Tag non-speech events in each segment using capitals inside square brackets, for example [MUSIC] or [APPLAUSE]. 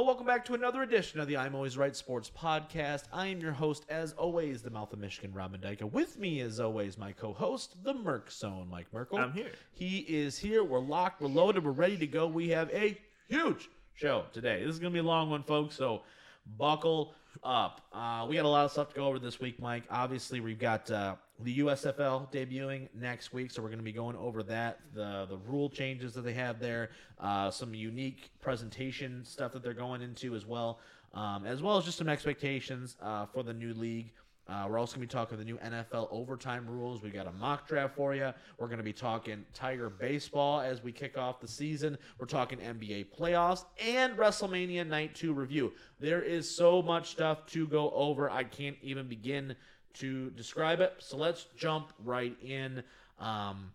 Hello, welcome back to another edition of the I'm Always Right Sports Podcast. I am your host, as always, the mouth of Michigan, Robin Dyke. With me, as always, my co-host, the Merc Zone, Mike Merkel. I'm here. He is here. We're locked. We're loaded. We're ready to go. We have a huge show today. This is going to be a long one, folks. So buckle up. Uh, we got a lot of stuff to go over this week, Mike. Obviously, we've got uh, the USFL debuting next week, so we're going to be going over that, the the rule changes that they have there, uh, some unique presentation stuff that they're going into as well, um, as well as just some expectations uh, for the new league. Uh, we're also going to be talking the new NFL overtime rules. We got a mock draft for you. We're going to be talking Tiger baseball as we kick off the season. We're talking NBA playoffs and WrestleMania Night 2 review. There is so much stuff to go over. I can't even begin to describe it. So let's jump right in. Um,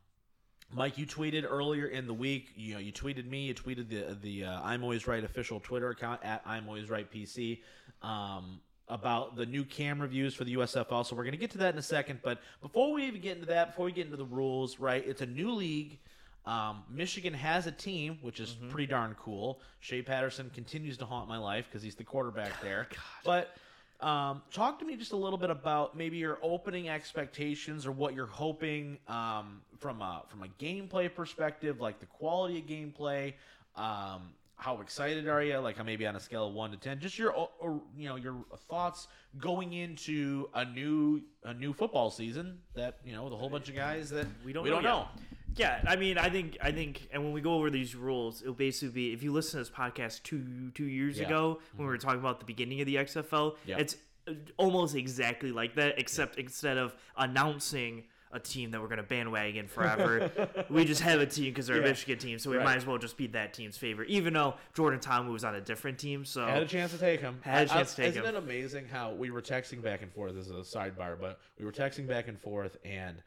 Mike, you tweeted earlier in the week. You know, you tweeted me. You tweeted the the uh, I'm Always Right official Twitter account at I'm Always Right PC. Um, about the new camera views for the USFL. So we're going to get to that in a second. But before we even get into that, before we get into the rules, right? It's a new league. Um, Michigan has a team, which is Mm-hmm. pretty darn cool. Shea Patterson continues to haunt my life because he's the quarterback there. God. But um, talk to me just a little bit about maybe your opening expectations or what you're hoping um, from a from a gameplay perspective, like the quality of gameplay. Um, how excited are you? Like, maybe on a scale of one to ten, just your or, you know your thoughts going into a new a new football season that you know with a whole bunch of guys that We don't we don't know. Yeah, I mean, I think, I think, and when we go over these rules, it'll basically be if you listen to this podcast two two years Yeah. Mm-hmm. ago when we were talking about the beginning of the XFL, Yeah. it's uh, almost exactly like that, except instead of announcing a team that we're going to bandwagon forever, [LAUGHS] we just have a team because they're Yeah. a Michigan team, so we Right. might as well just be that team's favorite, even though Jordan Ta'amu was on a different team. So Had a chance to take him. Had a I- chance to take isn't him. it amazing how we were texting back and forth? This is a sidebar, but we were texting back and forth, and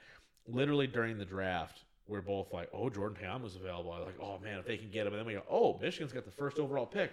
literally during the draft, we're both like, "Oh, Jordan was available." I'm like, "Oh man, if they can get him," and then we go, "Oh, Michigan's got the first overall pick."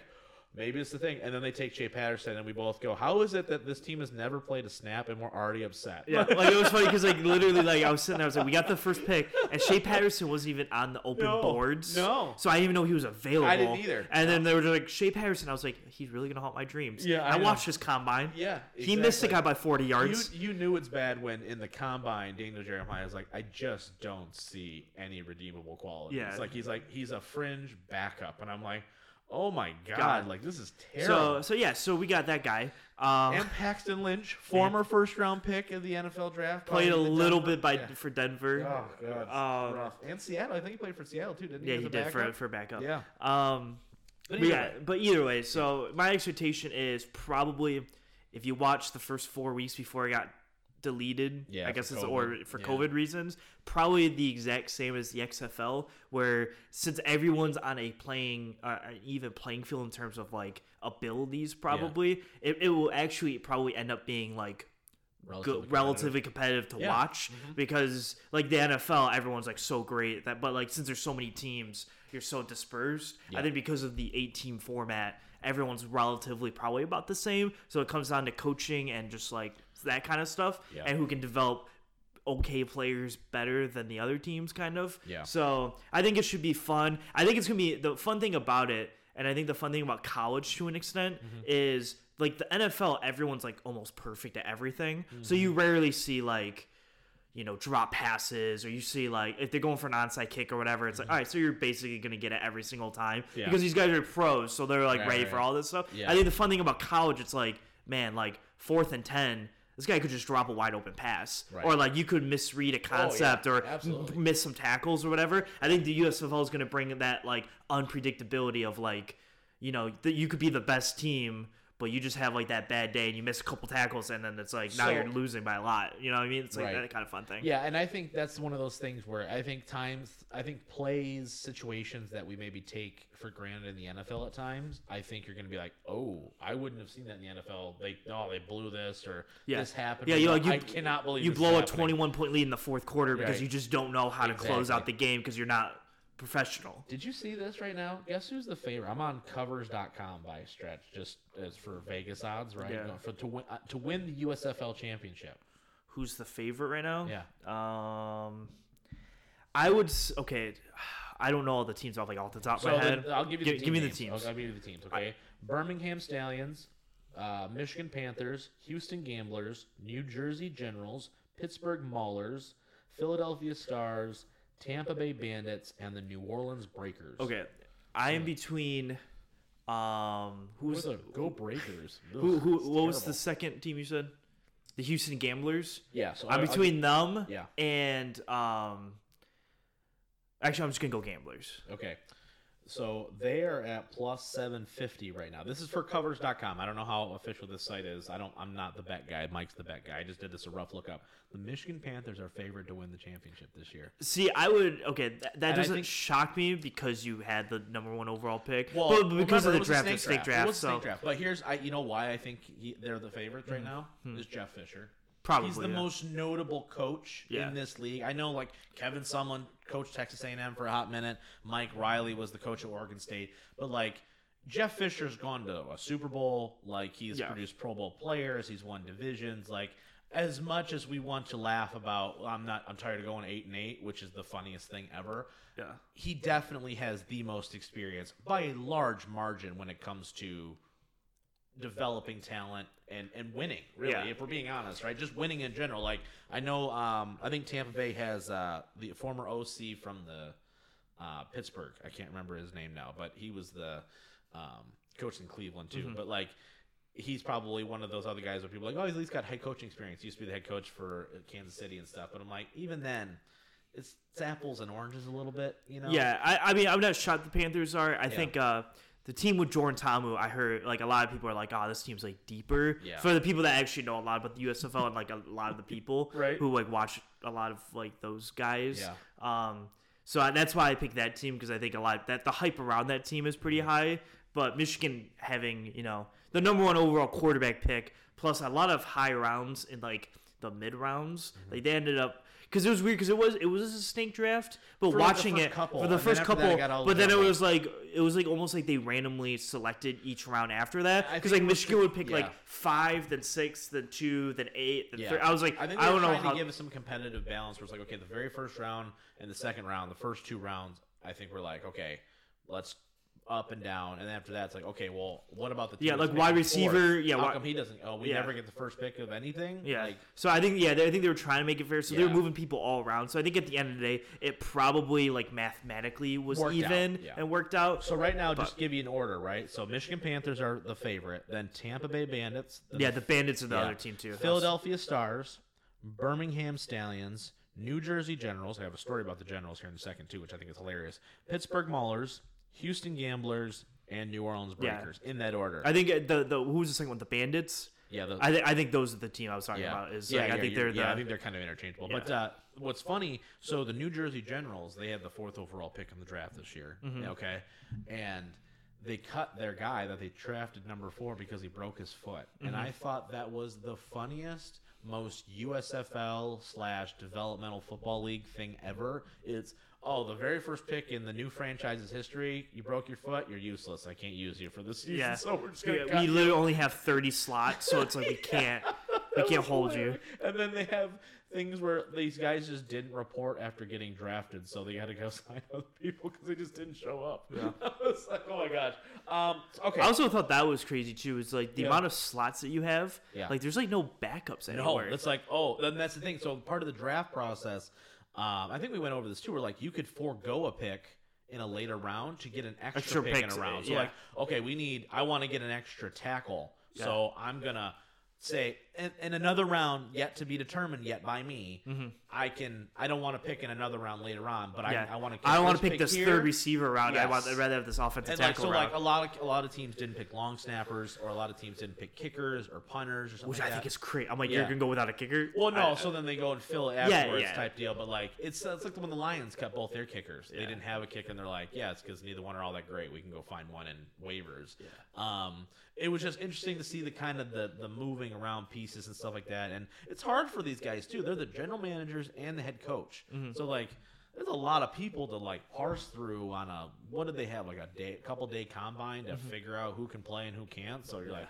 Maybe it's the thing, and then they take Shea Patterson, and we both go, "How is it that this team has never played a snap and we're already upset?" Yeah, [LAUGHS] like it was funny because like literally like I was sitting there, I was like, we got the first pick, and Shea Patterson wasn't even on the open No, boards. no. so I didn't even know he was available. I didn't either. And then they were like Shea Patterson. I was like, he's really gonna haunt my dreams. Yeah, I I, watched his combine. Yeah, he missed the guy by forty yards. You, you knew it's bad when in the combine Daniel Jeremiah was like, I just don't see any redeemable qualities. Yeah. it's like he's like he's a fringe backup, and I'm like, oh my god, God. like this is terrible. so so yeah, so we got that guy. Um, and Paxton Lynch, [LAUGHS] former first round pick of the NFL draft, played a little Denver- bit by yeah. for Denver. Oh god, Um, rough. And Seattle, I think he played for Seattle too, didn't he? yeah, he did for backup? for backup. Yeah. Um, But but either yeah, but either way, so my expectation is probably if you watch the first four weeks before I got deleted, Yeah, I guess it's or for Yeah. COVID reasons, probably the exact same as the XFL, where since everyone's on a playing uh, even playing field in terms of like abilities, probably it, it will actually probably end up being like Relatively good, relatively competitive to Yeah. watch because like the NFL, everyone's like so great that, but like since there's so many teams, you're so dispersed. Yeah. I think because of the eight team format, everyone's relatively probably about the same. So it comes down to coaching and just like that kind of stuff, Yeah. and who can develop okay players better than the other teams, kind of. Yeah. So I think it should be fun. I think it's gonna be the fun thing about it, and I think the fun thing about college to an extent Mm-hmm. is like the NFL. Everyone's like almost perfect at everything, so Mm-hmm. you rarely see like you know drop passes or you see like if they're going for an onside kick or whatever. It's like all right, so you're basically gonna get it every single time Mm-hmm. Yeah. because these guys are pros, so they're like Right, ready right, for all this stuff. Yeah. I think the fun thing about college, it's like man, like fourth and ten. This guy could just drop a wide open pass, Right. or like you could misread a oh, concept, or m- miss some tackles or whatever. I think the USFL is going to bring that like unpredictability of like, you know, that you could be the best team, but you just have like that bad day and you miss a couple tackles, and then it's like now So- you're losing by a lot. You know what I mean? It's like Right. that kind of fun thing. Yeah, and I think that's one of those things where I think times, I think plays, situations that we maybe take for granted in the NFL at times, I think you're going to be like, oh, I wouldn't have seen that in the NFL. They, oh, they blew this or Yeah. this happened. Yeah, you like you, I cannot believe you blow a 21 point lead in the fourth quarter because Right. you just don't know how to close out the game because you're not professional. Did you see this right now? Guess who's the favorite? I'm on covers.com by a stretch, just as for Vegas odds, right? Yeah. For to win uh, to win the USFL championship. Who's the favorite right now? Yeah. Um, I would okay. I don't know all the teams off like off the top So of my then head. I'll give you Gi- the team give me the teams. I'll give you the teams. Okay, Birmingham Stallions, uh, Michigan Panthers, Houston Gamblers, New Jersey Generals, Pittsburgh Maulers, Philadelphia Stars, Tampa Bay Bandits, and the New Orleans Breakers. Okay, I am between. Um, Who's the Go Breakers? who? [LAUGHS] Ugh, Who? What was the second team you said? The Houston Gamblers. Yeah, so I'm I- I- between them. Yeah. And um. Actually, I'm just gonna go Gamblers. Okay. So they are at plus 750 right now. This is for covers.com. I don't know how official this site is. I don't I'm not the bet guy. Mike's the bet guy. I just did this a rough look up. The Michigan Panthers are favored to win the championship this year. See, I would okay. Th- that doesn't think- shock me because you had the number one overall pick. Well, but, because remember, of the was a draft, snake the snake draft. a So snake draft. But here's I you know why I think he, they're the favorites right hmm. now hmm. is Jeff Fisher. Probably, He's the yeah. most notable coach Yeah. in this league. I know like Kevin Sumlin coached Texas A&M for a hot minute. Mike Riley was the coach at Oregon State. But like Jeff Fisher's gone to a Super Bowl. Like he's Yeah. produced Pro Bowl players. He's won divisions. Like as much as we want to laugh about, I'm not. I'm tired of going eight and eight, which is the funniest thing ever. yeah. He definitely has the most experience by a large margin when it comes to developing talent and, and winning really Yeah. if we're being honest right? Just winning in general. Like i know um, i think tampa bay has uh, the former oc from the uh, pittsburgh. I can't remember his name now but he was the um, coach in cleveland too. But like he's probably one of those other guys where people are like oh he's at least got head coaching experience. He used to be the head coach for uh, kansas city and stuff. But i'm like even then it's, it's apples and oranges a little bit you know? Yeah, I, I mean, I'm not shocked the Panthers are. I think uh, the team with Jordan Ta'amu, I heard like a lot of people are like, oh, this team's like deeper. Yeah. For the people that actually know a lot about the USFL and like a lot of the people [LAUGHS] Right. who like watch a lot of like those guys. Yeah. Um, so I, that's why I picked that team because I think a lot that the hype around that team is pretty high. But Michigan having you know the number one overall quarterback pick plus a lot of high rounds in like the mid rounds, Mm-hmm. like they ended up. Because it was weird, because it was it was a snake draft, but For, watching first it couple, for the first couple, but then it was like it was like almost like they randomly selected each round after that. Because like Michigan would pick yeah. like five, then six, then two, then eight, then Yeah. three. I was like, I think I don't know how. to give us some competitive balance. Where it's like, okay, the very first round and the second round, the first two rounds, I think we're like, okay, let's up and down, and after that, it's like, okay, well, what about the Yeah, like wide receiver, fourth? yeah, how wi- come he doesn't? Oh, we Yeah. never get the first pick of anything. Yeah. like, so I think yeah, they- I think they were trying to make it fair. So they were moving people all around. So I think at the end of the day, it probably like mathematically was even yeah. and worked out. so right now, just give you an order, right? So Michigan Panthers are the favorite, then Tampa Bay Bandits, yeah, the Bandits are the yeah, other team too. Philadelphia Stars, Birmingham Stallions, New Jersey Generals. I have a story about the Generals here in a second too, which I think is hilarious. Pittsburgh Maulers, Houston Gamblers, and New Orleans Yeah. Breakers in that order. I think uh, the the who was the second one? The Bandits. yeah, the, I, th- I think those are the team I was talking about. Is yeah, like, I think you're- they're the yeah, I think they're kind of interchangeable. But uh, what's funny, so the New Jersey Generals, they had the fourth overall pick in the draft this year. Mm-hmm. Okay, and they cut their guy that they drafted number four because he broke his foot, and Mm-hmm. I thought that was the funniest, most USFL slash developmental football league thing ever. It's oh, the very first pick in the new franchise's history, you broke your foot, you're useless. I can't use you for this season, yeah. so we're just gonna Yeah, we you. literally only have thirty slots, so it's like we [LAUGHS] can't we [LAUGHS] can't hold you. And then they have things where these guys just didn't report after getting drafted, so they had to go [LAUGHS] sign other people because they just didn't show up. Yeah. I was like, oh my gosh. Um, okay. I also thought that was crazy too. Is like the Yeah. amount of slots that you have. Yeah. Like there's like no backups anywhere. no, it's like, oh, then that's the thing. So part of the draft process, um, I think we went over this too. Where like you could forego a pick in a later round to get an extra, Extra pick in picks, a round. So yeah. like, okay, we need. I want to get an extra tackle, so I'm gonna say in, in another round yet to be determined yet by me. I can. I don't want to pick in another round later on, but Mm-hmm. yeah. I, I want to. I don't want to pick this here. third receiver round. I want. I'd rather have this offensive And like tackle so, round. like a lot of a lot of teams didn't pick long snappers, or a lot of teams didn't pick kickers or punters or something. which like I think that. is great. I'm like, Yeah. you're gonna go without a kicker. Well, no. I- so then they go and fill it afterwards, yeah. type deal. But like, it's it's like when the Lions cut both their kickers. They didn't have a kick, and they're like, yeah, it's because neither one are all that great. We can go find one in waivers. Um, it was just interesting to see the kind of the the moving around and stuff like that. And it's hard for these guys too. They're the general managers and the head coach. Mm-hmm. So like. There's a lot of people to like parse through on a what did they have like a day, couple day combine to Mm-hmm. figure out who can play and who can't. So you're like,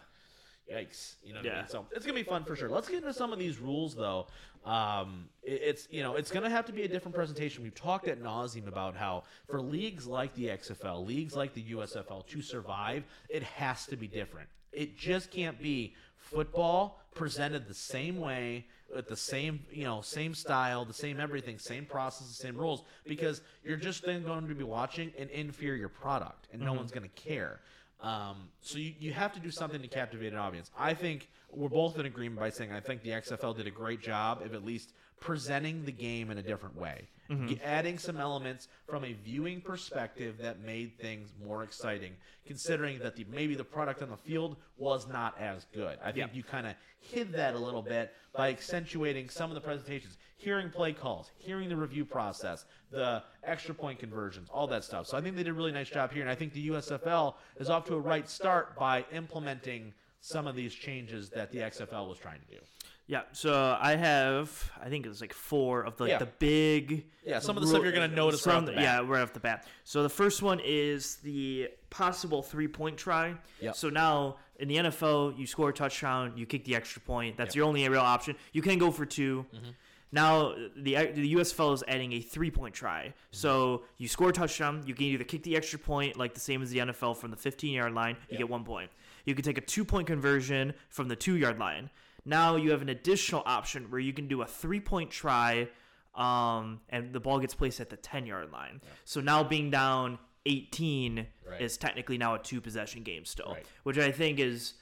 yikes. You know what I Yeah. mean? So it's gonna be fun for sure. Let's get into some of these rules though. Um, it- it's you know it's gonna have to be a different presentation. We've talked at nauseum about how for leagues like the XFL, leagues like the USFL to survive, it has to be different. It just can't be football presented the same way with the same you know same style the same everything same process the same rules because you're just then going to be watching an inferior product and no one's going to care. Um, so you, you have to do something to captivate an audience. I think we're both in agreement by saying i think the xfl did a great job of at least presenting the game in a different way Mm-hmm. G- adding some elements from a viewing perspective that made things more exciting considering that the maybe the product on the field was not as good i think Yeah. you kind of hid that a little bit by accentuating some of the presentations, hearing play calls, hearing the review process, the extra point conversions, all that stuff. So I think they did a really nice job here, and I think the USFL is off to a right start by implementing some of these changes that the XFL was trying to do. Yeah, so I have I think it's like four of the like Yeah. the big Yeah, some of the stuff you're gonna notice right off the bat. Yeah, right off the bat. So the first one is the possible three point try. Yep. So now in the NFL, you score a touchdown, you kick the extra point. That's your only real option. You can go for 2 Mm-hmm. Now the the USFL is adding a three point try. So you score a touchdown, you can either kick the extra point like the same as the NFL from the 15 yard line, you Yep. get one point. You can take a two point conversion from the two yard line. Now you have an additional option where you can do a three point try, um, and the ball gets placed at the 10 yard line. So now being down 18 Right. is technically now a two possession game still, Right. which I think is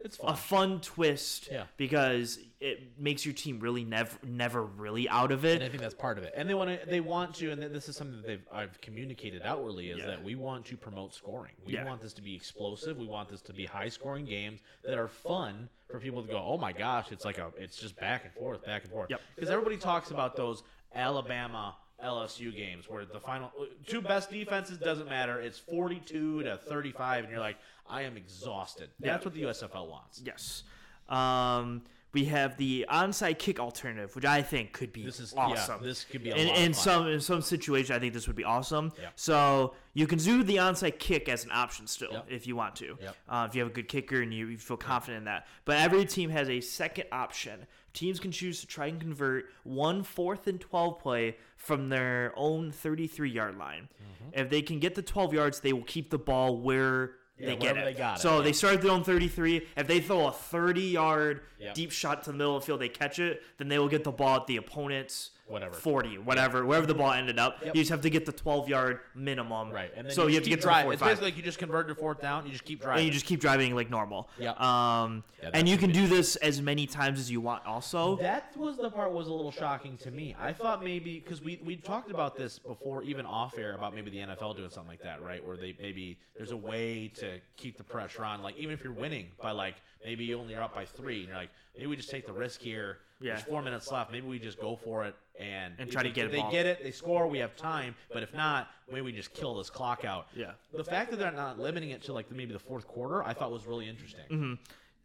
It's a fun. fun twist Yeah. because it makes your team really never never really out of it. And I think that's part of it. And they want to, they want to, and this is something that they've I've communicated outwardly is Yeah. that we want to promote scoring. We Yeah. want this to be explosive. We want this to be high scoring games that are fun for people to go, oh my gosh, it's like a, it's just back and forth, back and forth. Yep. Because everybody talks about those Alabama. LSU games where the final two best defenses doesn't matter. It's 42 to 35, and you're like, I am exhausted. That's what the USFL wants. Yes. Um, we have the onside kick alternative, which I think could be This is awesome. Yeah, this could be a in, lot in of fun. some in some situations, I think this would be awesome. Yeah. So you can do the onside kick as an option still, Yep. if you want to. Yep. Uh, if you have a good kicker and you, you feel confident in that. But every team has a second option. Teams can choose to try and convert one fourth and twelve play from their own thirty-three yard line. Mm-hmm. If they can get the twelve yards, they will keep the ball where. Yeah, they get it. they got it, So yeah. they start their own 33. If they throw a 30 yard Yep. deep shot to the middle of the field, they catch it, then they will get the ball at the opponent's Whatever. 40, whatever, wherever the ball ended up. Yep. You just have to get the 12 yard minimum. Right. And then so you, just have to get driving. to the It's basically like you just convert your fourth down. You just keep driving. and you just keep driving like normal. Yep. Um, Yeah, and you can do this as many times as you want. Also, That was the part was a little shocking to me. I thought maybe because we we talked about this before, even off air, about maybe the NFL doing something like that, right? Where they maybe there's a way to keep the pressure on, like even if you're winning by like maybe you only are up by three, and you're like maybe we just take the risk here. Yeah. There's four minutes left. Maybe we just go for it and And try to get it They ball. get it. They score. We have time. But if not, maybe we just kill this clock out. Yeah. The fact that they're not limiting it to like maybe the fourth quarter, I thought was really interesting. Mm-hmm.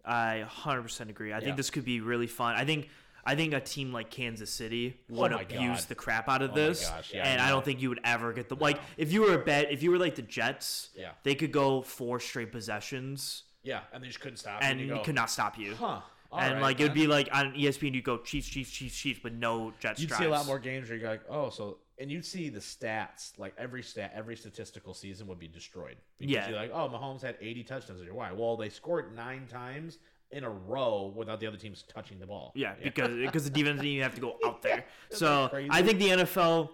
I 100% agree. I Yeah. think this could be really fun. I think I think a team like Kansas City would Oh abuse God. the crap out of Oh my this, gosh, yeah, and I, know. don't think you would ever get the like if you were a bet if you were like the Jets, Yeah. they could go four straight possessions Yeah, and they just couldn't stop. and you you go, could not stop you. Huh. all and right, like it'd be like on ESPN, you go Chiefs, Chiefs, Chiefs, Chiefs, but no Jets. You'd drives. see a lot more games where you're like, oh, so and you'd see the stats, like every stat, every statistical season would be destroyed. Because Yeah. You're like, oh, Mahomes had 80 touchdowns. You're, Why? Well, they scored nine times in a row without the other teams touching the ball. Yeah, because because the defense you have to go [LAUGHS] out there. Isn't So? I think the NFL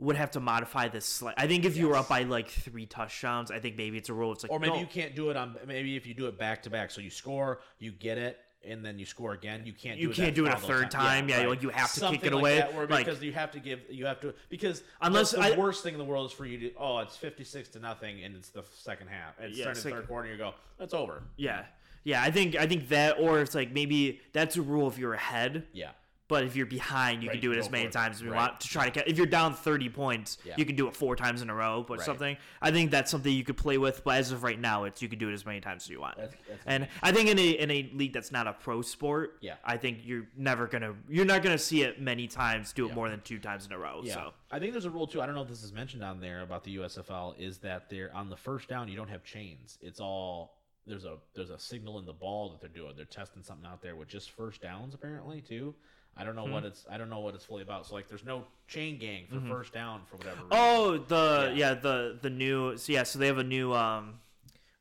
would have to modify this. Slight. I think if you were up by like three touchdowns, I think maybe it's a rule. It's like Or maybe no. you can't do it on. Maybe if you do it back to back, so you score, you get it, and then you score again. You can't. You do it can't do it a third time. Yeah, like, you have to kick it like away. that, where- Like- because you have to give. You have to because Unless the, I- worst thing in the world is for you to. Oh, it's fifty six to nothing, and it's the second half. And it's Yeah, second- third quarter. and You go, that's over. Yeah, yeah. I think I think that, or it's like maybe that's a rule if you're ahead. Yeah. But if you're behind, you Right, can do it as many times as you Right. want to try to catch. If you're down 30 points, Yeah. you can do it four times in a row. or Right. something, I think that's something you could play with. But as of right now, it's you can do it as many times as you want. That's- that's and I think in a in a league that's not a pro sport, Yeah. I think you're never gonna you're not gonna see it many times do it Yeah. more than two times in a row. Yeah. So I think there's a rule too. I don't know if this is mentioned on there about the USFL is that they're on the first down you don't have chains. It's all there's a there's a signal in the ball that they're doing. They're testing something out there with just first downs apparently too. I don't know what it's I don't know what it's fully about. So like there's no chain gang for first down for whatever. Reason. Oh, the Yeah. yeah. the the new so yeah, so they have a new um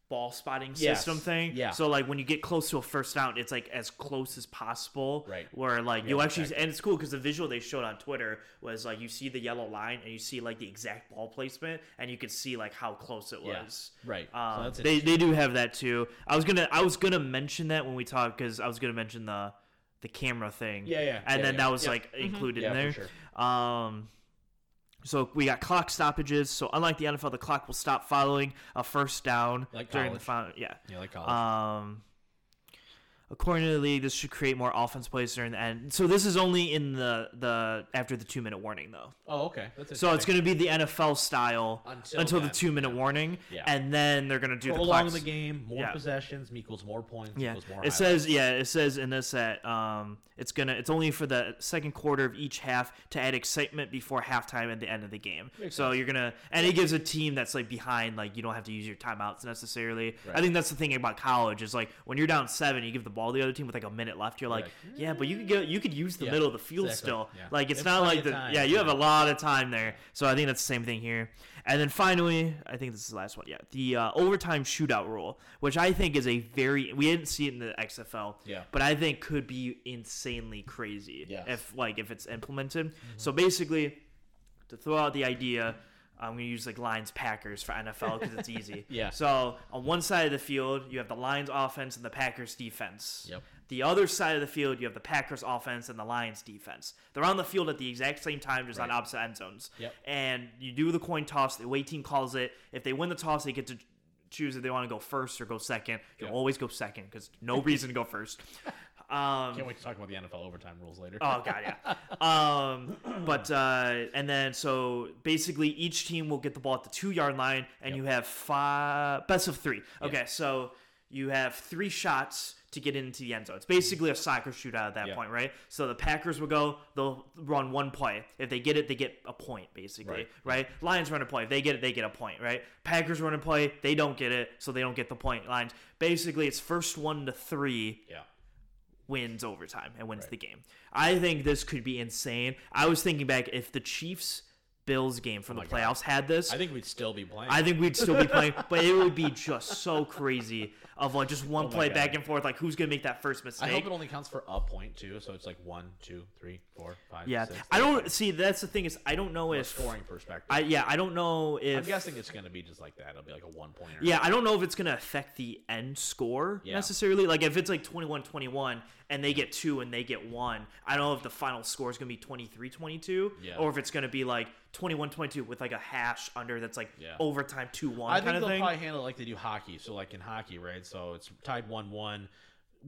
ball spotting Yes. system thing. Yeah. So like when you get close to a first down, it's like as close as possible. Right. Where like Yeah, you actually exactly. and it's cool because the visual they showed on Twitter was like you see the yellow line and you see like the exact ball placement and you can see like how close it Yeah. was. Right. So Um, that's they they do have that too. I was gonna I was gonna mention that when we talked because I was gonna mention the the camera thing. Yeah, yeah, And yeah, then yeah. that was Yeah. like included Yeah, in there. Um, so we got clock stoppages. So unlike the NFL, the clock will stop following a first down Like during the final. Yeah. Yeah, like college. Um, according to the league, this should create more offense plays during the end. So this is only in the the after the two minute warning though. oh, okay. That's So it's going to be the NFL style Until until, the two minute warning, Yeah. and then they're going to do the prolong clocks. the game, more Yeah. possessions equals more points Yeah, equals more. it highlights. says yeah, it says in this that um, it's gonna it's only for the second quarter of each half to add excitement before halftime at the end of the game. Makes so sense. you're gonna and it gives a team that's like behind like you don't have to use your timeouts necessarily. Right. I think that's the thing about college is like when you're down seven, you give the ball to the other team with like a minute left. You're like, like, yeah, but you could get you could use the Yeah, middle of the field exactly, still. yeah. Like it's There's not like the time, yeah you have a lot of time there. So I think that's the same thing here. And then finally, I think this is the last one. Yeah, the uh, overtime shootout rule, which I think is a very we didn't see it in the XFL. Yeah. But I think could be insanely crazy Yes. if like if it's implemented. So basically, to throw out the idea. I'm gonna use like Lions Packers for NFL because it's easy. [LAUGHS] Yeah. So on one side of the field, you have the Lions offense and the Packers defense. Yep. The other side of the field, you have the Packers offense and the Lions defense. They're on the field at the exact same time, just on opposite end zones. Yep. And you do the coin toss. The away team calls it. If they win the toss, they get to choose if they want to go first or go second. You'll Yep. always go second because no reason to go first. [LAUGHS] Um, Can't wait to talk about the NFL overtime rules later. Oh god, yeah. [LAUGHS] Um, but uh, and then so basically each team will get the ball at the two yard line, and you have five best of three. Okay, so you have three shots to get into the end zone. It's basically a soccer shootout at that Yeah. point, right? So the Packers will go, they'll run one play. If they get it, they get a point, basically, Right. right? Lions run a play. If they get it, they get a point, right? Packers run a play, they don't get it, so they don't get the point. Lions. Basically, it's first one to three yeah. Wins overtime and wins Right. the game. I think this could be insane. I was thinking back if the Chiefs Bills game from Oh the God. playoffs had this, I think we'd still be playing. I think we'd still be playing, [LAUGHS] but it would be just so crazy of like just one Oh play God. back and forth. Like who's gonna make that first mistake? I hope it only counts for a point too, so it's like one, two, three, four, five. yeah, six, I don't see. That's the thing is I don't know From a if scoring perspective. I yeah I don't know if I'm guessing it's going to be just like that. It'll be like a one pointer. Yeah, I don't know if it's going to affect the end score Yeah. necessarily. Like if it's like 21-21 and they get 2 and they get 1, I don't know if the final score is going to be 23-22 Yeah. or if it's going to be like 21-22 with like a hash under that's like Yeah. overtime 2-1 I think of they'll thing. probably handle it like they do hockey. So like in hockey, right? So it's tied one-one.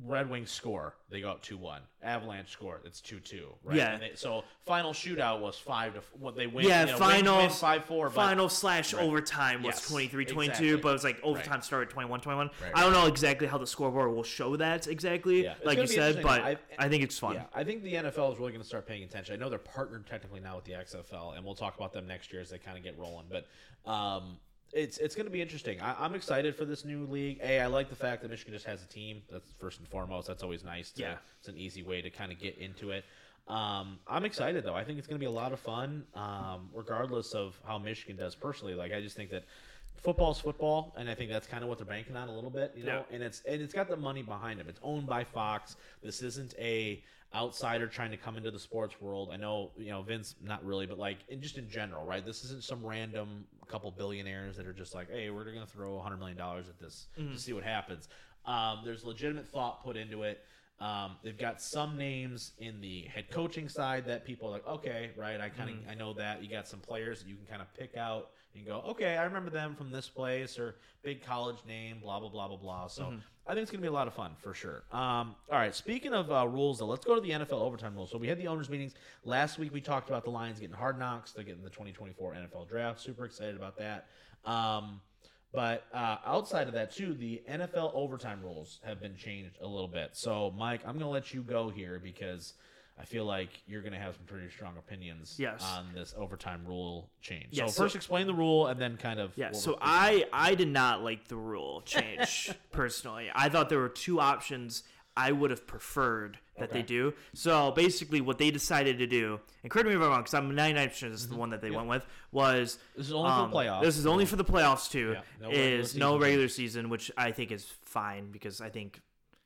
Red Wings score, they go up two one. Avalanche score, it's two two. Right? Yeah. They, so final shootout was five to what they win. Yeah, you know, final win, win five four. final slash Right. overtime was Yes, 23-22, exactly. but it was like overtime started 21-21. Right, I don't know exactly how the scoreboard will show that exactly, Yeah, like you said, but I- I, think it's fun. Yeah, I think the NFL is really going to start paying attention. I know they're partnered technically now with the XFL, and we'll talk about them next year as they kind of get rolling. But um, it's it's going to be interesting. I, I'm excited for this new league. A, I like the fact that Michigan just has a team. That's first and foremost. That's always nice. To, Yeah. it's an easy way to kind of get into it. Um, I'm excited though. I think it's going to be a lot of fun, um, regardless of how Michigan does personally. Like I just think that football's football, and I think that's kind of what they're banking on a little bit, you know. Yeah. And it's and it's got the money behind them. It's owned by Fox. This isn't a outsider trying to come into the sports world. I know, you know, Vince, not really, but like, in, just in general, right? This isn't some random couple billionaires that are just like, hey, we're going to throw $100 million at this to see what happens. Um, there's legitimate thought put into it. Um, they've got some names in the head coaching side that people are like, okay, right? I kind of I know that you got some players that you can kind of pick out and go, okay, I remember them from this place or big college name, blah blah blah blah blah. So I think it's gonna be a lot of fun for sure. Um, all right, speaking of uh, rules, though, let's go to the NFL overtime rules. So we had the owners meetings last week. We talked about the Lions getting hard knocks. They're getting the 2024 NFL draft. Super excited about that. Um, but uh, outside of that, too, the NFL overtime rules have been changed a little bit. So, Mike, I'm going to let you go here because I feel like you're going to have some pretty strong opinions Yes. on this overtime rule change. Yeah, so, so- first explain the rule and then kind of Yeah, so I I did not like the rule change [LAUGHS] personally. I thought there were two options I would have preferred that they do. So basically, what they decided to do, and correct me if I'm wrong, because I'm 99 percent sure this is the one that they went with, was This is only for um, the playoffs. This is only for the playoffs too. Yeah, no is season no regular season, which I think is fine because I think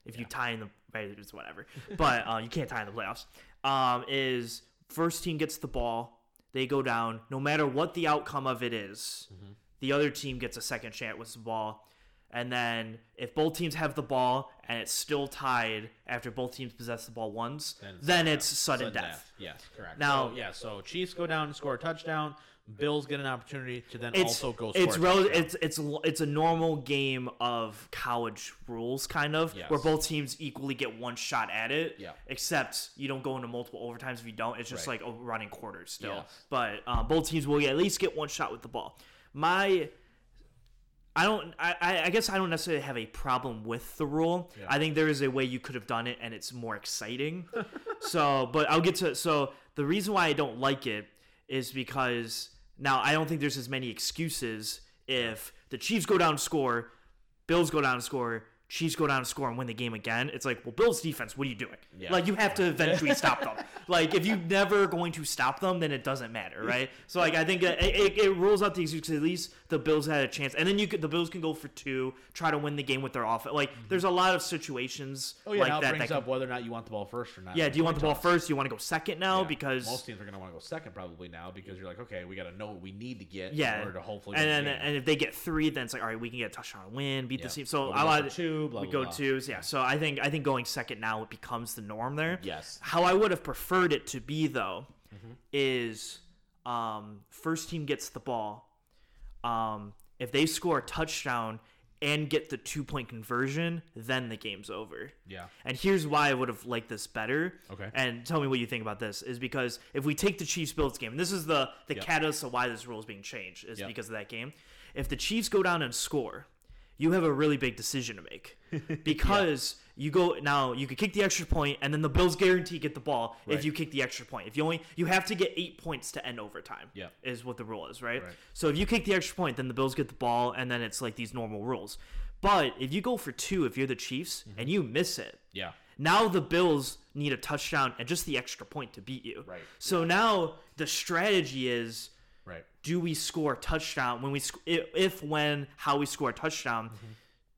if you tie in the it's whatever, but uh, you can't tie in the playoffs. Um, is first team gets the ball, they go down. No matter what the outcome of it is, Mm-hmm. the other team gets a second chance with the ball. And then if both teams have the ball and it's still tied after both teams possess the ball once, then, it's sudden, death. Yes, correct. Now- so, yeah, so Chiefs go down and score a touchdown. Bills get an opportunity to then It's also go it's rel- it's it's it's a normal game of college rules kind of Yes. where both teams equally get one shot at it. Yeah. Except you don't go into multiple overtimes if you don't. It's just Right. like a running quarters still. Yes. But uh, both teams will at least get one shot with the ball. My I don't. I, I I guess I don't necessarily have a problem with the rule. Yeah. I think there is a way you could have done it, and it's more exciting. [LAUGHS] so, but I'll get to. So the reason why I don't like it is because now I don't think there's as many excuses if the Chiefs go down and score, Bills go down and score, Chiefs go down and score and win the game again. It's like, well, Bills defense, what are you doing? Yeah. Like you have to eventually stop them. [LAUGHS] Like if you're never going to stop them, then it doesn't matter, right? So like I think it, it, it rules out the excuse 'cause at least the Bills had a chance, and then you could the Bills can go for two, try to win the game with their offense. Like mm-hmm. there's a lot of situations oh, yeah, like now it brings that up whether or not you want the ball first or not. yeah, do you want the ball first? Do you want to go second now? Yeah. Because most teams are going to want to go second probably now because you're like, okay, we got to know what we need to get yeah, in order to hopefully. and win then the game. and if they get three, then it's like all right, we can get a touchdown and win, beat Yeah. the team. So We'll I want for two, blah, we blah, go blah. twos, yeah. So I think I think going second now it becomes the norm there. Yes. How I would have preferred it to be though Mm-hmm. is um, first team gets the ball. Um, if they score a touchdown and get the two point conversion, then the game's over. Yeah. And here's why I would have liked this better. Okay. And tell me what you think about this. Is because if we take the Chiefs Bills game, and this is the the Yep. catalyst of why this rule is being changed, is Yep. because of that game. If the Chiefs go down and score, you have a really big decision to make [LAUGHS] because you go now you could kick the extra point and then the Bills guarantee get the ball Right. if you kick the extra point. If you only you have to get eight points to end overtime. Yeah. is what the rule is, right? Right. So if you kick the extra point, then the Bills get the ball and then it's like these normal rules. But if you go for two, if you're the Chiefs Mm-hmm. and you miss it, Yeah. now the Bills need a touchdown and just the extra point to beat you. Right. So now the strategy is Right. do we score a touchdown when we sc- if, when how we score a touchdown Mm-hmm.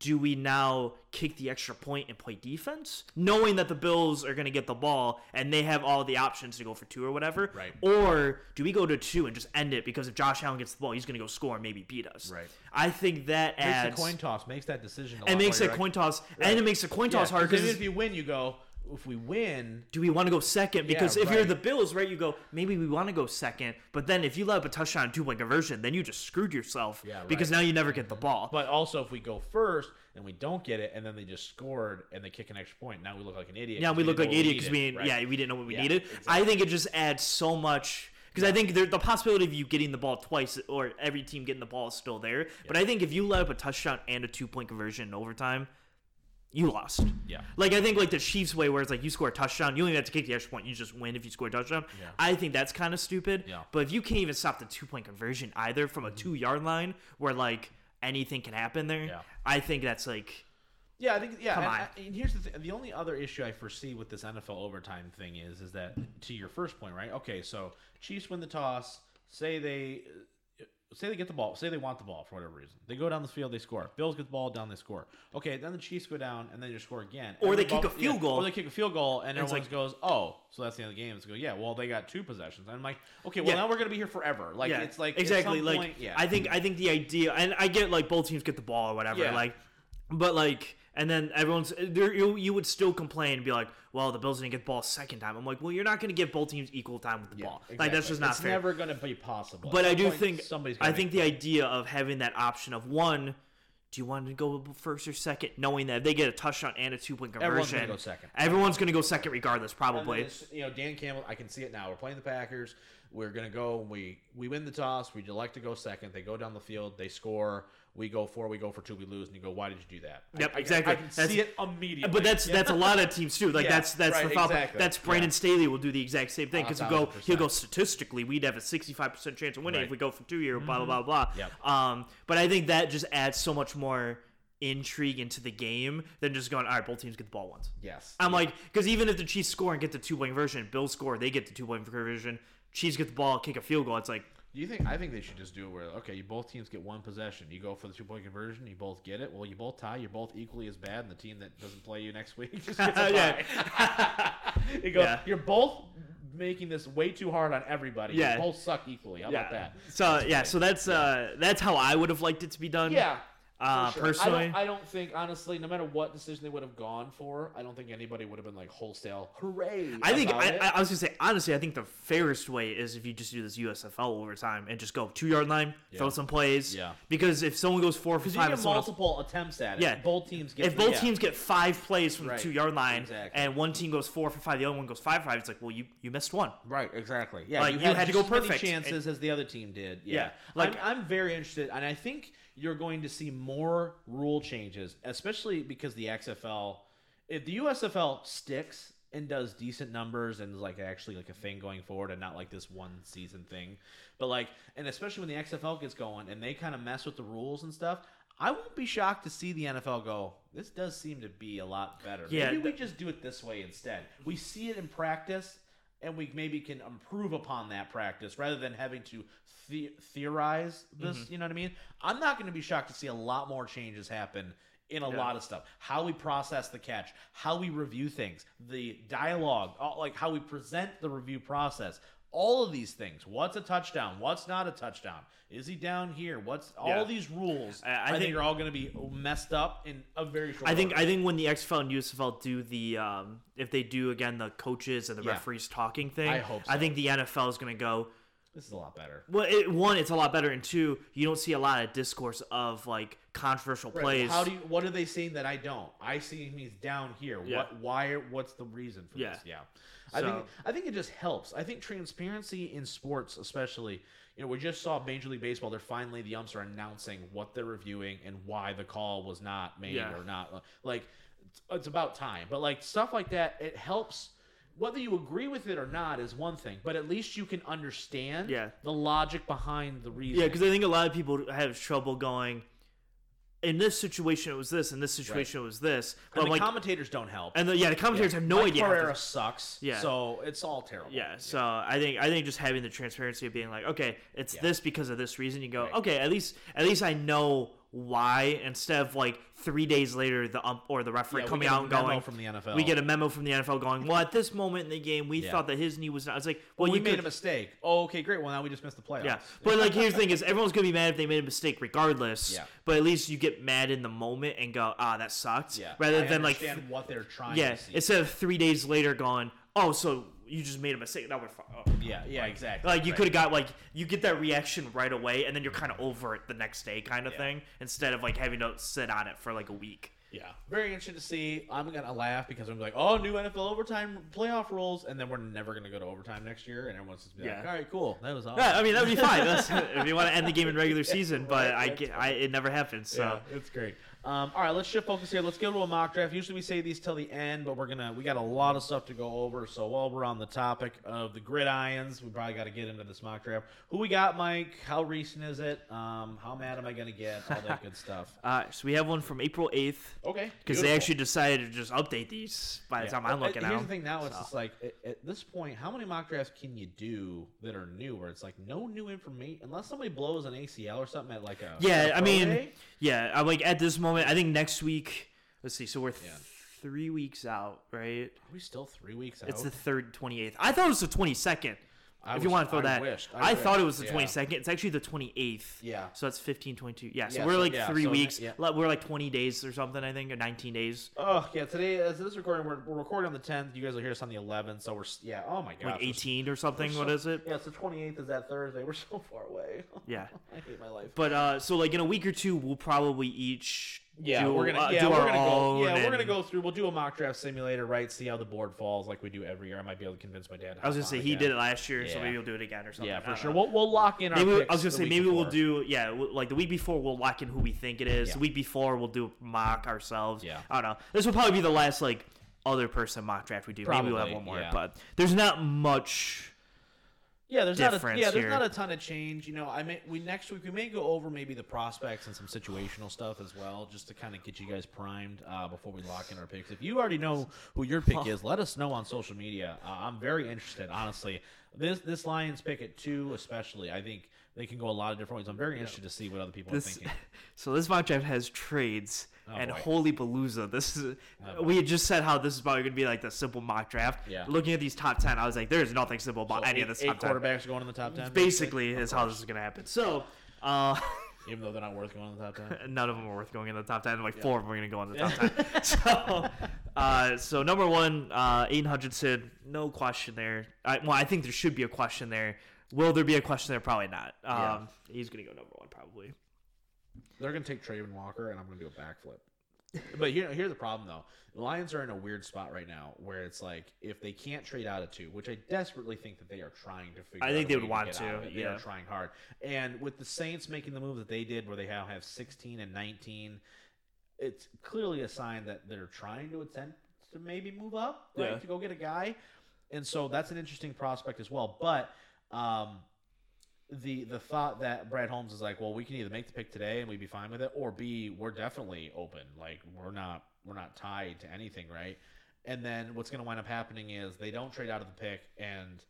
do we now kick the extra point and play defense knowing that the bills are going to get the ball and they have all the options to go for two or whatever Right. or do we go to two and just end it because if josh allen gets the ball he's going to go score and maybe beat us Right. i think that Makes adds the coin toss makes that decision. A and makes a coin toss and it makes a coin toss Yeah, hard 'cause because if you win, you go. If we win, do we want to go second? Because if you're the Bills, right, you go, maybe we want to go second. But then if you let up a touchdown and two point conversion, then you just screwed yourself Yeah, because now you never get the mm-hmm. ball. but also if we go first and we don't get it, and then they just scored and they kick an extra point, now we look like an idiot. yeah, 'cause we look like idiots because we, needed, right? yeah, we didn't know what we Yeah, needed. I think it just adds so much. Because I think there, the possibility of you getting the ball twice or every team getting the ball is still there. But I think if you let up a touchdown and a two point conversion in overtime, you lost. Yeah. Like I think like the Chiefs way where it's like you score a touchdown, you only have to kick the extra point, you just win if you score a touchdown. Yeah. I think that's kind of stupid. Yeah. Mm-hmm. But if you can't even stop the two point conversion either from a two yard line where like anything can happen there, Yeah. I think that's like Yeah, I think yeah. Come and, on. I- and here's the th- the only other issue I foresee with this NFL overtime thing is is that to your first point, right? Okay, so Chiefs win the toss. Say they say they get the ball. Say they want the ball for whatever reason. They go down the field, they score. Bills get the ball down, they score. Okay, then the Chiefs go down and then just score again. Or And they the kick ball- a field yeah, goal. Or they kick a field goal, and, And everyone goes, "Oh, so that's the end of the game." It's go, "Yeah, well, they got two possessions." And I'm like, "Okay, well, Yeah. now we're gonna be here forever." Like yeah, it's like exactly like point- yeah. I think I think the idea and I get like both teams get the ball or whatever like but like and then everyone's there you, you would still complain and be like well the Bills didn't get the ball a second time I'm like well you're not going to give both teams equal time with the Yeah, ball like that's just not it's fair never gonna be possible. but I do think somebody's. I think the idea of having that option of one do you want to go first or second knowing that if they get a touchdown and a two point conversion Everyone's gonna go second. everyone's going to go second regardless probably you know, Dan Campbell. I can see it now. We're playing the Packers. We're gonna go. We we win the toss. We elect to go second. They go down the field. They score. We go four, we go for two, we lose, and you go, why did you do that? Yep, I, exactly. I, can That's- see it immediately. But that's Yeah. that's a lot of teams too. Like Yeah, that's that's right, exactly. That's Brandon Yeah. Staley will do the exact same thing because he'll go he'll go statistically we'd have a sixty five percent chance of winning Right. if we go for two year blah blah blah blah. Yep. Um, but I think that just adds so much more intrigue into the game than just going all right. Both teams get the ball once. yes. I'm like because even if the Chiefs score and get the two point version, Bills score they get the two point conversion. Chiefs get the ball, kick a field goal. It's like Do you think? I think they should just do it where okay, you both teams get one possession. You go for the two point conversion. You both get it. Well, you both tie. You're both equally as bad, and the team that doesn't play you next week [LAUGHS] just gets a [LAUGHS] Yeah. tie. [LAUGHS] you go. Yeah. You're both making this way too hard on everybody. Yeah. You both suck equally. How about that? So yeah, so that's uh that's how I would have liked it to be done. Yeah. Uh, sure. personally, I don't, I don't think honestly, no matter what decision they would have gone for, I don't think anybody would have been like wholesale hooray. I think I. I, I was gonna say honestly, I think the fairest way is if you just do this USFL overtime and just go two yard line, throw some plays. Yeah. Because if someone goes four for because you get someone else- multiple attempts at it. Yeah. both teams get. if both yeah. teams get five plays from Right. the two yard line, Exactly. and one team goes four for five, the other one goes five for five, it's like, well, you you missed one. Right, exactly. Yeah, Like, you had to go perfect. chances as the other team did. Yeah, Yeah, like- like I'm, I'm very interested, and I think you're going to see more rule changes, especially because the XFL, if the USFL sticks and does decent numbers and is like actually like a thing going forward, and not like this one season thing, but like, and especially when the XFL gets going and they kind of mess with the rules and stuff. I won't be shocked to see the NFL go. This does seem to be a lot better. Yeah, Maybe we just do it this way instead. We see it in practice, and we maybe can improve upon that practice rather than having to the- theorize this. Mm-hmm. You know what I mean? I'm not going to be shocked to see a lot more changes happen in a Yeah. lot of stuff. How we process the catch, how we review things, the dialogue, all, like how we present the review process. All of these things. What's a touchdown? What's not a touchdown? Is he down here? What's all these rules? I- I I, think, think- are all going to be messed up in a very short. I think order. I think when the XFL and USFL do the um, if they do again the coaches and the Yeah. referees talking thing, I hope I think the NFL is going to go. This is a lot better. Well, it, one, it's a lot better, and two, you don't see a lot of discourse of like controversial Right, plays. How do you? What are they saying that I don't? I see. He's down here. Yeah. What? Why? What's the reason for Yeah. this? Yeah. I think. I think it just helps. I think transparency in sports, especially. You know, we just saw Major League Baseball. They're finally the umps are announcing what they're reviewing and why the call was not made Yeah. or not. Like, it's, it's about time. But like stuff like that, it helps. Whether you agree with it or not is one thing, but at least you can understand Yeah. the logic behind the reason. Yeah, because I think a lot of people have trouble going. In this situation, it was this. In this situation, it was this. But and the like, commentators don't help. and the, yeah, the commentators have no Mike idea. Pereira sucks. Yeah. So it's all terrible. Yeah, so I think I think just having the transparency of being like, okay, it's Yeah. this because of this reason. You go, Right. okay, at least at least I know why. Instead of like three days later, the ump or the referee Yeah, we coming get a out and memo going from the NFL. We get a memo from the NFL going, well, at this moment in the game, we Yeah. thought that his knee was not. It's like, well, Well, we you made could, a mistake. Oh, okay, great. Well, now we just missed the playoffs. yeah, but like here's the thing: is everyone's gonna be mad if they made a mistake, regardless. Yeah. But at least you get mad in the moment and go, ah, that sucked. yeah. Rather I than like, understand what they're trying yeah, to see. instead of three days later going, oh, so you just made a mistake. Now we're fine. Oh. yeah, yeah, exactly. Like you Right. could have got like you get that reaction right away, and then you're kind of over it the next day, kind of Yeah. thing, instead of like having to sit on it for like a week. Yeah, very interesting to see. I'm gonna laugh because I'm like, oh, new NFL overtime playoff rules, and then we're never gonna go to overtime next year, and everyone's just be like, all right, cool, that was awesome. Yeah, I mean that would be fine if you want to end the game in regular [LAUGHS] season, but Right, I get I it never happens. So Yeah, it's great. Um, all right, let's shift focus here. Let's go to a mock draft. Usually we say these till the end, but we're gonna we got a lot of stuff to go over. So while we're on the topic of the gridirons, we probably got to get into this mock draft. Who we got, Mike? How recent is it? Um, how mad am I gonna get? All that good stuff. [LAUGHS] uh, so we have one from April eighth Okay, because they actually decided to just update these by the Yeah. time I'm looking uh, at Here's them. the thing now, it's So. just like at, at this point, how many mock drafts can you do that are new? Where it's like no new information, unless somebody blows an ACL or something at like a Yeah, at a I mean, day? Yeah, I'm like at this moment. I think next week. Let's see. So we're th- Yeah. three weeks out, right? are we still three weeks out? It's the third, twenty eighth. I thought it was the twenty second. I if you want to throw I that, wished, I, I thought it was wished, the yeah. 22nd. It's actually the 28th. Yeah. So that's 15, 22. Yeah. So Yeah, we're so- like yeah, three so ne- weeks. yeah. We're like 20 days or something, I think, or 19 days. Oh yeah, today as this recording, we're, we're recording on the 10th. You guys will hear us on the 11th, so we're yeah. Oh my god, Like 18 or something. What is it? Yeah, it's the 28th is that Thursday. We're so far away. [LAUGHS] Yeah. I hate my life. But uh, so like in a week or two, we'll probably each Yeah, do, we're gonna uh, yeah do we're our gonna go yeah we're gonna go through. We'll do a mock draft simulator, right? See how the board falls, like we do every year. I might be able to convince my dad. I was gonna say he again. did it last year, so maybe we'll do it again or something. Yeah, for sure. know. We'll we'll lock in our. Maybe picks I was gonna say maybe we'll do yeah like the week before we'll lock in who we think it is. Yeah. The week before we'll do mock ourselves. Yeah. I don't know. This will probably be the last like other person mock draft we do. maybe we'll have one more, yeah. but there's not much. Yeah, there's not a yeah, there's here. not a ton of change. You know, I may we next week we may go over maybe the prospects and some situational stuff as well, just to kind of get you guys primed uh, before we lock in our picks. If you already know who your pick is, let us know on social media. Uh, I'm very interested, honestly. This this Lions pick at two, especially, I think they can go a lot of different ways. I'm very interested to see what other people are thinking. [LAUGHS] so this mock draft has trades Oh, and boy. holy palooza. This is Oh, we had just said how this is probably gonna be like the simple mock draft. Yeah. Looking at these top ten, I was like, there's nothing simple about So any eight, of this eight top ten. quarterbacks are going in the top ten. Basically, is how this is gonna happen. So. Uh, [LAUGHS] even though they're not worth going in the top ten. [LAUGHS] none of them are worth going in the top 10 like four of them are going to go in the top 10 so uh, so number one uh, Aidan Hutchinson no question there I, well I think there should be a question there will there be a question there probably not um, Yeah. he's going to go number one probably They're gonna take Travon Walker, and I'm gonna do a backflip. but here, here's the problem though. The Lions are in a weird spot right now, where it's like if they can't trade out of two, which I desperately think that they are trying to figure. I think a they would want get to, out of it. They yeah. are trying hard, and with the Saints making the move that they did, where they now have 16 and 19, it's clearly a sign that they're trying to attempt to maybe move up, right, Yeah. to go get a guy, and so that's an interesting prospect as well. But um, the the thought that Brad Holmes is like, well, we can either make the pick today and we'd be fine with it, or B, we're definitely open. Like we're not we're not tied to anything, right? And then what's going to wind up happening is they don't trade out of the pick, and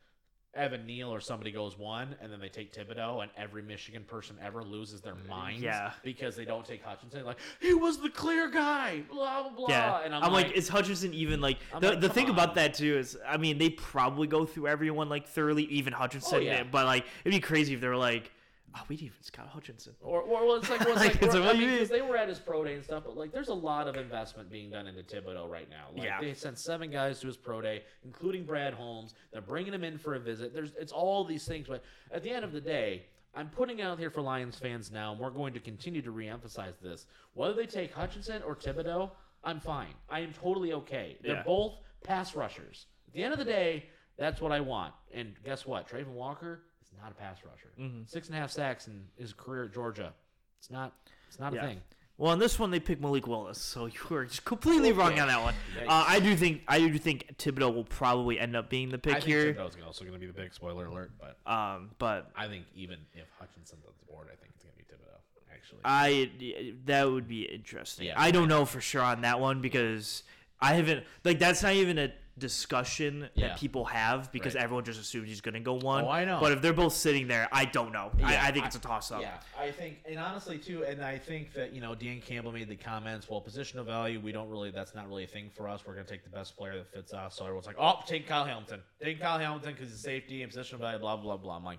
Evan Neal or somebody goes one, and then they take Thibodeaux, and every Michigan person ever loses their mm, mind, Yeah. because they don't take Hutchinson. Like he was the clear guy, blah blah blah. yeah and I'm, I'm, like, is Hutchinson even like I'm the, like, the thing about that too is I mean they probably go through everyone like thoroughly even Hutchinson Oh, yeah. but like it'd be crazy if they were like oh we didn't even Scott Hutchinson Or, or well, it's like, well, [LAUGHS] it's Like, like, it's I mean, mean. 'cause they were at his pro day and stuff, but like, there's a lot of investment being done into Thibodeaux right now. Like, Yeah. they sent seven guys to his pro day, including Brad Holmes. They're bringing him in for a visit. There's, it's all these things, but at the end of the day, I'm putting out here for Lions fans now, and we're going to continue to reemphasize this. Whether they take Hutchinson or Thibodeaux, I'm fine. I am totally okay. They're Yeah. both pass rushers. At the end of the day, that's what I want. And guess what? Travon Walker not a pass rusher. Mm-hmm. Six and a half sacks in his career at Georgia. It's not. It's not Yeah. a thing. Well, on this one, they picked Malik Willis, so [LAUGHS] you were just completely wrong Okay. on that one. Uh, I do think I do think Thibodeaux will probably end up being the pick I think here. Thibodeaux's also going to be the big spoiler alert, but Um, but I think even if Hutchinson's on the board, I think it's going to be Thibodeaux. Actually, I that would be interesting. Yeah. I don't know for sure on that one because I haven't like that's not even a discussion Yeah. that people have because Right. everyone just assumes he's gonna go one. Oh, I know. But if they're both sitting there, I don't know. Yeah, I, I think I- it's a toss up. Yeah, I think, and honestly too, and I think that you know Dan Campbell made the comments. Well, positional value, we don't really. That's not really a thing for us. We're going to take the best player that fits us. So everyone's like, oh, take Kyle Hamilton, take Kyle Hamilton because he's safety and positional value, blah blah blah. I'm like.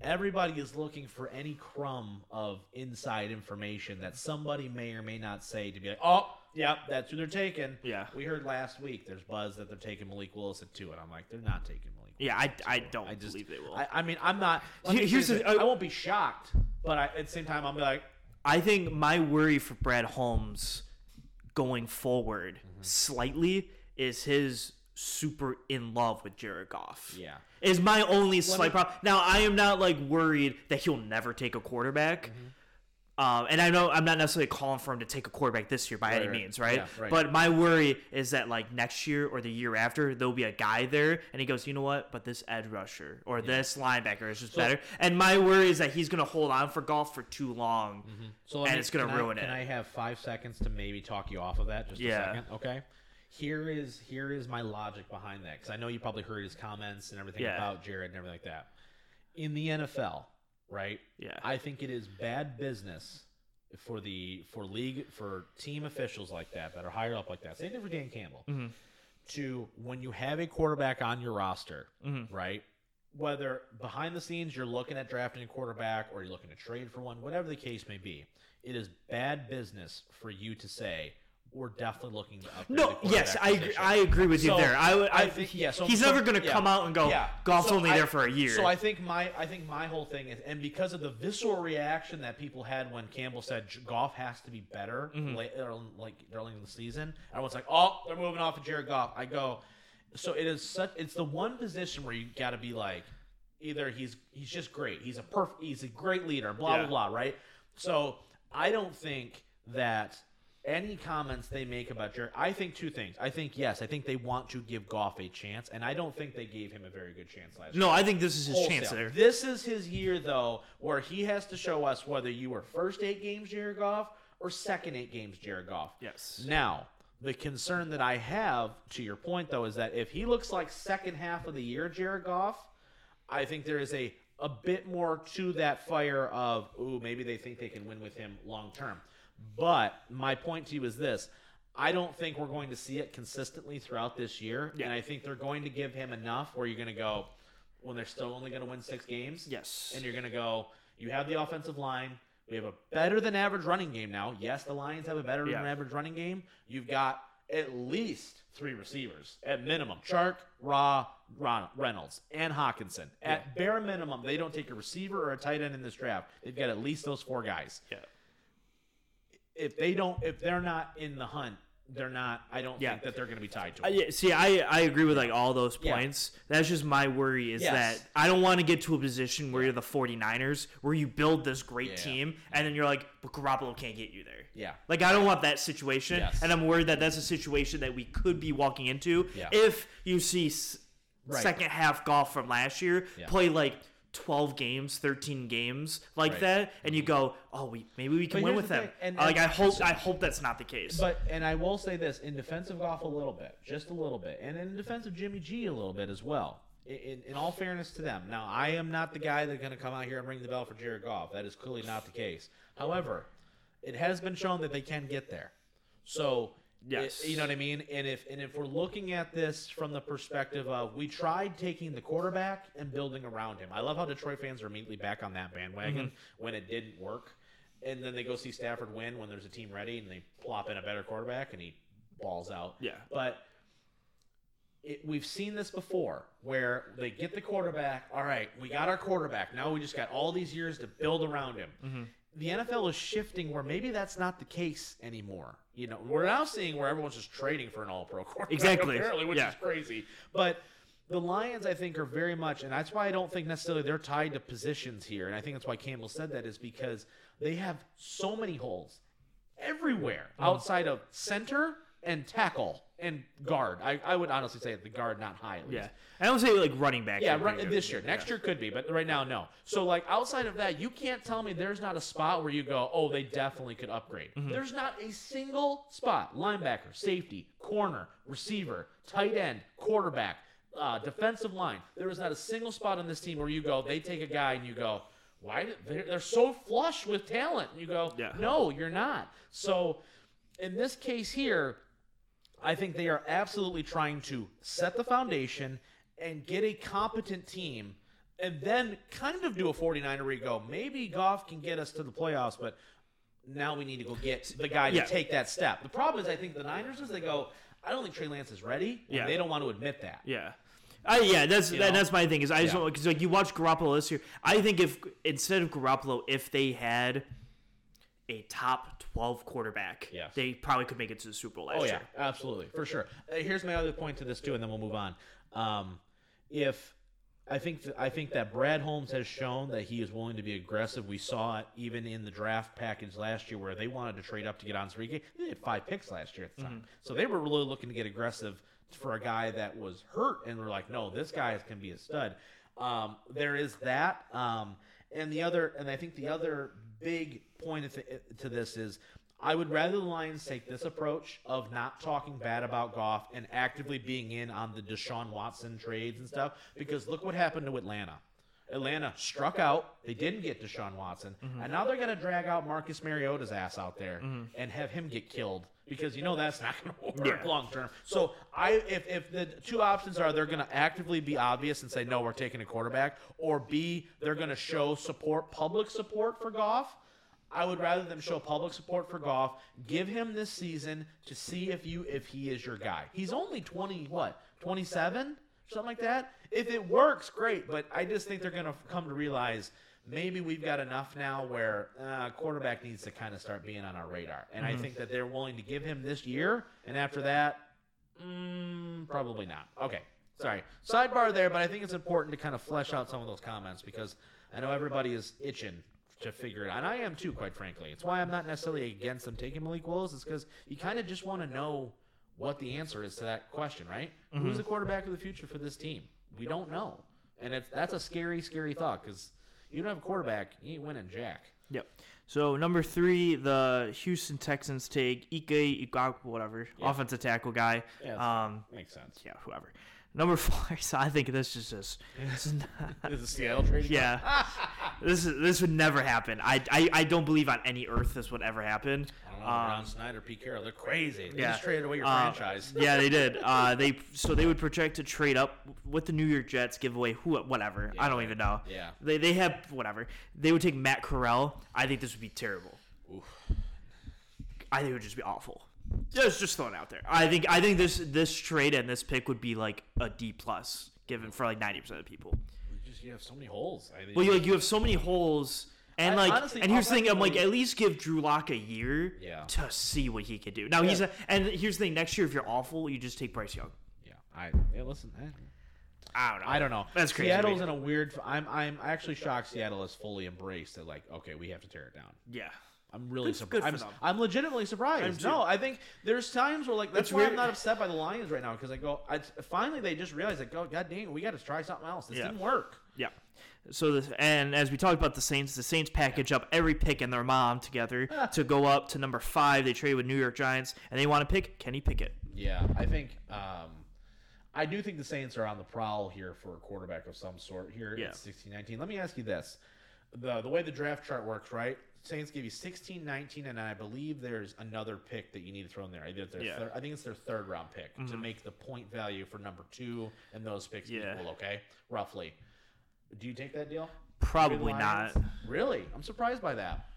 Everybody is looking for any crumb of inside information that somebody may or may not say to be like, oh, yep, that's who they're taking. Yeah. We heard last week there's buzz that they're taking Malik Willis at two, and I'm like, they're not taking Malik. Yeah, I, I don't I just believe they will. I, I mean, I'm not. let me here's the- this, uh, I won't be shocked, but I, at the same time, I'll be like, I think my worry for Brad Holmes going forward Mm-hmm. slightly is his super in love with Jared Goff. Yeah. Is my only me- slight problem. Now I am not like worried that he'll never take a quarterback. Mm-hmm. Um, and I know I'm not necessarily calling for him to take a quarterback this year by Right, any right. means, right? Yeah, right. But my worry is that like next year or the year after, there'll be a guy there, and he goes, you know what? But this edge rusher or this linebacker is just better. And my worry is that he's gonna hold on for Goff for too long. so And me- it's gonna ruin I- ruin Can it. I have five seconds to maybe talk you off of that? Just Yeah. a second, okay? Here is here is my logic behind that because I know you probably heard his comments and everything Yeah. about Jared and everything like that. In the NFL, right? Yeah. I think it is bad business for the for league for team officials like that that are higher up like that. Same thing for Dan Campbell. Mm-hmm. To when you have a quarterback on your roster, Mm-hmm. right? Whether behind the scenes you're looking at drafting a quarterback or you're looking to trade for one, whatever the case may be, it is bad business for you to say, we're definitely looking to upgrade. No, yes, I position. I agree with you So, there. I, would- I I think yeah. So he's so- never going to yeah, come out and go, yeah. Goff's So only I- there for a year. So I think my I think my whole thing is, and because of the visceral reaction that people had when Campbell said Goff has to be better, Mm-hmm. late, or, like early in the season, everyone's like, oh, they're moving off of Jared Goff. I go, so it is such. It's the one position where you got to be like, either he's he's just great, he's a perfect, he's a great leader, blah Yeah. blah blah, right? So I don't think that any comments they make about Jared, I think two things. I think yes, I think they want to give Goff a chance, and I don't think they gave him a very good chance last year. no, I think this is his Wholesale. chance there. This is his year though, where he has to show us whether you were first eight games Jared Goff or second eight games Jared Goff. Yes. Now, the concern that I have, to your point though, is that if he looks like second half of the year Jared Goff, I think there is a a bit more to that fire of ooh maybe they think they can win with him long term. But my point to you is this. I don't think we're going to see it consistently throughout this year, Yeah. and I think they're going to give him enough where you're going to go when they're still only going to win six games. Yes. And you're going to go, you have the offensive line. We have a better than average running game now. Yes, the Lions have a better Yeah. than average running game. You've got at least three receivers at minimum. Chark, Raw, Ron, Reynolds, and Hockenson. At bare minimum, they don't take a receiver or a tight end in this draft. They've got at least those four guys. Yeah. If they don't, if they're not in the hunt, they're not. I don't Yeah. think that they're going to be tied to Uh, yeah, see, I, I agree with like all those Yeah. points. That's just my worry is Yes. that I don't want to get to a position where you're the 49ers, where you build this great Yeah. team, and then you're like, but Garoppolo can't get you there. Yeah. Like, I don't want that situation, Yes. and I'm worried that that's a situation that we could be walking into Yeah. if you see s- Right. second half Goff from last year Yeah. play like 12 games, 13 games like Right. that, and you go, oh, we maybe we can But win with the them. and- like, I hope I hope that's not the case. But and I will say this in defensive Goff a little bit, just a little bit, and in defense of Jimmy G a little bit as well. In, in, in all fairness to them, now I am not the guy that's going to come out here and ring the bell for Jared Goff. That is clearly not the case. However, it has been shown that they can get there. So Yes. it- you know what I mean. And if and if we're looking at this from the perspective of we tried taking the quarterback and building around him. I love how Detroit fans are immediately back on that bandwagon Mm-hmm. when it didn't work, and then they go see Stafford win when there's a team ready and they plop in a better quarterback and he balls out. Yeah. but. It, we've seen this before where they get the quarterback. All right, we got our quarterback. Now we just got all these years to build around him Mm-hmm. The NFL is shifting where maybe that's not the case anymore. You know, we're now seeing where everyone's just trading for an all-pro quarterback, Exactly. apparently, which Yeah. is crazy. But the Lions, I think, are very much, and that's why I don't think necessarily they're tied to positions here. And I think that's why Campbell said that is because they have so many holes everywhere Mm. outside of center and tackle and guard. I, I would honestly say the guard not high. At least. yeah. I don't say like running back. Yeah, right, this year. Next year could be, but right now, no. So, like, outside of that, you can't tell me there's not a spot where you go, oh, they definitely could upgrade. There's not a single spot linebacker, safety, corner, receiver, tight end, quarterback, uh, defensive line. There is not a single spot on this team where you go, they take a guy and you go, why? did- They're, they're so flush with talent. And you go, Yeah. no, you're not. So, in this case here, I think they are absolutely trying to set the foundation and get a competent team and then kind of do a 49er where you go, maybe Goff can get us to the playoffs, but now we need to go get the guy Yeah. to take that step. The problem is, I think the Niners is they go, I don't think Trey Lance is ready. Yeah. They don't want to admit that. Yeah. I, yeah, that's You that, know? that's my thing is I just Yeah. because like you watch Garoppolo this year. I think if instead of Garoppolo, if they had a top twelve quarterback, Yes. they probably could make it to the Super Bowl last Oh yeah, year. absolutely, for sure. Uh, here's my other point to this too, and then we'll move on. Um, if I think th- I think that Brad Holmes has shown that he is willing to be aggressive. We saw it even in the draft package last year, where they wanted to trade up to get Onwuzurike. They had five picks last year at the time, so they were really looking to get aggressive for a guy that was hurt, and we're like, no, this guy is going to be a stud. Um, there is that, um, and the other, and I think the other big point to this is I would rather the Lions take this approach of not talking bad about Goff and actively being in on the Deshaun Watson trades and stuff because look what happened to Atlanta. Atlanta struck out. They didn't get Deshaun Watson. Mm-hmm. And now they're going to drag out Marcus Mariota's ass out there mm-hmm. and have him get killed because you know that's not going [LAUGHS] to work Yeah. long term. So I if, if the two options are they're going to actively be obvious and say no, we're taking a quarterback or B, they're going to show support, public support for Goff. I would rather them show public support for Goff. Give him this season to see if you if he is your guy. He's only twenty what twenty seven something like that. If it works, great. But I just think they're gonna come to realize maybe we've got enough now where uh, quarterback needs to kind of start being on our radar. And I think that they're willing to give him this year, and after that, mm, probably not. Okay, sorry. Sidebar there, but I think it's important to kind of flesh out some of those comments because I know everybody is itching to figure it out. And I am too, quite frankly. It's why I'm not necessarily against them taking Malik Willis, is because you kind of just want to know what the answer is to that question, right? Who's the quarterback of the future for this team? We don't know. And it's, that's a scary, scary thought because you don't have a quarterback, you ain't winning jack. Yep. So number three, the Houston Texans take Ike Igak, whatever, Yeah. offensive tackle guy. Yeah, um, Makes sense. yeah, whoever. Number four, [LAUGHS] so I think this is just, this is not, [LAUGHS] Is the Seattle trade? yeah, [LAUGHS] this is this would never happen. I, I I don't believe on any earth this would ever happen. I don't know. Ron Snyder, Pete Carroll, they're crazy. They yeah. just traded away your Uh, franchise. yeah, they did. Uh, they so they would project to trade up with the New York Jets, give away who, whatever. I don't even know. Yeah. They they have whatever. They would take Matt Corral. I think this would be terrible. Oof. I think it would just be awful. Just just throwing it out there. I think I think this this trade and this pick would be like a D plus given for like ninety percent of people. You just you have so many holes. I think. Well, you like you have so many holes. And I- like, honestly, and here's the thing: I'm like, at least give Drew Lock a year Yeah. to see what he could do. Now he's a, and here's the thing: next year, if you're awful, you just take Bryce Young. yeah. I yeah, listen. I, I don't know. I don't know. That's crazy Seattle's in a weird. I'm I'm actually shocked Seattle has fully embraced it. Like, okay, we have to tear it down. Yeah. I'm really surprised. I'm. I'm legitimately surprised. I'm. No, I think there's times where like that's It's why I'm not upset by the Lions right now because I go. I, finally, they just realized like, oh god dang, it, we got to try something else. This Yeah. didn't work. Yeah. So this, and as we talked about the Saints, the Saints package up every pick and their mom together [LAUGHS] to go up to number five. They trade with New York Giants, and they want to pick Kenny Pickett. Yeah, I think. Um, I do think the Saints are on the prowl here for a quarterback of some sort here Yeah. at 16-19. Let me ask you this: the the way the draft chart works, right? Saints give you 16, 19, and I believe there's another pick that you need to throw in there. Either their Yeah. third, I think it's their third round pick to make the point value for number two and those picks Yeah. equal. Okay, roughly. Do you take that deal? Probably not. Really? I'm surprised by that.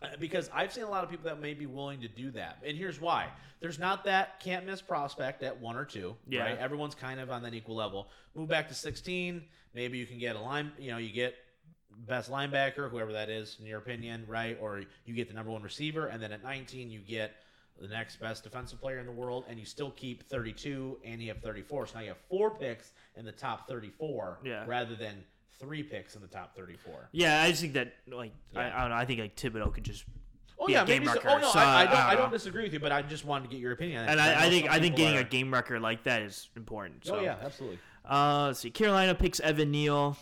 Uh, Because I've seen a lot of people that may be willing to do that. And here's why. There's not that can't miss prospect at one or two. Yeah. Right? Everyone's kind of on that equal level. Move back to 16. Maybe you can get a line, you know, you get best linebacker, whoever that is, in your opinion, right? Or you get the number one receiver. And then at 19, you get the next best defensive player in the world. And you still keep 32 and you have 34. So now you have four picks in the top 34 Yeah. rather than three picks in the top 34. Yeah, I just think that like I, Yeah. I don't know. I think like Thibodeaux could just Oh yeah, maybe. So. Oh no, So, I, I don't. I don't I don't disagree with you, but I just wanted to get your opinion. and I, I think I think getting a game record like that is important. So. Oh yeah, absolutely. Uh, let's see. Carolina picks Evan Neal,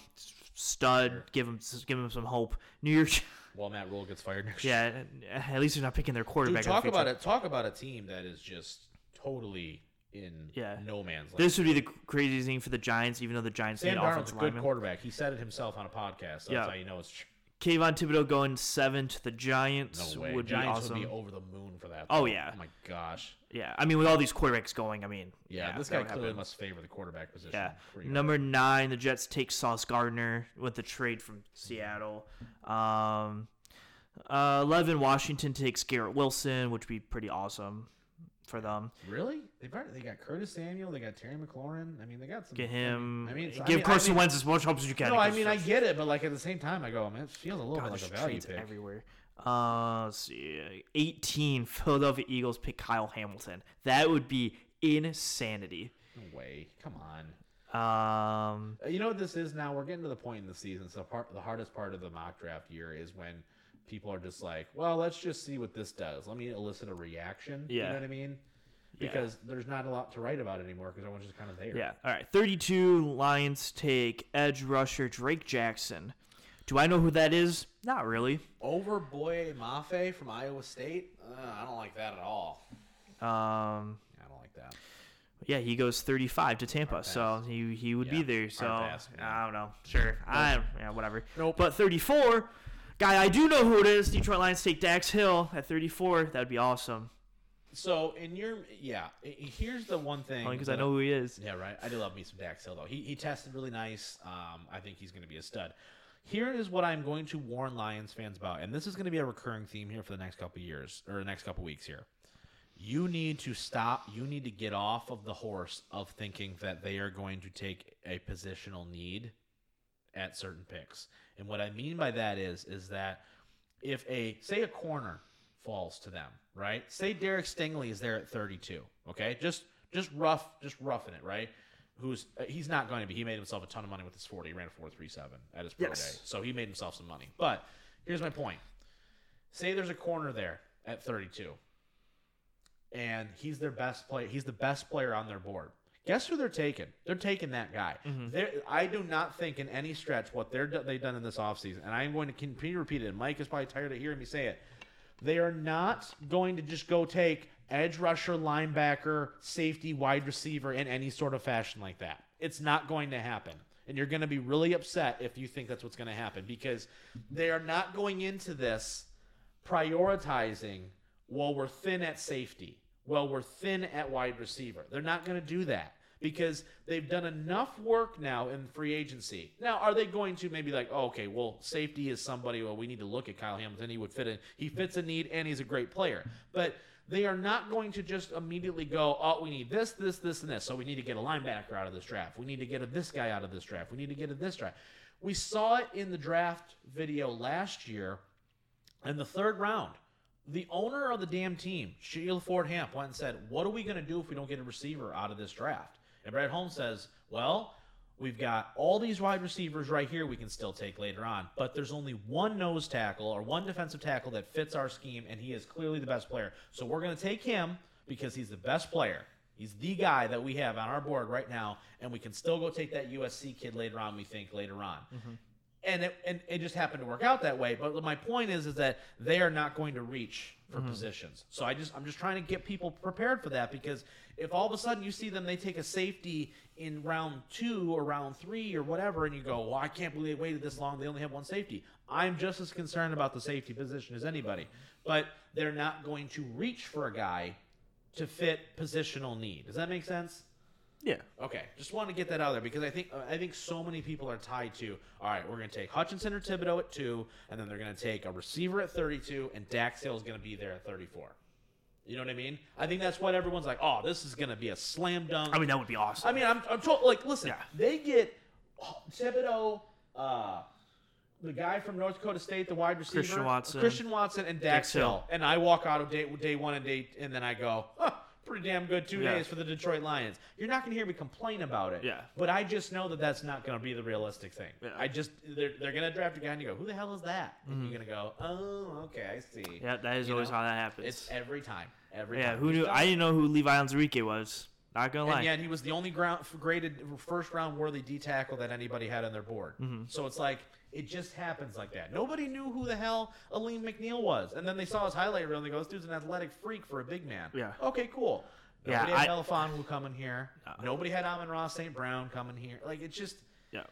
stud. Give him give him some hope. New York. [LAUGHS] Well, Matt Rhule gets fired next year. Yeah, uh, at least they're not picking their Dude, quarterback. the talk about it. Talk about a team that is just totally in Yeah. no man's land. This would be the craziest thing for the Giants, even though the Giants Sam need Darnold's a good linemen. quarterback. He said it himself on a podcast. So Yeah. That's how you know it's true. Kayvon Thibodeaux going seven to the Giants No way. would Giants be awesome. would be over the moon for that. Oh, yeah. Oh my gosh. Yeah, I mean with all these quarterbacks going, I mean, Yeah, this that guy would clearly must favor the quarterback position. Yeah. pretty Number nine, the Jets take Sauce Gardner with the trade from Seattle. Um, uh, Eleven, Washington takes Garrett Wilson, which would be pretty awesome for them. Really? They've already, they got Curtis Samuel. They got Terry McLaurin. I mean, they got some. Get him. I mean, it's- I give mean- I Carson mean- Wentz as much help as you can. No, I mean I get it, but like at the same time, I go, man, it feels a little God, bit like a value pick. everywhere. Uh, let's see. 18, Philadelphia Eagles pick Kyle Hamilton. That would be insanity. No way. Come on. Um, Uh, You know what this is now? We're getting to the point in the season. So part the hardest part of the mock draft year is when people are just like, "Well, let's just see what this does. Let me elicit a reaction." Yeah. You know what I mean? Yeah. Because there's not a lot to write about anymore because everyone's just kind of there. yeah. All right. 32 Lions take edge rusher Drake Jackson. Do I know who that is? Not really. Over Boye Mafe from Iowa State. Uh, I don't like that at all. Um, I don't like that. yeah, he goes 35 to Tampa, so he he would be there. So pass. I don't know. Sure. I yeah, whatever. Nope. But 34, guy, I do know who it is. Detroit Lions take Dax Hill at 34. That'd be awesome. So in your yeah, here's the one thing. Only because I know who he is. Yeah, right. I do love me some Dax Hill though. He he tested really nice. Um, I think he's going to be a stud. Here is what I'm going to warn Lions fans about, and this is going to be a recurring theme here for the next couple years or the next couple weeks here. You need to stop. You need to get off of the horse of thinking that they are going to take a positional need at certain picks. And what I mean by that is, is that if a say a corner falls to them, right? Say Derek Stingley is there at 32. Okay, just just rough, just roughing it, right? Who's uh, he's not going to be. He made himself a ton of money with his 40. He ran a 4.37 at his pro Yes. day, so he made himself some money. But here's my point: say there's a corner there at 32, and he's their best player. He's the best player on their board. Guess who they're taking? They're taking that guy. They're, I do not think in any stretch what they're they've done in this offseason, and I'm going to continue to repeat it. And Mike is probably tired of hearing me say it. They are not going to just go take edge rusher, linebacker, safety, wide receiver in any sort of fashion like that. It's not going to happen. And you're going to be really upset if you think that's what's going to happen because they are not going into this prioritizing, well, we're thin at safety. Well, we're thin at wide receiver. They're not going to do that because they've done enough work now in free agency. Now, are they going to maybe like, oh, okay, well, safety is somebody, well, we need to look at Kyle Hamilton. He would fit in. He fits a need and he's a great player. But they are not going to just immediately go, oh, we need this, this, this, and this. So we need to get a linebacker out of this draft. We need to get a, this guy out of this draft. We need to get a this draft. We saw it in the draft video last year in the third round. The owner of the damn team, Sheila Ford Hamp, went and said, What are we going to do if we don't get a receiver out of this draft? And Brad Holmes says, Well, we've got all these wide receivers right here we can still take later on, but there's only one nose tackle or one defensive tackle that fits our scheme, and he is clearly the best player. So we're going to take him because he's the best player. He's the guy that we have on our board right now, and we can still go take that USC kid later on, we think, later on mm-hmm. and it, and it just happened to work out that way. But my point is, is that they are not going to reach for mm-hmm. positions. So I just, I'm just trying to get people prepared for that because if all of a sudden you see them, they take a safety in round two or round three or whatever, and you go, well, I can't believe they waited this long. They only have one safety. I'm just as concerned about the safety position as anybody. But they're not going to reach for a guy to fit positional need. Does that make sense? Yeah. Okay, just want to get that out there because I think I think so many people are tied to. All right, we're going to take Hutchinson or Thibodeaux at two, and then they're going to take a receiver at thirty-two, and Dax Hill is going to be there at thirty-four. You know what I mean? I think that's what everyone's like. Oh, this is going to be a slam dunk. I mean, that would be awesome. I mean, I'm, I'm told, like, listen, Yeah. they get Thibodeaux, uh, the guy from North Dakota State, the wide receiver, Christian Watson. Christian Watson, and Dax, Dax Hill. Hill. and I walk out of day, day one and day, and then I go, huh, pretty damn good two Yeah. days for the Detroit Lions. You're not going to hear me complain about it. Yeah. But I just know that that's not going to be the realistic thing. Yeah. I just they're, they're going to draft a guy and you go, who the hell is that? And you're going to go, oh, okay, I see. Mm-hmm. yeah, that is You always know, how that happens. It's every time. Every time. yeah, time. who knew? I didn't know who Levi Onwuzurike was. Not gonna lie. and yet he was the only ground graded first round worthy D tackle that anybody had on their board. Mm-hmm. So it's like it just happens like that. Nobody knew who the hell Alim McNeill was, and then they saw his highlight reel and they go, "This dude's an athletic freak for a big man." Yeah. Okay, cool. Yeah, Nobody had I- Belafonte coming here. No. Nobody had Amon-Ra St. Brown coming here. Like it's just yeah.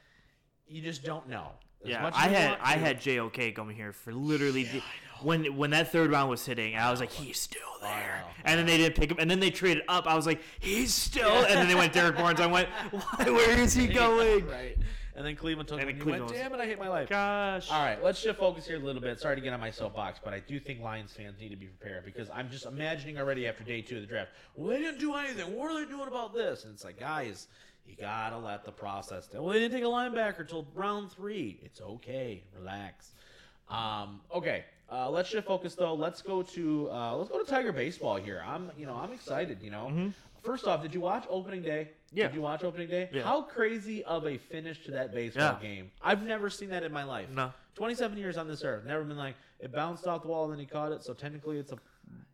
you just don't know. As Yeah, I had want I had JOK coming here for literally the, when when that third round was hitting, I was like, he's still there. know. And then they didn't pick him, and then they traded up. I was like, he's still. And then they went Derrick Barnes. I went, why, where is he [LAUGHS] going? right. And then Cleveland took And him. And you went, Cleveland Damn it! I hate my life. Gosh. All right, let's shift focus here a little bit. Sorry to get on my soapbox, but I do think Lions fans need to be prepared because I'm just imagining already after day two of the draft. Well, they didn't do anything. What are they doing about this? And it's like, guys, you gotta let the process. Well, they didn't take a linebacker till round three. It's okay. Relax. Um, okay, uh, let's shift focus though. Let's go to uh, let's go to Tiger baseball here. I'm you know I'm excited. You know, Hmm. first off, did you watch opening day? Yeah. Did you watch opening day? Yeah. How crazy of a finish to that baseball Yeah. game! I've never seen that in my life. No. 27 years on this earth, never been like it bounced off the wall and then he caught it. So technically, it's a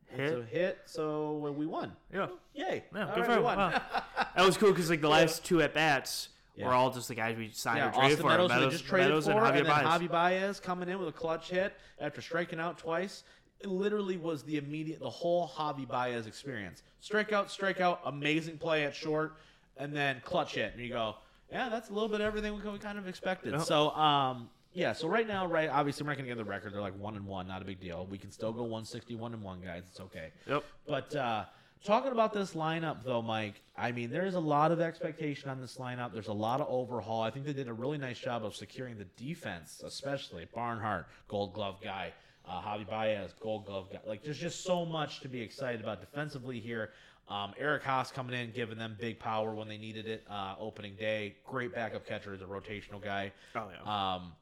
it's Hit. a hit. So we won. Yeah. Yay! Yeah, good right, won. Wow. [LAUGHS] That was cool because like the last two at bats Yeah. were all just the guys we signed Yeah, or traded Austin for. Meadows, Meadows, just traded Meadows for, and Javier and Baez. Javi Baez coming in with a clutch hit after striking out twice. It literally was the immediate, the whole Javi Baez experience. Strikeout, strikeout, amazing play at short, and then clutch it, and you go, yeah, that's a little bit everything we we kind of expected. So, um, yeah, so right now, right, obviously we're not gonna get the record. They're like one and one, not a big deal. We can still go 161 and one, guys. It's okay. Yep. But uh, Talking about this lineup, though, Mike, I mean, there's a lot of expectation on this lineup. There's a lot of overhaul. I think they did a really nice job of securing the defense, especially Barnhart, Gold Glove guy, uh, Javi Baez, Gold Glove guy. Like, there's just so much to be excited about defensively here. Um, Eric Haase coming in, giving them big power when they needed it. Uh, opening day, great backup catcher as a rotational guy. Oh yeah. Um,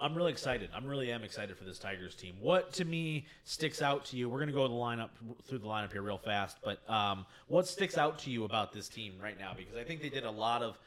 I'm really excited. I'm really am excited for this Tigers team. What to me sticks out to you? We're gonna go the lineup through the lineup here real fast, but um, what sticks out to you about this team right now? Because I think they did a lot of.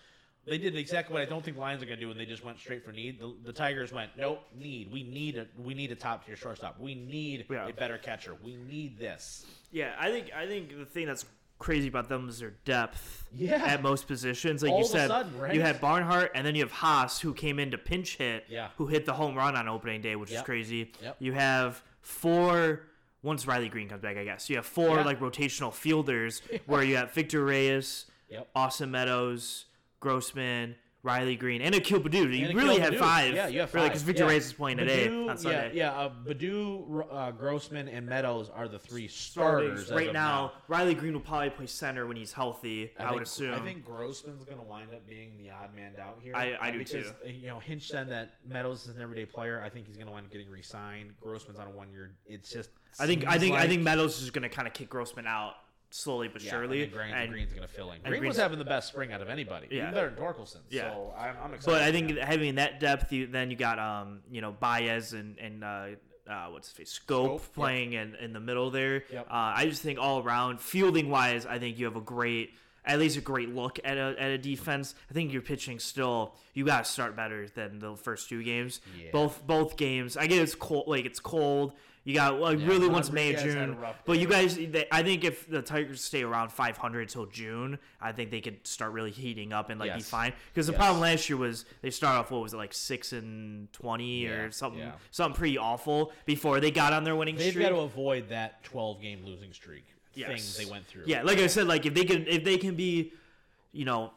They did exactly what I don't think Lions are going to do, and they just went straight for need. The, the Tigers went, nope, need. We need a we need a top tier shortstop. We need Yeah. a better catcher. We need this. Yeah, I think I think the thing that's crazy about them is their depth. Yeah. At most positions, like All you of a said, sudden, right? you had Barnhart, and then you have Haase, who came in to pinch hit. Yeah. Who hit the home run on opening day, which is crazy. Yep. You have four. Once Riley Greene comes back, I guess you have four Yeah. like rotational fielders, where you have Victor Reyes, Yep. Austin Meadows, Grossman. Riley Greene and Akil Baddoo. You And really Akil have Baddoo. five. Yeah, you have really five. because Victor yeah. Reyes is playing today Baddoo- on Sunday. Yeah, yeah. Uh, Baddoo, uh, Grossman, and Meadows are the three starters right of now, Riley Greene will probably play center when he's healthy. I, would think, assume. I think Grossman's going to wind up being the odd man out here. I- I do because, too. uh, You know, Hinch said that Meadows is an everyday player. I think he's going to wind up getting re-signed. Grossman's on a one-year. It's just. I think I think I think Meadows is going to kind of kick Grossman out slowly but Yeah, surely. and Greene, and- Greene's going to fill in. Greene was having the best spring out of anybody. Yeah. Even better than Torkelson. Yeah. So I'm, I'm excited. but I think having that depth, you, then you got um you know Baez and and uh, uh, what's his face Schoop, Schoop, playing in, in the middle there. Yep. Uh, I just think all around fielding wise, I think you have a great. At least a great look at a, at a defense. I think your pitching still you got to start better than the first two games. Yeah. Both both games. I get it's cold. Like it's cold. You got like Yeah, really once May Rodriguez had a June. But you guys, they, I think if the Tigers stay around 500 until June, I think they could start really heating up and like be fine. Because the Yes. problem last year was they start off what was it like six and 20 Yeah, or something, yeah. something pretty awful before they got on their winning They've streak. got to avoid that 12 game losing streak Yes. things they went through. Yeah, like I said, like if they can if they can be, you know,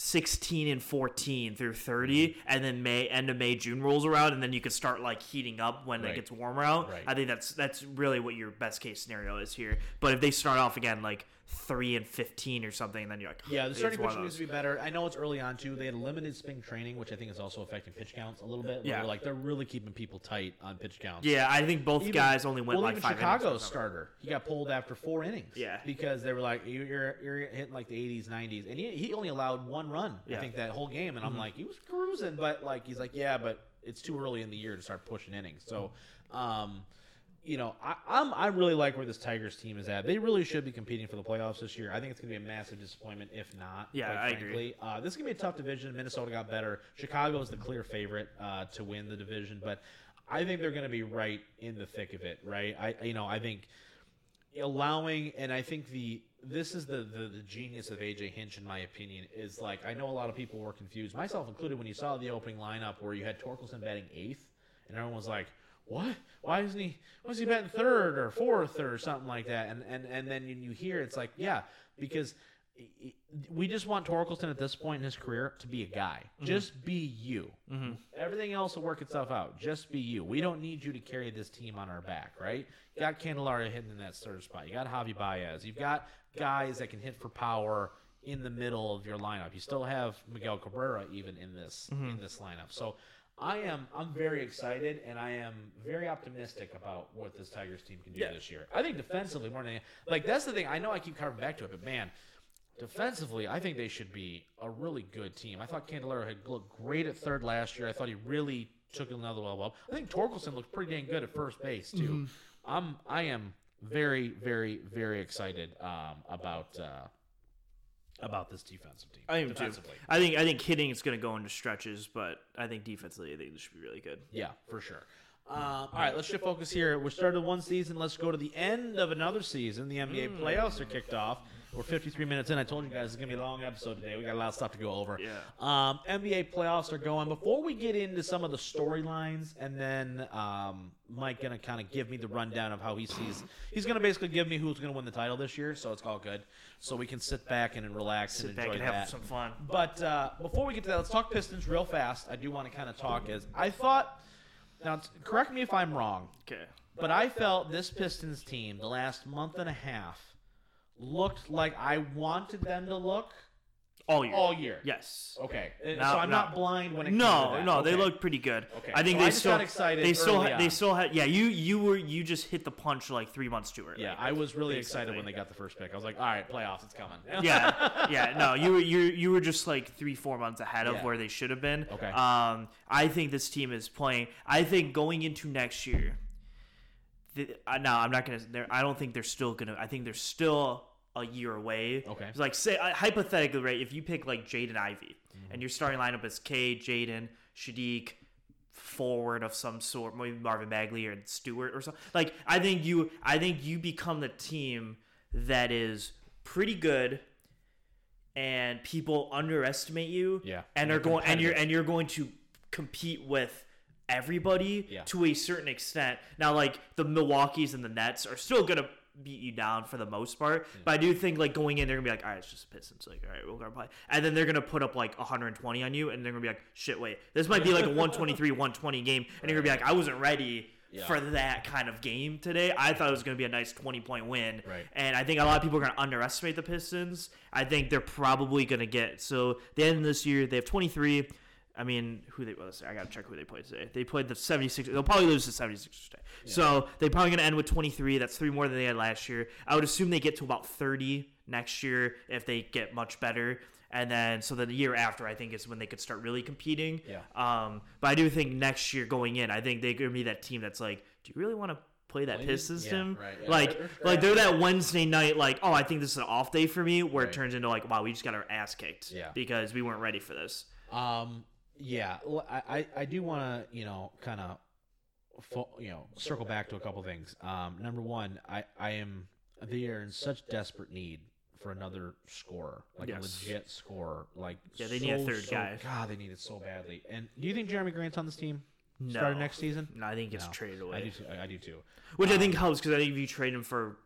16 and 14 through 30 Mm-hmm. and then May end of May June rolls around and then you can start like heating up when Right. it gets warmer out. Right. I think that's that's really what your best case scenario is here. But if they start off again like 3 and 15 or something and then you're like Yeah, the starting pitching needs to be better. I know it's early on too. They had limited spring training, which I think is also affecting pitch counts a little bit. Yeah. Like they're really keeping people tight on pitch counts. Yeah, I think both Even- guys only went well, like even 5 Chicago's starter, he got pulled after four innings. Yeah. because they were like, "You- "You're you're hitting like the 80s, 90s," and he, he only allowed one run. Yeah. Mm-hmm. I think that whole game, and I'm like, he was cruising, but like he's like, "Yeah, but it's too early in the year to start pushing innings." So, um, you know, I, I'm I really like where this Tigers team is at. They really should be competing for the playoffs this year. I think it's going to be a massive disappointment if not. Yeah, quite I agree. Uh, this is going to be a tough division. Minnesota got better. Chicago is the clear favorite uh, to win the division, but I think they're going to be right in the thick of it. Right? I you know I think allowing and I think the this is the, the the genius of AJ Hinch in my opinion is like I know a lot of people were confused, myself included, when you saw the opening lineup where you had Torkelson batting eighth, and everyone was like, "What? Why isn't he? Why is he batting third or fourth or something like that?" And and and then you, you hear it's like, yeah, because we just want Torkelson at this point in his career to be a guy. Mm-hmm. Just be you. Mm-hmm. Everything else will work itself out. Just be you. We don't need you to carry this team on our back, right? You got Candelario hitting in that third spot. You got Javi Baez. You've got guys that can hit for power in the middle of your lineup. You still have Miguel Cabrera even in this in mm-hmm. this lineup. So I am I'm very excited and I am very optimistic about what this Tigers team can do Yeah. this year. I think defensively more than any- like that's the thing. I know I keep coming back to it, but man, defensively, I think they should be a really good team. I thought Candelario had looked great at third last year. I thought he really took another level up. I think Torkelson looked pretty dang good at first base too. Mm-hmm. I'm I am very very very excited um, about uh, about this defensive team. I am too. defensively. I think I think hitting is going to go into stretches, but I think defensively, I think this should be really good. Yeah, for sure. Um, all right, let's shift focus here. We started one season. Let's go to the end of another season. The NBA Hmm. playoffs are kicked off. We're 53 minutes in. I told you guys it's gonna be a long episode today. We got a lot of stuff to go over. Yeah. Um, NBA playoffs are going. Before we get into some of the storylines, and then um, Mike gonna kind of give me the rundown of how he sees. He's gonna basically give me who's gonna win the title this year. So it's all good. So we can sit back and relax Sit and back enjoy and have that. some fun. But uh, before we get to that, let's talk Pistons real fast. I do want to kind of talk as I thought. Now, correct me if I'm wrong, Okay. but I felt this Pistons team the last month and a half looked like I wanted them to look all year. all year. Yes. Okay. And No, so I'm no. not blind when it comes to No, that. no, they Okay. look pretty good. Okay. I think Well, I they just still got excited They still early ha- they on. still had yeah. You you were you just hit the punch like three months too early. Yeah, I was really excited when they got the first pick. I was like, all right, playoffs, it's coming. [LAUGHS] yeah, yeah. No, you were you you were just like three four months ahead of Yeah. where they should have been. Okay. Um, I think this team is playing. I think going into next year. The, uh, no, I'm not gonna. they're- I don't think they're still gonna. I think they're still a year away. Okay. It's like say uh, hypothetically, right? If you pick like Jaden Ivey Mm-hmm. and your starting lineup is K, Jaden, Saddiq, forward of some sort, maybe Marvin Bagley or Stewart or something. Like I think you, I think you become the team that is pretty good, and people underestimate you. Yeah. and You're going and you're and you're going to compete with everybody Yeah. to a certain extent. Now, like the Milwaukee's and the Nets are still gonna beat you down for the most part, but I do think like going in, they're gonna be like, all right, it's just Pistons. Like, all right, we're gonna play, and then they're gonna put up like 120 on you, and they're gonna be like, shit, wait, this might be like a [LAUGHS] 123, 120 game, and you're gonna be like, I wasn't ready. Yeah. For that kind of game today, I thought it was going to be a nice 20 point win. Right. And I think a lot of people are going to underestimate the Pistons. I think they're probably going to get so the end of this year they have 23. I mean, who they well, I got to check who they played today. They played the 76. They'll probably lose the 76 today. So they're probably going to end with 23. That's three more than they had last year. I would assume they get to about 30 next year if they get much better. And then so then the year after, I think is when they could start really competing. Yeah. Um, but I do think next year going in, I think they're going to be that team that's like, do you really want to play that piss system. yeah, right, yeah. Like, They're- like they're that Wednesday night, like, oh, I think this is an off day for me, where Right. it turns into like, wow, we just got our ass kicked, Yeah. because we weren't ready for this. Um, yeah, I, I, I do want to, you know, kind of, you know, circle back to a couple things. Um, number one, I, I am, they are in such desperate need for another scorer, like Yes. a legit scorer. Like, Yeah, they need a third so- guy. God, they need it so badly. And do you think Jerami Grant's on this team? No. Starting next season? No, I think it's No. traded I away, do, too, I, I do too. which I think helps because I think if you trade him for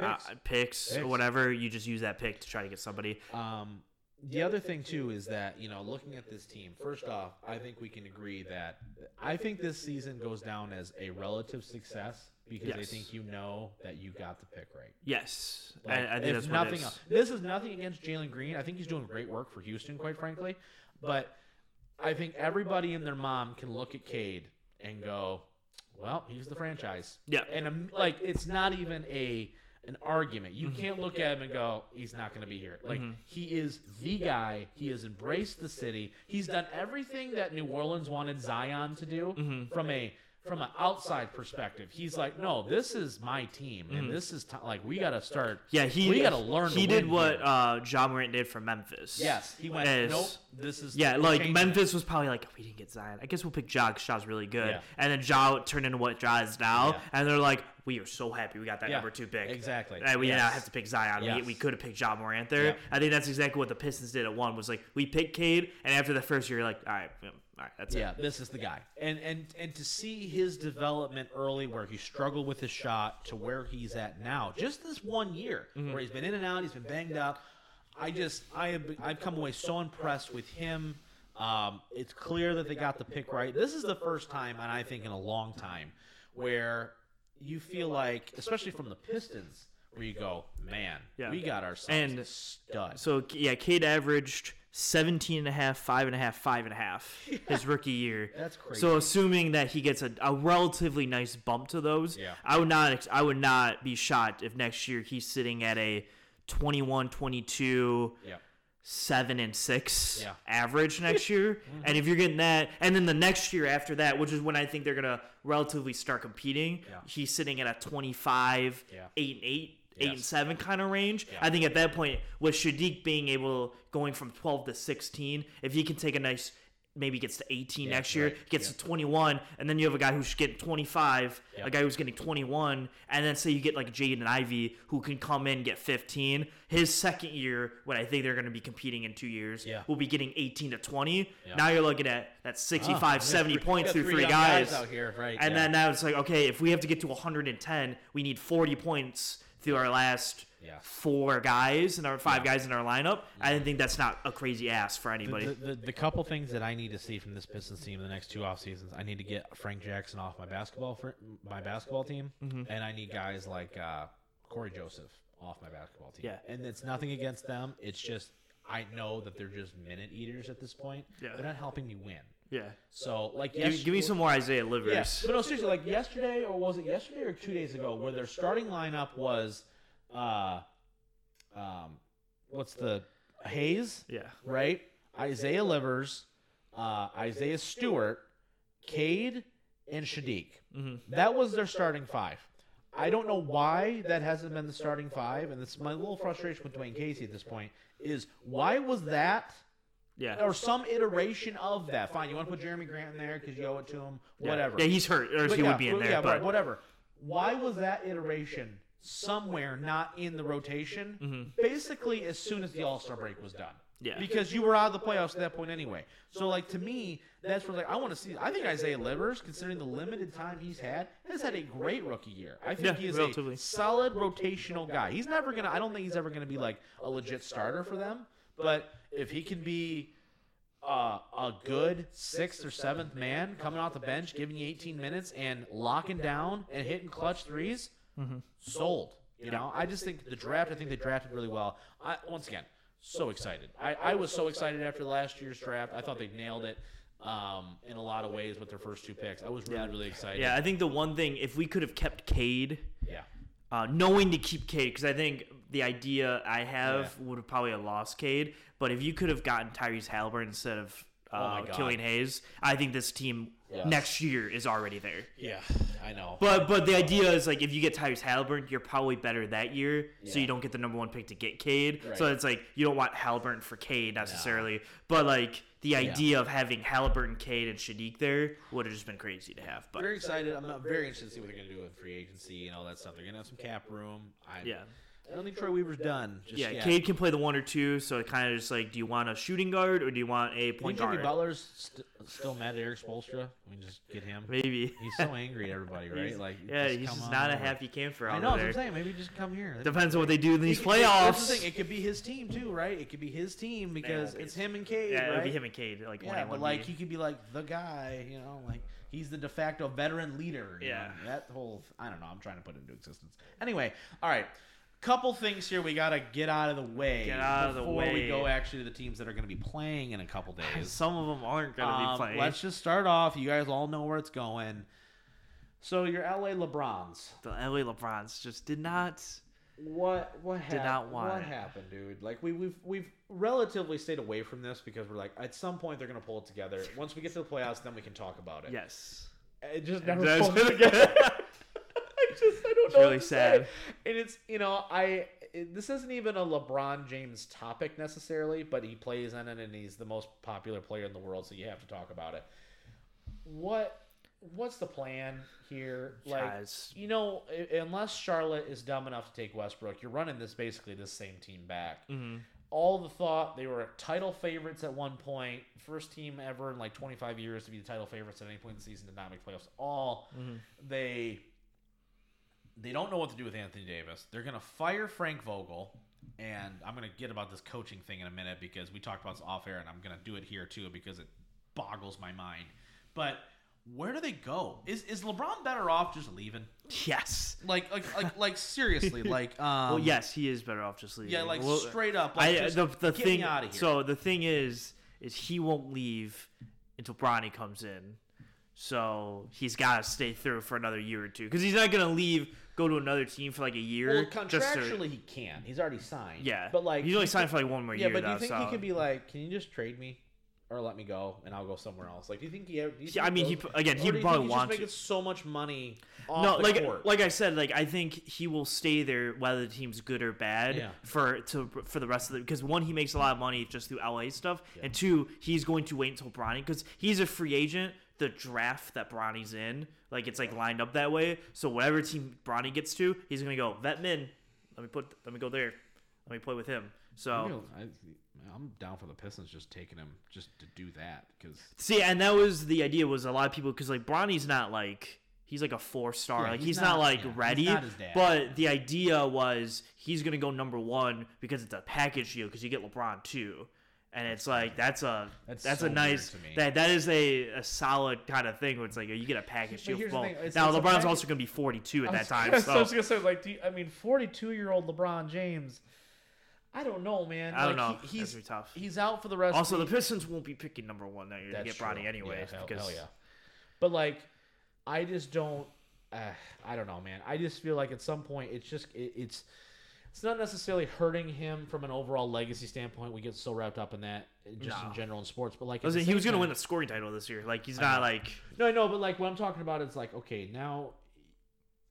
uh, Picks. picks, or whatever, you just use that pick to try to get somebody. Um, the other thing too is that you know, looking at this team, first off, I think we can agree that I think this season goes down as a relative success because I think you know that you got the pick right. Yes, Like, I, I think if that's what nothing it is. else. This is nothing against Jalen Green. I think he's doing great work for Houston, quite frankly. But I think everybody and their mom can look at Cade and go, "Well, he's the franchise." Yeah. and um, like it's not even a an argument. Mm-hmm. You can't look at him and go, "He's not going to be here." Like he is the guy. He has embraced the city. He's done everything that New Orleans wanted Zion to do Mm-hmm. from a from an outside perspective. He's like, "No, this is my team, and Mm-hmm. this is t- like we got to start." Yeah, he we got to learn. He did what here. uh, Ja Morant did for Memphis. Yes, he went. As- Nope, this is Yeah, like Memphis was probably like, we didn't get Zion. I guess we'll pick Ja because Ja's really good. Yeah. And then Ja turned into what Ja is now. Yeah. And they're like, we are so happy we got that Yeah, number two pick. exactly. And we now Yes. have to pick Zion. Yes. We, we could have picked Ja Morant there. Yeah. I think that's exactly what the Pistons did at one was like, we picked Cade, and after the first year, you're like, all right, yeah, all right, that's Yeah, it. this is the guy. And and and to see his development early where he struggled with his shot to where he's at now, just this one year Mm-hmm. where he's been in and out, he's been banged up. I just I have I've come away so impressed with him. Um, it's clear that they got the pick right. This is the first time, and I think in a long time, where you feel like, especially from the Pistons, where you go, man, Yeah. we got ourselves And stud. So, yeah, Cade averaged 17 and a half, five and a half, five and a half [LAUGHS] his rookie year. That's crazy. So assuming that he gets a, a relatively nice bump to those, Yeah. I would not I would not be shocked if next year he's sitting at a 21, 22, yeah, seven and six Yeah. average next [LAUGHS] year. Mm-hmm. And if you're getting that, and then the next year after that, which is when I think they're gonna relatively start competing, Yeah. he's sitting at a 25, Yeah. eight and eight. Eight and seven kind of range. I think at that point, with Saddiq being able going from twelve to sixteen, if he can take a nice, maybe gets to eighteen Yeah, next year, right. gets Yeah. to twenty one, and then you have a guy who's getting twenty five, Yeah. a guy who's getting twenty one, and then say you get like Jaden and Ivey who can come in and get fifteen. His second year, when I think they're going to be competing in two years, will be getting eighteen to twenty. Yeah. Now you're looking at that 65, Ah, 70 got points through got three young guys. out here, right? And then now it's like, okay, if we have to get to 110, we need 40 points through our last Yeah. four guys and our five guys in our lineup. I didn't think that's not a crazy ass for anybody. The, the, the couple things that I need to see from this Pistons team in the next two off seasons, I need to get Frank Jackson off my basketball fr- my basketball team, Mm-hmm. and I need guys like uh, Cory Joseph off my basketball team. Yeah. and it's nothing against them. It's just I know that they're just minute eaters at this point. Yeah. they're not helping me win. Yeah. So like, Give, yes, give me some more Isaiah Yeah, Livers. but no, seriously, like yesterday, or was it yesterday or two days ago, where their starting lineup was, uh, um, what's the Hayes, Yeah. right? Isaiah Livers, uh, Isaiah Stewart, Cade, and Saddiq. Mhm. That was their starting five. I don't know why that hasn't been the starting five, and it's my little frustration with Dwane Casey at this point. Is why was that Yeah. or some iteration of that? Fine, you want to put Jerami Grant in there because you owe it to him, whatever. Yeah, he's hurt, or But he yeah, would be in there. yeah, but whatever. Why was that iteration somewhere not in the rotation? Basically, as soon as the All Star break was done. Mm-hmm. Yeah. Because you were out of the playoffs at that point anyway. So, like to me, that's where like I want to see. I think Isaiah Livers, considering the limited time he's had, has had a great rookie year. I think Yeah, he is relatively. a solid rotational guy. He's never gonna. I don't think he's ever gonna be like a legit starter for them. But if he can be uh, a good sixth or seventh man coming off the bench, giving you 18 minutes and locking down and hitting clutch 3s sold. You know, I just think the draft. I think they drafted really well. I, once again, so excited. I, I was so excited after last year's draft. I thought they nailed it um, in a lot of ways with their first two picks. I was really, really excited. yeah, I think the one thing, if we could have kept Cade, yeah. uh, knowing to keep Cade, because I think the idea I have would have probably have lost Cade. But if you could have gotten Tyrese Halliburton instead of Oh uh, God. Killian Hayes, I think this team Yes. next year is already there. Yeah, I know. But but the idea is like if you get Tyrese Halliburton, you're probably better that year, so you don't get the number one pick to get Cade. Right. So it's like you don't want Halliburton for Cade necessarily, but like the idea of having Halliburton, Cade, and Saddiq there would have just been crazy to have. But very excited. I'm not very interested to see what they're going to do with free agency and all that stuff. They're going to have some cap room. I, yeah, I don't think Troy Weaver's done. Just yeah, yet. Cade can play the one or two, so it kind of just like, do you want a shooting guard or do you want a point guard? Jimmy? Butler's st- still mad at Erik Spoelstra? We can just get him. Maybe. He's so angry at everybody, [LAUGHS] right? He's- like, yeah, just he's come just on not a happy camper out I out know. That's what I'm saying. Maybe just come here. Depends on what they do in these It could- That's the playoffs. thing. It could be his team too, right? It could be his team because it's him and Cade, Yeah, right? it'll be him and Cade, like one Yeah, but like he could be like the guy, you know, like he's the de facto veteran leader. Yeah. know, that whole I don't know. I'm trying to put it into existence. Anyway, all right. Couple things here we gotta get out of the way. Get out of the before way. we go actually to the teams that are gonna be playing in a couple [LAUGHS] days. Some of them aren't gonna Um, be playing. Let's just start off. You guys all know where it's going. So your LA LeBrons. the LA LeBrons just did not. What what happened? Did not want what it. happened, dude? Like we we've we've relatively stayed away from this because we're like at some point they're gonna pull it together. Once we get to the playoffs, then we can talk about it. Yes. It just never pulls [LAUGHS] together. [LAUGHS] I [LAUGHS] just I don't It's know. really to sad. say. And it's you know I it, this isn't even a LeBron James topic necessarily, but he plays in it and he's the most popular player in the world, so you have to talk about it. What what's the plan here? Like Guys. you know, unless Charlotte is dumb enough to take Westbrook, you're running this basically the same team back. Mm-hmm. All the thought they were title favorites at one point, first team ever in like 25 years to be the title favorites at any point in the season, did not make playoffs. All Mm-hmm. they they don't know what to do with Anthony Davis. They're gonna fire Frank Vogel, and I'm gonna get about this coaching thing in a minute because we talked about this off air, and I'm gonna do it here too because it boggles my mind. But where do they go? Is is LeBron better off just leaving? Yes. Like like like like seriously, [LAUGHS] like um well, yes, he is better off just leaving. yeah, like Well, straight up. Like, I the the thing. out of here. So the thing is, is he won't leave until Bronny comes in. So he's got to stay through for another year or two because he's not gonna leave, go to another team for like a year. well, just to- contractually he can. He's already signed. yeah, but like he's only signed for like one more Yeah, year. but do you think so. he could be like, can you just trade me, or let me go, and I'll go somewhere else? Like, do you think he? ever- Yeah, I mean, he again, he'd probably think he's want just to. making so much money. No, like court? like I said, like I think he will stay there whether the team's good or bad Yeah. for to for the rest of the because one he makes a lot of money just through LA stuff, Yeah. and two he's going to wait until Bronny because he's a free agent. The draft that Bronny's in, like it's like lined up that way. So whatever team Bronny gets to, he's gonna go vet min. Let me put. Let me go there. Let me play with him. So I, I'm down for the Pistons just taking him just to do that because See, and that was the idea. Was a lot of people because like Bronny's not like he's like a four star. Yeah, like he's he's, not- not, like yeah, ready. not. But the idea was he's gonna go number one because it's a package deal because you get LeBron too. And it's like that's a That's that's, so a nice to me. that that is a, a solid kind of thing where it's like you get a package deal. Well, now it's LeBron's package- also going to be 42 at that [LAUGHS] was- time, I so was gonna say, like, do you, I mean, forty-two-year-old LeBron James. I don't know, man. I don't Like, know. He, he's gonna be tough. he's out for the rest. Also, of the the Pistons won't be picking number one that year to get Bronny true. anyways Yeah, hell, because hell yeah. But like, I just don't. Uh, I don't know, man. I just feel like at some point it's just it, it's it's not necessarily hurting him from an overall legacy standpoint. We get so wrapped up in that just in general in sports. But like, was he was going to win the scoring title this year. Like he's not like No, I know, but like what I'm talking about is like, okay, now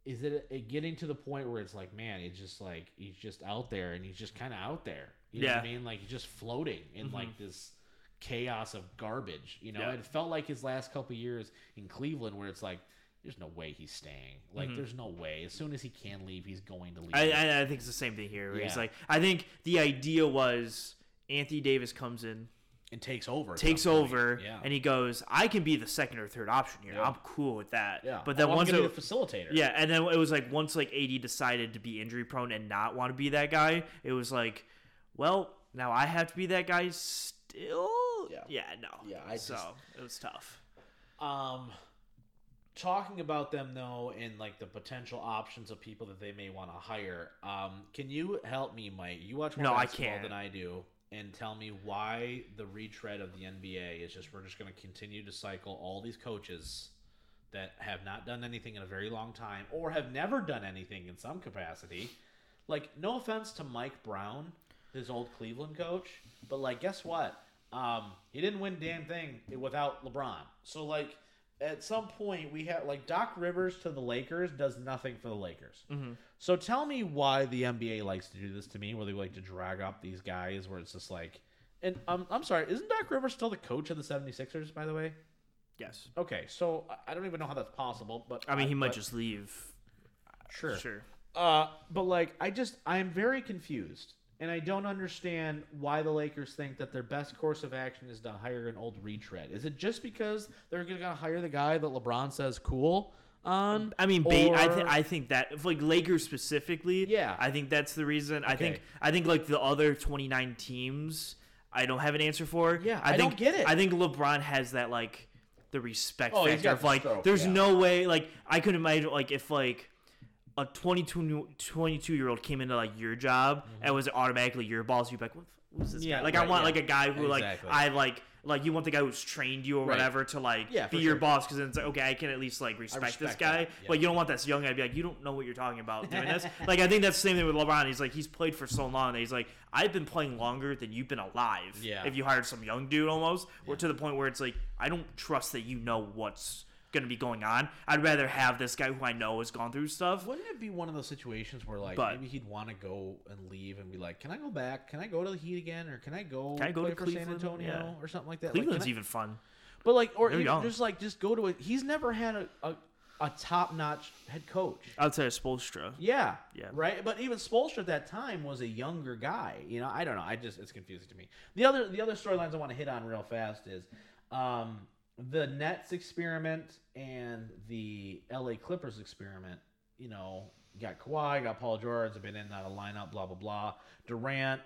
is it, it getting to the point where it's like, man, it's just like he's just out there and he's just kind of out there. You know what I mean? Like he's just floating in Mhm. like this chaos of garbage. You know, Yeah. it felt like his last couple years in Cleveland where it's like, there's no way he's staying. Like, Mhm. there's no way. As soon as he can leave, he's going to leave. I, I, I think it's the same thing here. Where He's like, I think the idea was Anthony Davis comes in, and takes over. takes over, Yeah. and he goes, I can be the second or third option here. Yeah. I'm cool with that. yeah. But then Oh, I'm once gonna it, facilitator. yeah, and then it was like once like AD decided to be injury prone and not want to be that guy, it was like, well, now I have to be that guy still. Yeah. Yeah. No. Yeah, I so just- it was tough. Um, talking about them though, and like the potential options of people that they may want to hire. Um, can you help me, Mike? You watch more No, I basketball can't. than I do, and tell me why the retread of the NBA is just we're just going to continue to cycle all these coaches that have not done anything in a very long time or have never done anything in some capacity. Like, no offense to Mike Brown, his old Cleveland coach, but like, guess what? Um, he didn't win damn thing without LeBron. So like, at some point we have like Doc Rivers to the Lakers does nothing for the Lakers. Mhm. So tell me why the NBA likes to do this to me, where they like to drag up these guys, where it's just like, and um, I'm sorry, isn't Doc Rivers still the coach of the 76ers, by the way? Yes. Okay, so I- I don't even know how that's possible, but I mean, he might but- just leave. sure. Sure. Uh, but like, I just I'm very confused, and I don't understand why the Lakers think that their best course of action is to hire an old retread. Is it just because they're gonna hire the guy that LeBron says cool on? I mean, ba- I, th- I think that if like Lakers specifically, Yeah. I think that's the reason. I think I think like the other 29 teams, I don't have an answer for. Yeah, I, I think, don't get it. I think LeBron has that like the respect Oh, factor of like, stroke, there's yeah. no way like I could imagine like if like a 22 22 year old came into like your job and was automatically your boss, you'd be like, what who's this Mm-hmm. Yeah, guy? Like I want yeah. like a guy who Exactly. like I like. Like you want the guy who's trained you or Right. whatever to like Yeah, be your sure. boss because then it's like okay I can at least like respect, this guy yeah. but you don't want this young guy to be like, you don't know what you're talking about doing this. [LAUGHS] like, I think that's the same thing with LeBron. He's like, he's played for so long that he's like, I've been playing longer than you've been alive. Yeah. If you hired some young dude almost, or to the point where it's like, I don't trust that you know what's going to be going on. I'd rather have this guy who I know has gone through stuff. Wouldn't it be one of those situations where like But- maybe he'd want to go and leave and be like, "Can I go back? Can I go to the Heat again, or can I go? Can I go to for San Antonio Yeah. or something like that?" Like, Cleveland's I- even fun. But like, or They're even young. just like, just go to it. He's never had a, a, a top notch head coach. Outside of Spoelstra. Yeah. Yeah. Right. But even Spoelstra at that time was a younger guy. You know, I don't know. I just it's confusing to me. The other the other storylines I want to hit on real fast is um, the Nets experiment and the LA Clippers experiment. You know, you got Kawhi, got Paul George, have been in of lineup, blah blah blah. Durant.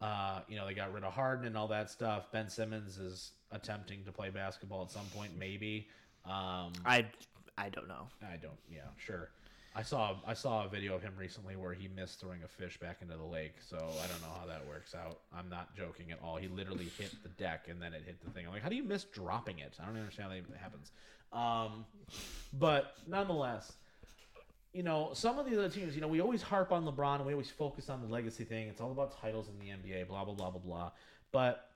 Uh, you know, they got rid of Harden and all that stuff. Ben Simmons is attempting to play basketball at some point, maybe. Um, I, I don't know. I don't. Yeah, sure. I saw I saw a video of him recently where he missed throwing a fish back into the lake. So I don't know how that works out. I'm not joking at all. He literally hit the deck and then it hit the thing. I'm like, how do you miss dropping it? I don't understand how that happens. Um, but nonetheless, you know, some of the other teams, you know, we always harp on LeBron and we always focus on the legacy thing. It's all about titles in the NBA, blah blah blah blah blah. But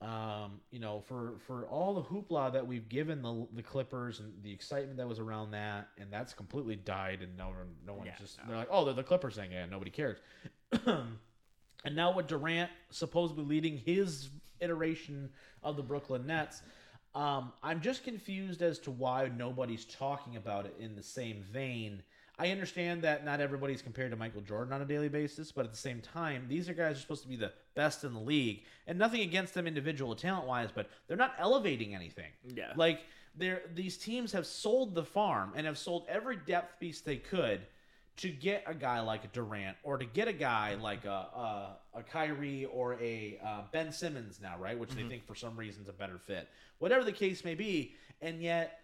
um, you know, for for all the hoopla that we've given the the Clippers and the excitement that was around that, and that's completely died, and no one, no one Yeah, just no. they're like, oh, they're the Clippers thing, and nobody cares. [CLEARS THROAT] and now with Durant supposedly leading his iteration of the Brooklyn Nets, um, I'm just confused as to why nobody's talking about it in the same vein. I understand that not everybody's compared to Michael Jordan on a daily basis, but at the same time, these are guys who are supposed to be the best in the league, and nothing against them individual talent wise, but they're not elevating anything. Yeah. Like they're these teams have sold the farm and have sold every depth piece they could to get a guy like a Durant or to get a guy like a a, a Kyrie or a uh, Ben Simmons now, right? Which they think for some reason is a better fit. Whatever the case may be, and yet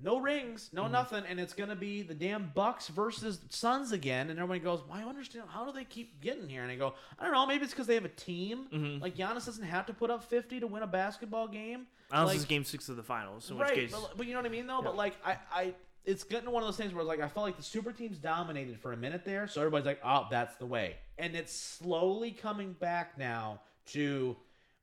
no rings, no mm-hmm. nothing, and it's gonna be the damn Bucks versus Suns again. And everybody goes, "Why I understand? How do they keep getting here?" And I go, "I don't know. Maybe it's because they have a team. Mm-hmm. Like Giannis doesn't have to put up fifty to win a basketball game. Unless like, it's game six of the finals, in which right? case, But, but you know what I mean, though. But like, I, I, it's getting one of those things where like I felt like the super teams dominated for a minute there, so everybody's like, "Oh, that's the way," and it's slowly coming back now to.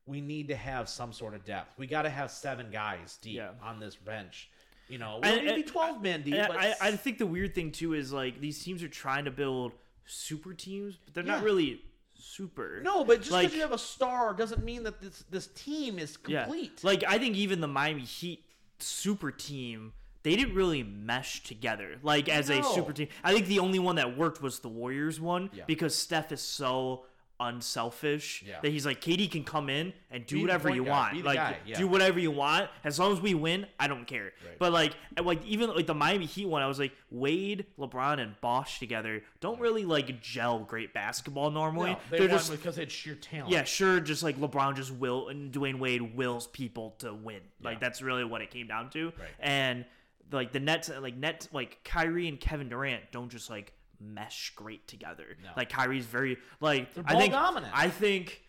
We need to have some sort of depth. We got to have seven guys deep Yeah. on this bench. You know, and- twelve man deep. But I, I think the weird thing too is like these teams are trying to build super teams, but they're not really super. no, but just because like- you have a star doesn't mean that this this team is yeah. complete. Like I think even the Miami Heat super team, they didn't really mesh together. Like as a super team, I think the only one that worked was the Warriors one Yeah. because Steph is so unselfish Yeah. that he's like Katie can come in and do Be whatever you guard, want like guy, yeah. do whatever you want as long as we win I don't care Right. but like like even like the Miami Heat one I was like Wade LeBron and Bosh together don't really like gel great basketball normally no, they they're won just because it's sheer talent. yeah, sure. Just like LeBron just will and Dwyane Wade wills people to win. Like that's really what it came down to. Right. And like the Nets, like Nets, like Kyrie and Kevin Durant don't just like mesh great together. No. Like Kyrie's very like They're I think dominant. I think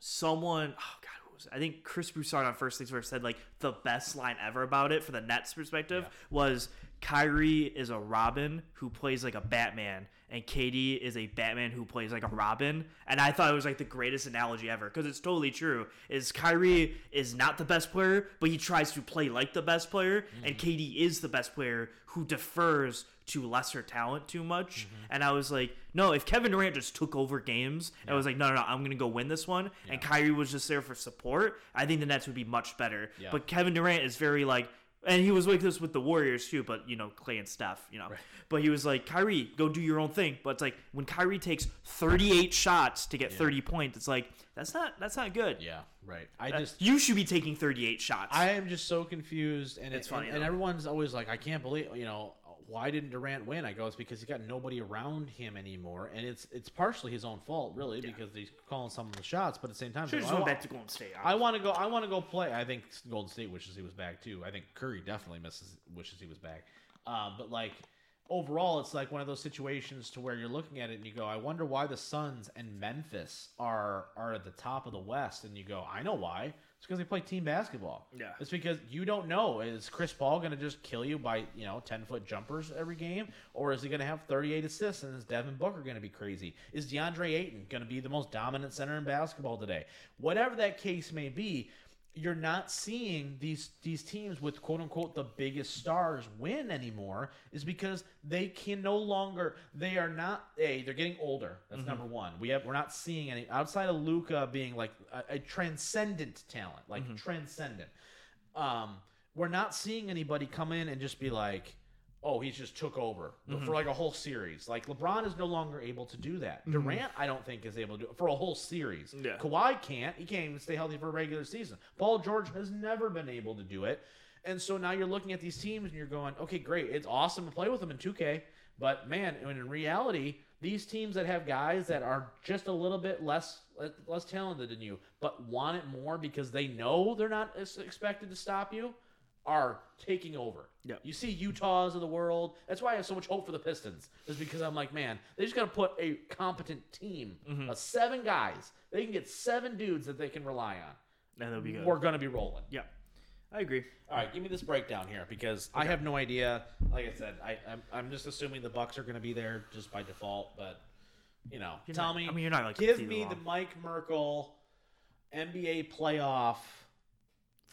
someone. Oh God. who was it? I think Chris Broussard on First Things First said like the best line ever about it for the Nets perspective Yeah. was Kyrie is a Robin who plays like a Batman, and KD is a Batman who plays like a Robin. And I thought it was like the greatest analogy ever because it's totally true. Is Kyrie is not the best player, but he tries to play like the best player, and mm. KD is the best player who defers to lesser talent too much. And I was like, no, if Kevin Durant just took over games and was like, no, no, no, I'm gonna go win this one, and Kyrie was just there for support, I think the Nets would be much better. Yeah. But Kevin Durant is very like and he was like this with the Warriors too, but you know, Clay and Steph, you know. But he was like, Kyrie, go do your own thing. But it's like when Kyrie takes 38 shots to get 30 points, it's like that's not that's not good. yeah, right. I Uh, just you should be taking 38 shots. I am just so confused, and It's it's funny, and, and everyone's always like, I can't believe, you know, why didn't Durant win? I go, it's because he's got nobody around him anymore, and it's it's partially his own fault, really, because he's calling some of the shots, but at the same time, should I just went back to Golden State. I want to go. I want to go play. I think Golden State wishes he was back too. I think Curry definitely misses wishes he was back. Um, but like overall, it's like one of those situations to where you're looking at it and you go, I wonder why the Suns and Memphis are are at the top of the West, and you go, I know why. It's because they play team basketball. Yeah. It's because you don't know is Chris Paul going to just kill you by you know ten foot jumpers every game, or is he going to have 38 assists and is Devin Booker going to be crazy? Is DeAndre Ayton going to be the most dominant center in basketball today? Whatever that case may be, you're not seeing these these teams with quote unquote the biggest stars win anymore is because they can no longer they are not a they're getting older. That's number one. We have we're not seeing any outside of Luka being like a, a transcendent talent like transcendent. Um we're not seeing anybody come in and just be like oh he just took over mm-hmm. for like a whole series like LeBron is no longer able to do that mm-hmm. Durant I don't think is able to do it for a whole series Yeah. Kawhi can't. He can't even stay healthy for a regular season. Paul George has never been able to do it. And so now you're looking at these teams and you're going, okay, great. It's awesome to play with them in 2K. But man, when in reality, these teams that have guys that are just a little bit less less talented than you, but want it more because they know they're not expected to stop you, are taking over. Yep. You see Utahs of the world. That's why I have so much hope for the Pistons. Is because I'm like, man, they just got to put a competent team of seven guys. They can get seven dudes that they can rely on. and that'll be good. We're gonna be rolling. yeah, I agree. All right, give me this breakdown here because I have no idea. Like I said, I, I'm, I'm just assuming the Bucks are going to be there just by default. But you know, You're tell not- me. I mean, you're not, like, give me the Mike Merkel NBA playoff.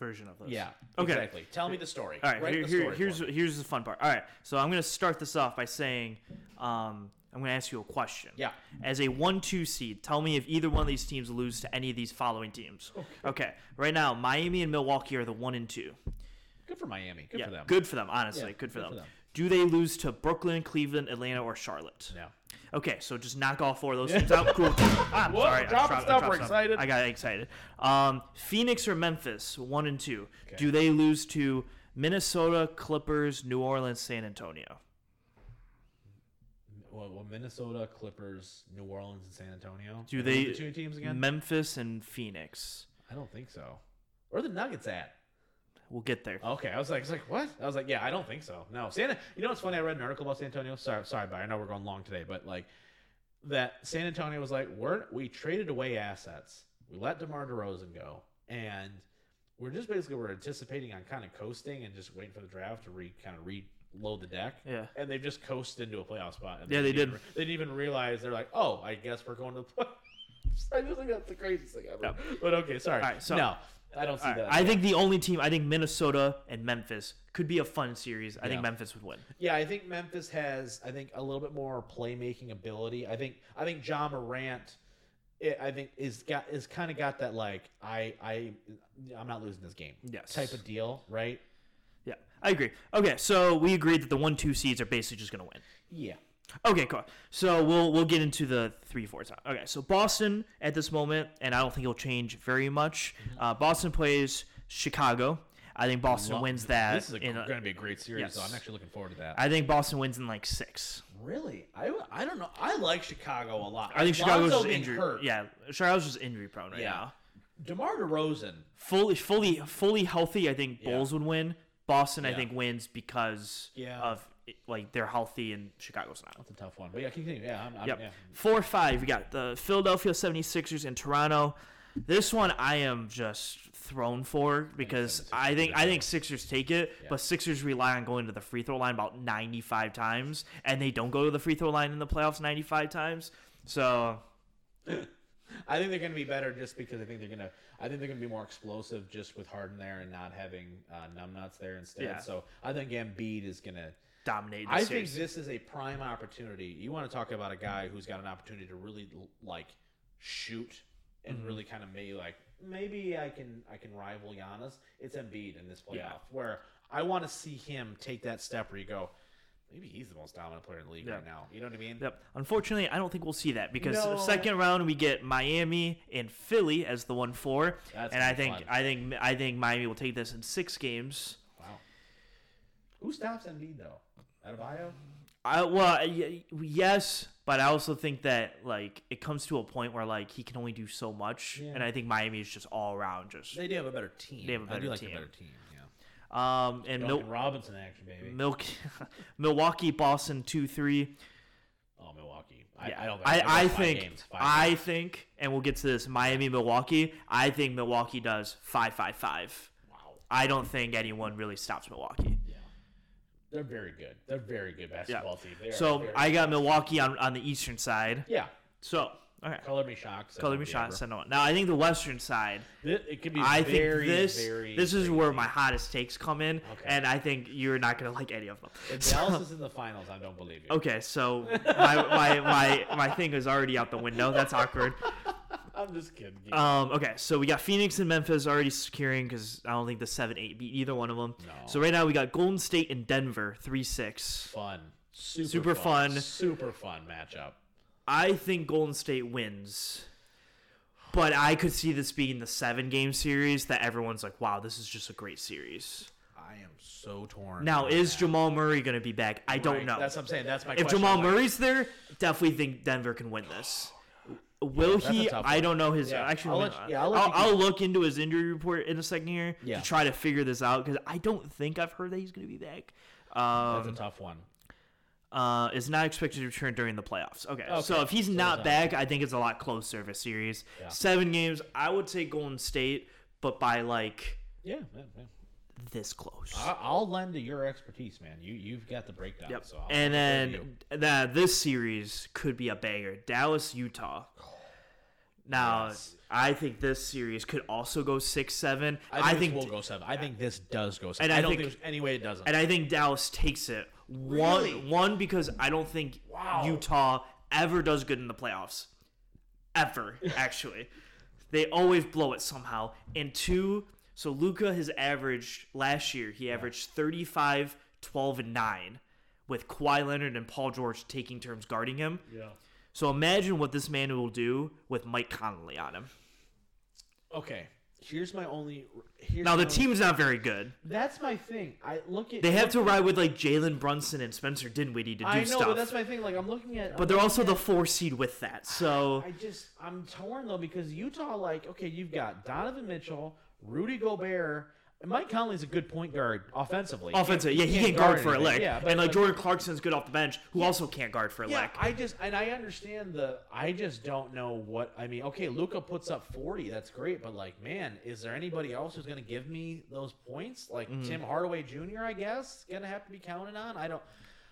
Version of this. Yeah, Okay. exactly. Tell me the story. All right, Write here, here- here's here's the fun part. All right, so I'm gonna start this off by saying, um, I'm gonna ask you a question. Yeah. As a one-two seed, tell me if either one of these teams lose to any of these following teams. Okay. Right now, Miami and Milwaukee are the one and two. good for Miami. Good yeah, for them. good for them. Honestly, Yeah, good for good them. for them. Do they lose to Brooklyn, Cleveland, Atlanta, or Charlotte? No. Okay, so just knock all four of those teams out. Cool. Ah, [LAUGHS] I'm Whoa, sorry. I dropping dropped- I stuff. dropped We're excited. I got excited. Um, Phoenix or Memphis, one and two. Do they lose to Minnesota, Clippers, New Orleans, San Antonio? Well, well, Minnesota, Clippers, New Orleans, and San Antonio. Do Are those they the two teams again? Memphis and Phoenix? I don't think so. Where are the Nuggets at? We'll get there. Okay, I was like, I was like, what? I was like, yeah, I don't think so. No, San. You know what's funny? I read an article about San Antonio. Sorry, sorry, but I know we're going long today, but like that San Antonio was like, we're we traded away assets. We let DeMar DeRozan go, and we're just basically we're anticipating on kind of coasting and just waiting for the draft to re kind of reload the deck. Yeah. and they've just coasted into a playoff spot. And Yeah, they didn't did. even- They didn't even realize they're like, oh, I guess we're going to the playoffs. [LAUGHS] I just think that's the craziest thing ever. Yeah. But okay, sorry. All right, so- no, I don't see All right, that. I think the only team, I think Minnesota and Memphis could be a fun series. I Yeah. think Memphis would win. Yeah, I think Memphis has, I think, a little bit more playmaking ability. I think, I think Ja Morant, i I think is got is kind of got that like I I I'm not losing this game Yes. type of deal, right? Yeah, I agree. Okay, so we agreed that the one, two seeds are basically just going to win. Yeah. Okay, cool. So we'll we'll get into the three four time. Okay, so Boston at this moment, and I don't think it'll change very much. Uh, Boston plays Chicago. I think Boston Lo- wins that. This is going to be a great series, so I'm actually looking forward to that. I think Boston wins in like six. really, I I don't know. I like Chicago a lot. I think Chicago's Lonzo just injured. hurt. Yeah, Chicago's just injury prone right Yeah. now. DeMar DeRozan. Fully, fully, fully healthy. I think Yeah. Bulls would win. Boston, I think, wins because Yeah. of like they're healthy and Chicago's not. That's a tough one, but yeah, continue. Yeah, I'm, I'm, Yep. yeah. Four five. We got the Philadelphia 76ers and Toronto. This one I am just thrown for because I think I think Sixers take it, but Sixers rely on going to the free throw line about 95 times, and they don't go to the free throw line in the playoffs 95 times. So [LAUGHS] I think they're going to be better just because I think they're going to. I think they're going to be more explosive just with Harden there and not having uh, numbnuts there instead. Yeah. So I think Embiid is going to. Dominate. The I series. think this is a prime opportunity. You want to talk about a guy who's got an opportunity to really like shoot and Mm-hmm. really kind of maybe like maybe I can I can rival Giannis. It's Embiid in this playoff Yeah. where I want to see him take that step where you go. Maybe he's the most dominant player in the league Yeah. right now. You know what I mean? Yep. Unfortunately, I don't think we'll see that because No. second round we get Miami and Philly as the one four, That's and I think fun. I think I think Miami will take this in six games. Wow. Who stops Embiid though? Adebayo? I well y- yes, but I also think that like it comes to a point where like he can only do so much, Yeah. and I think Miami is just all around just They do have a better team. They have a I do better like team. a better team. Yeah. um and Mil- Robinson action, baby. Milk [LAUGHS] Milwaukee Boston two three. oh, Milwaukee. I, Yeah, I don't. I, think I they'll think games, I games. think, and we'll get to this Miami Milwaukee. I think Milwaukee does five five five. Wow. I don't think anyone really stops Milwaukee. Yeah. They're very good. They're very good basketball team. They So I got Milwaukee on, on the eastern side. yeah. So okay, Color me shocked. color me. Amber. Send on. Now I think the western side. It, it could be I very, think this very. this is where my hottest takes come in, Okay. and I think you're not gonna like any of them. If [LAUGHS] So- Dallas is in the finals, I don't believe you. okay, so my, my my my thing is already out the window. That's awkward. [LAUGHS] [LAUGHS] I'm just kidding. Um, okay, so we got Phoenix and Memphis already securing because I don't think the seven eight beat either one of them. No. So right now we got Golden State and Denver three six. fun. Super, Super fun. Super fun matchup. I think Golden State wins, but I could see this being the seven game series that everyone's like, "Wow, this is just a great series." I am so torn. Now, is that. Jamal Murray going to be back? I don't Right, know. That's what I'm saying. That's my if question. Jamal Murray's there, definitely think Denver can win this. Will that's a he? I don't know his. Yeah, Actually, I'll let me- let you- yeah, I'll I'll, I'll look into his injury report in a second here Yeah. to try to figure this out because I don't think I've heard that he's going to be back. That's a Um, tough one. uh, is not expected to return during the playoffs. Okay, so if he's so not it's back, I think it's a lot closer of a series. Yeah. Seven games, I would say Golden State, but by like Yeah, man, man. this close. I- I'll lend to your expertise, man. You you've got the breakdown. Yep. So I'll and I'll give you. then that this series could be a banger. Dallas, Utah. Now, Yes. I think this series could also go six seven. I think, this will go seven. I think this does go seven. And I, I don't think- think, there's any way it doesn't. and I think Dallas takes it. Really? One one because I don't think Wow. Utah ever does good in the playoffs. Ever, [LAUGHS] actually. they always blow it somehow. And two, so Luka has averaged last year, he averaged 35, 12, and 9 with Kawhi Leonard and Paul George taking turns guarding him. yeah. So imagine what this man will do with Mike Conley on him. Okay. Here's my only. Here's Now the team's not very good. That's my thing. I look at. They have to ride with like Jalen Brunson and Spencer Dinwiddie to do I know, stuff. but that's my thing. Like I'm looking at. but I'm they're also the four seed with that. So I just I'm torn though because Utah, like, okay, you've got Donovan Mitchell, Rudy Gobert, and Mike Conley's a good point guard offensively. offensive, yeah, he can't guard for a lick. Yeah, but and like like- Jordan Clarkson's good off the bench, who also can't guard for a Yeah, lick. I just and I understand the. I just don't know what I mean. Okay, Luka puts up forty. That's great, but like, man, is there anybody else who's going to give me those points? Like Mm-hmm. Tim Hardaway Jr. I guess going to have to be counted on. I don't.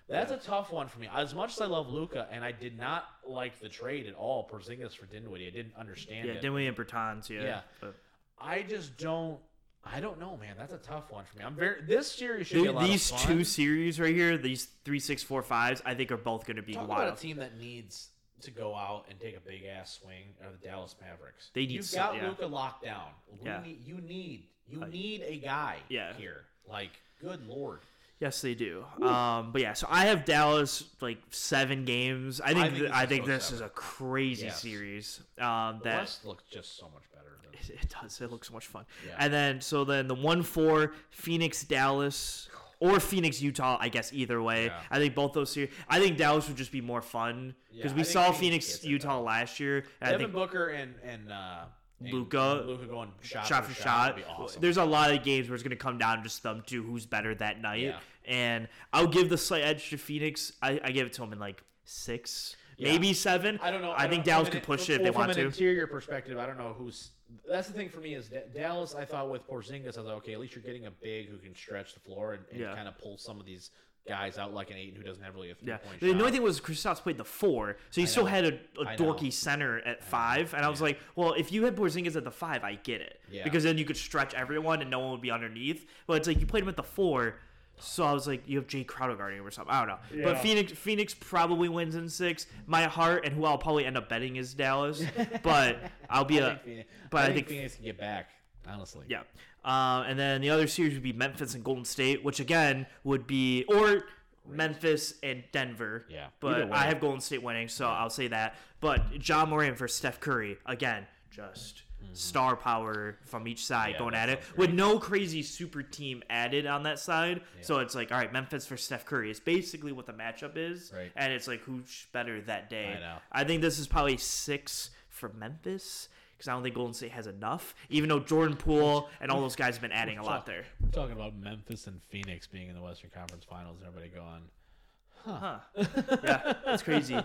That's a tough one for me. As much as I love Luka, and I did not like the trade at all, Porzingis for Dinwiddie. I didn't understand yeah, it. Dinwiddie and Bertans, yeah. Yeah. But I just don't. I don't know, man. That's a tough one for me. I'm very. This series should th- be a lot these of fun. two series right here, these three, six, four, fives, I think are both going to be Talk wild. about a team that needs to go out and take a big ass swing are the Dallas Mavericks. They need You've some- got yeah. Luka locked down. Yeah. need, you need you need a guy yeah. here. Like, good lord. Yes, they do. Um, but yeah, so I have Dallas like seven games. I think think th- this I is think this is a crazy Yes. series. Um, The that West looks just so much better. Than, it does. It looks so much fun. Yeah. And then so then the one four Phoenix Dallas or Phoenix Utah. I guess either way. Yeah. I think both those series. I think Dallas would just be more fun because Yeah, we saw Phoenix Phoenix it, Utah last year. And I Devin think Booker and and uh, and Luka- Luka going shot, shot for shot. shot. awesome. There's a lot of games where it's going to come down to just them two who's better that night. Yeah. And I'll give the slight edge to Phoenix. I, I give it to them in like six, Yeah. maybe seven. I don't know. I, think don't- Dallas from could push it if they want From to. an interior perspective, I don't know who's. That's the thing for me is Da- Dallas. I thought with Porzingis, I was like, okay, at least you're getting a big who can stretch the floor and, and Yeah. kind of pull some of these guys out like an eight who doesn't have really a three Yeah. point The shot. only thing was Kristaps played the four, so he still know. had a, know. dorky center at five, and I was like, well, if you had Porzingis at the five, I get it, Yeah. because then you could stretch everyone and no one would be underneath. But it's like you played him at the four, so I was like, you have Jae Crowder guarding him or something. I don't know. But Phoenix, Phoenix probably wins in six. My heart and who I'll probably end up betting is Dallas, [LAUGHS] but I'll be I a think Phoenix, but I I think, think- Phoenix can get back. Honestly, yeah. Uh, and then the other series would be Memphis and Golden State, which again would be or Memphis and Denver. Yeah. But. I have Golden State winning, so I'll say that. But Ja Morant versus Steph Curry again, just star power from each side Mm-hmm. Yeah, going at it sounds with no crazy super team added on that side. So it's like, all right, Memphis for Steph Curry is basically what the matchup is, Right. and it's like who's better that day. I know. I think this is probably six for Memphis because I don't think Golden State has enough. Even though Jordan Poole and all those guys have been adding a lot there. We're talking about Memphis and Phoenix being in the Western Conference Finals, and everybody going, Huh. yeah, that's crazy.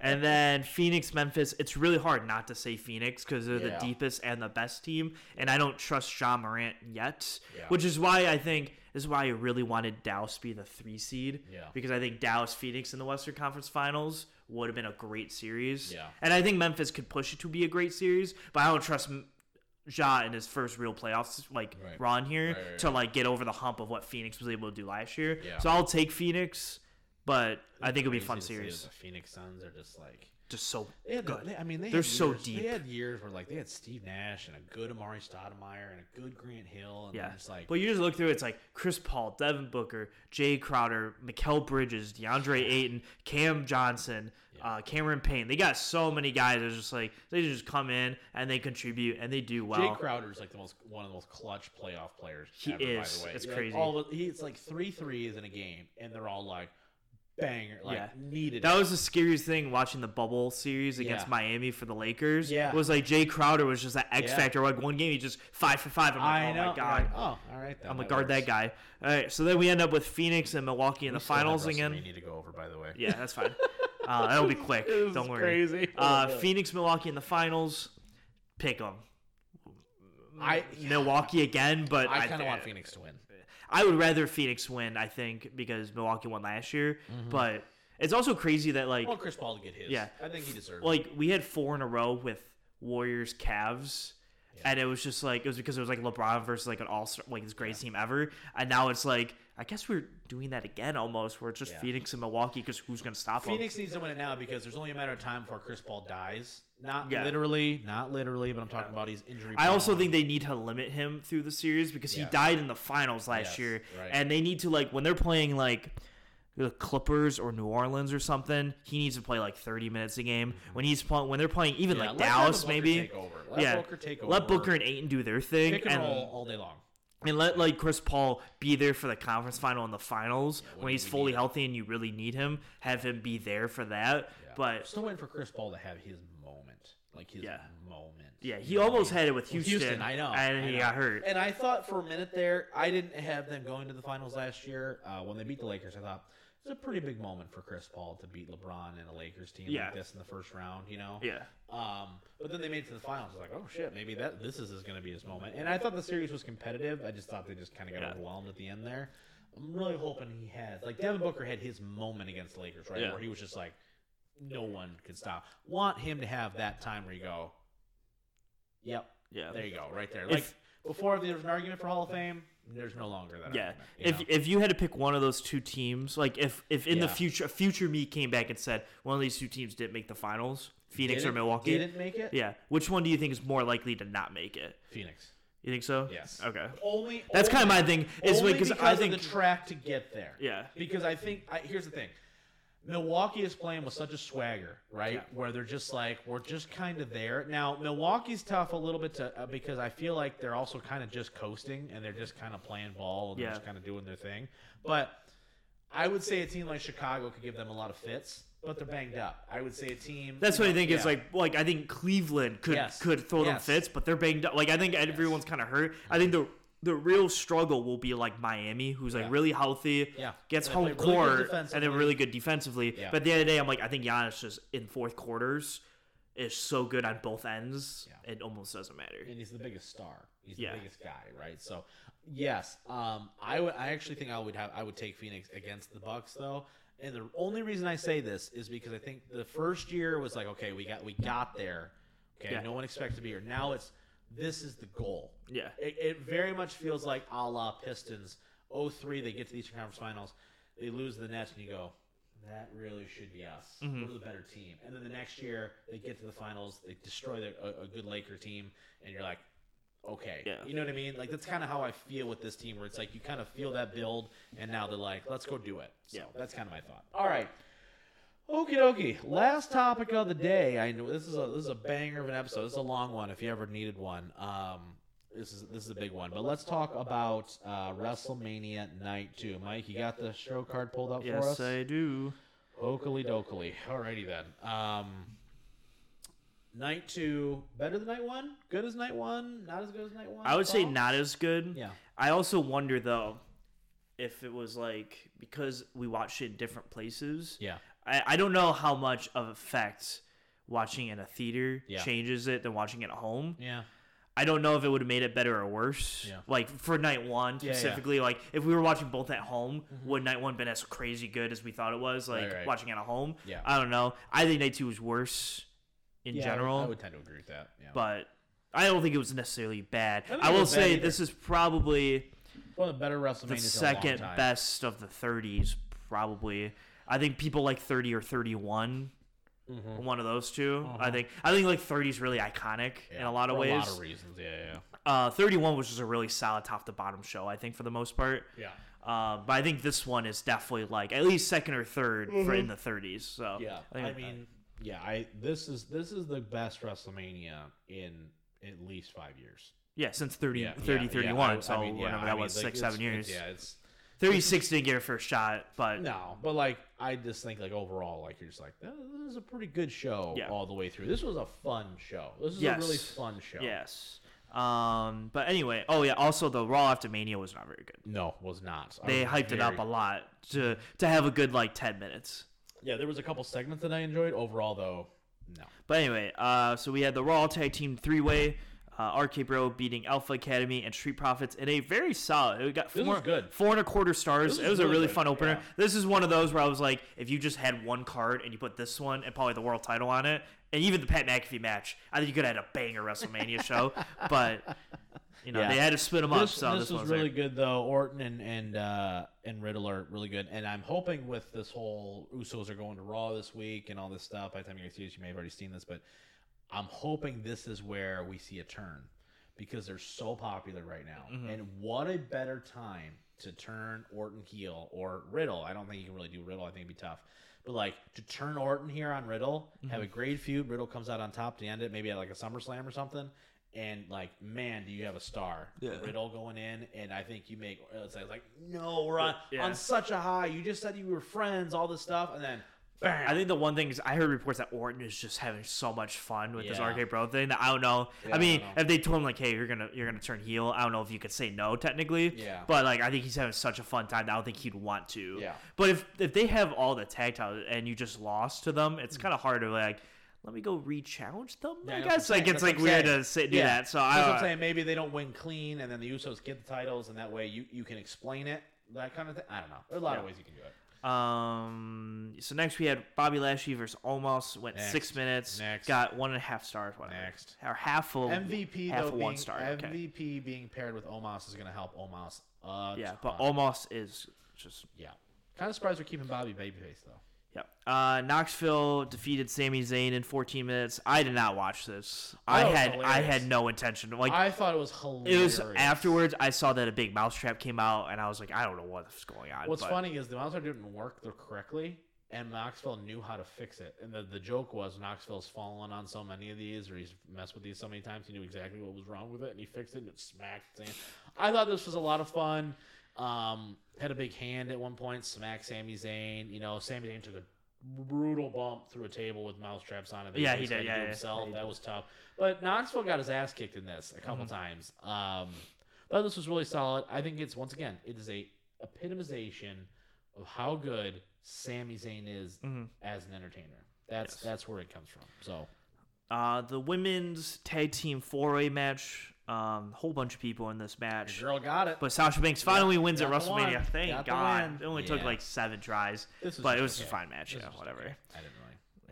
And then Phoenix, Memphis. It's really hard not to say Phoenix because they're Yeah. the deepest and the best team. And I don't trust Ja Morant yet, Yeah. which is why I think this is why I really wanted Dallas to be the three seed. Yeah. Because I think Dallas Phoenix in the Western Conference Finals would have been a great series. Yeah. And I think Memphis could push it to be a great series, but I don't trust. Ja in his first real playoffs like Right. run here Right, right, to like get over the hump of what Phoenix was able to do last year. Yeah. So I'll take Phoenix, but I think it'd be a fun series. The Phoenix Suns are just like Just so had, good. They, I mean, they They're so years, deep. They had years where like they had Steve Nash and a good Amar'e Stoudemire and a good Grant Hill, and Yeah. yeah, just like But you just look through it, it's like Chris Paul, Devin Booker, Jae Crowder, Mikal Bridges, DeAndre Ayton, Cam Johnson, uh, Cameron Payne. They got so many guys. It's just like they just come in and they contribute and they do well. Jae Crowder is like the most one of the most clutch playoff players. He ever, is. By the way, It's Like, crazy. All the, he's like three threes in a game, and they're all like banger, like Yeah. needed. That was the scariest thing watching the bubble series against Yeah. Miami for the Lakers. Yeah. was like Jae Crowder was just that X Yeah. factor. Like one game, he just five for five. I'm like, I oh know. my god. Like, oh, all right. Then, I'm gonna that guard that guy. All right, so then we end up with Phoenix and Milwaukee in We the finals again. WrestleMania to go over, by the way. Yeah, that's fine. Uh, that'll be quick. [LAUGHS] This Don't worry. crazy. Uh, Phoenix, Milwaukee in the finals. Pick them. I Milwaukee again, but I kind of want Phoenix to win. I would rather Phoenix win. I think because Milwaukee won last year, mm-hmm. but it's also crazy that like I want Chris Paul to get his. Yeah. I think he deserves. it. like we had four in a row with Warriors, Cavs. And it was just like it was because it was like LeBron versus like an all star like his greatest team ever, and now it's like I guess we're doing that again almost, We're just Yeah. Phoenix and Milwaukee because who's gonna stop them? Phoenix needs to win it now because there's only a matter of time before Chris Paul dies. Not Yeah. literally, not literally, but I'm talking about he's injury. I also prone. think they need to limit him through the series because he died in the finals last Yes, year, right. and they need to like when they're playing like the Clippers or New Orleans or something, he needs to play like 30 minutes a game. When he's playing, when they're playing even Mm-hmm. Yeah, like Dallas, maybe. Let yeah, Booker take over. let. Booker and Ayton do their thing, Pick and, and all day long. and let like Chris Paul be there for the conference final and the finals when when he's fully healthy and you really need him. Have him be there for that. Yeah. But still waiting for Chris Paul to have his moment, like his Yeah. moment. yeah, he You almost had it with With Houston. I know, and I he know. got hurt. And I thought for a minute there, I didn't have them going to the finals last year uh, when they beat the Lakers. I thought it's a pretty big moment for Chris Paul to beat LeBron and a Lakers team Yeah. like this in the first round. You know. Yeah. Um, but then they made it to the finals. I was like, oh shit, maybe that this is, going to be his moment. And I thought the series was competitive. I just thought they just kind of got Yeah. overwhelmed at the end there. I'm really hoping he has like Devin Booker had his moment against the Lakers, right, Yeah. where he was just like, no one could stop. Want him to have that time where you go, yep, Yeah. there you go, right there. If- Like before there was an argument for Hall of Fame, there's no longer that. Yeah, argument, if know? if you had to pick one of those two teams, like if if in the Yeah. future future me came back and said one of these two teams didn't make the finals, Phoenix or Didn't- Milwaukee, didn't make it. yeah, which one do you think is more likely to not make it? Phoenix. You think so? Yes. Okay. Only That's kind of my thing. Is only because I of think the track to get there. Yeah. Because I think I, here's the thing. Milwaukee is playing with such a swagger, right? Yeah. Where they're just like we're just kind of there. Now Milwaukee's tough a little bit to uh, because I feel like they're also kind of just coasting and they're just kind of playing ball and they're Yeah. just kind of doing their thing. But I would say a team like Chicago could give them a lot of fits, but they're banged up. I would say a team. that's what I know, think is like like I think Cleveland could Yes. could throw them fits, but they're banged up. Like I think everyone's kind of hurt. I think the the real struggle will be like Miami, who's like Yeah. really healthy, Yeah. gets They home play really court, and they're really good defensively. Yeah. But at the end of the day, I'm like I think Giannis just in fourth quarters is so good on both ends, Yeah. it almost doesn't matter. and he's the biggest star. He's the biggest guy, right? So, yes, um, I would. I actually think I would have. I would take Phoenix against the Bucks, though. And the only reason I say this is because I think the first year was like, okay, we got we got there. Okay, no one expected to be here. Now it's this is the goal. Yeah. It, it very much feels like a la Pistons. 03, they get to the Eastern Conference Finals, they lose the Nets, and you go, that really should be us. Mm-hmm. We're the better team. And then the next year, they get to the finals, they destroy the, a, a good Laker team, and you're like, okay. Yeah. You know what I mean? Like, that's kind of how I feel with this team, where it's like you kind of feel that build, and now they're like, let's go do it. So Yeah. that's kind of my thought. All right. Okie dokie. Last topic of the day. I know this is a this is a banger of an episode. This is a long one. If you ever needed one, um, this is this is a big one. But let's talk about uh, WrestleMania Night Two. Mike, you got the show card pulled up for us. Yes. I do. Oakley dokley. Alrighty then. Um, night Two better than Night One? Good as Night One? Not as good as Night One? I would say not as good. Yeah. I also wonder though if it was like because we watched it in different places. Yeah. I, I don't know how much of effect watching in a theater Yeah. changes it than watching it at home. Yeah. I don't know if it would have made it better or worse. Yeah. Like for night one Yeah, yeah. specifically, like if we were watching both at home, mm-hmm. would night one been as crazy good as we thought it was? Like Right, right. watching it at home. Yeah. I don't know. I think night two was worse in Yeah, I would- general, I would tend to agree with that. Yeah. but I don't think it was necessarily bad. I I, will say either. this is probably one of the better WrestleManias the second best of the 30s probably i think people like 30 or 31 Mm-hmm. one of those 2 i think i think like 30 is really iconic in a lot of for ways A lot of reasons. Yeah, yeah. uh 31 was just a really solid top to bottom show i think for the most part Yeah. uh, but i think this one is definitely like at least second or 3rd for in the 30s so Mm-hmm. Yeah, I, I mean, yeah, I this is this is the best WrestleMania in at least five years. yeah since 30 Yeah, 30 yeah, 31 yeah, I- so I mean, yeah, whenever I that mean, was like, six seven years it's- Yeah, it's 36 didn't get a first shot but no, but like I just think like overall, like you're just like "Oh, this is a pretty good show Yeah. all the way through. This was a fun show. This is Yes. a really fun show. yes um but anyway oh yeah also the raw after mania was not very good No, was not. They was hyped it up a lot to to have a good like 10 minutes Yeah, there was a couple segments that I enjoyed. Overall, though, no. but anyway uh so we had the raw tag team three-way uh, RK Bro beating Alpha Academy and Street Profits in a very solid. It got four, was good. four and a quarter stars. This It was was a really really good, fun opener. yeah. This is one of those where I was like, if you just had one card and you put this one and probably the world title on it, and even the Pat McAfee match, I think you could have had a banger WrestleMania [LAUGHS] show. But you know Yeah. they had to split them up, This, so this this, was was really good though. Orton and and uh, and Riddle are really good, and I'm hoping with this whole Usos are going to Raw this week and all this stuff. By the time you guys see this, you may have already seen this, but I'm hoping this is where we see a turn because they're so popular right now. Mm-hmm. And what a better time to turn Orton heel or Riddle. I don't think you can really do Riddle. I think it'd be tough. But like to turn Orton here on Riddle, have a great feud. Riddle comes out on top to end it, maybe at like a SummerSlam or something. And like, man, do you have a star? Yeah. Riddle going in, and I think you make it's like, no, we're on Yeah. on such a high. You just said you were friends, all this stuff, and then bam. I think the one thing is I heard reports that Orton is just having so much fun with this Yeah. RK Bro thing that I don't know. Yeah, I mean, I know. if they told him like, "Hey, you're gonna you're gonna turn heel," I don't know if you could say no technically. Yeah. But like, I think he's having such a fun time. that I don't think he'd want to. Yeah. But if if they have all the tag titles and you just lost to them, it's mm. kind of hard to like. Let me go re-challenge them. Yeah, I guess like it's like weird saying. to say, do that. So what I'm saying. Maybe they don't win clean, and then the Usos get the titles, and that way you, you can explain it, that kind of thing. I don't know. There's a lot of ways you can do it. Um. So next we had Bobby Lashley versus Omos. Went Next. six minutes. Next. Got one and a half stars. Whatever. Next. Or half full MVP half though a being, one star. Okay. MVP being paired with Omos is going to help Omos. Yeah, but Omos is just yeah, kind of surprised we're keeping Bobby babyface though. Uh, Knoxville defeated Sami Zayn in 14 minutes. I did not watch this. I thought it was had I had no intention. Like I thought it was hilarious. it hilarious. was afterwards. I saw that a big mousetrap came out, and I was like, I don't know what's going on. What's but- funny is the mousetrap didn't work correctly, and Knoxville knew how to fix it. And the, the joke was Knoxville's fallen on so many of these, or he's messed with these so many times, he knew exactly what was wrong with it, and he fixed it and it smacked Zayn. I thought this was a lot of fun. Um, had a big hand at one point, smacked Sami Zayn. You know, Sami Zayn took a brutal bump through a table with mousetraps on it. Yeah, he did, yeah, yeah. himself. Yeah, that was tough. But Knoxville got his ass kicked in this a couple Mm-hmm. times. Um, thought this was really solid. I think it's once again, it is a epitomization of how good Sami Zayn is Mhm. as an entertainer. That's Yes. that's where it comes from. So Uh, the women's tag team four way match. Um, whole bunch of people in this match. girl got it. But Sasha Banks finally wins at WrestleMania. one. Thank Got God. It only took like seven tries. This was but it was okay. a fine match. This yeah, whatever. okay. I didn't really.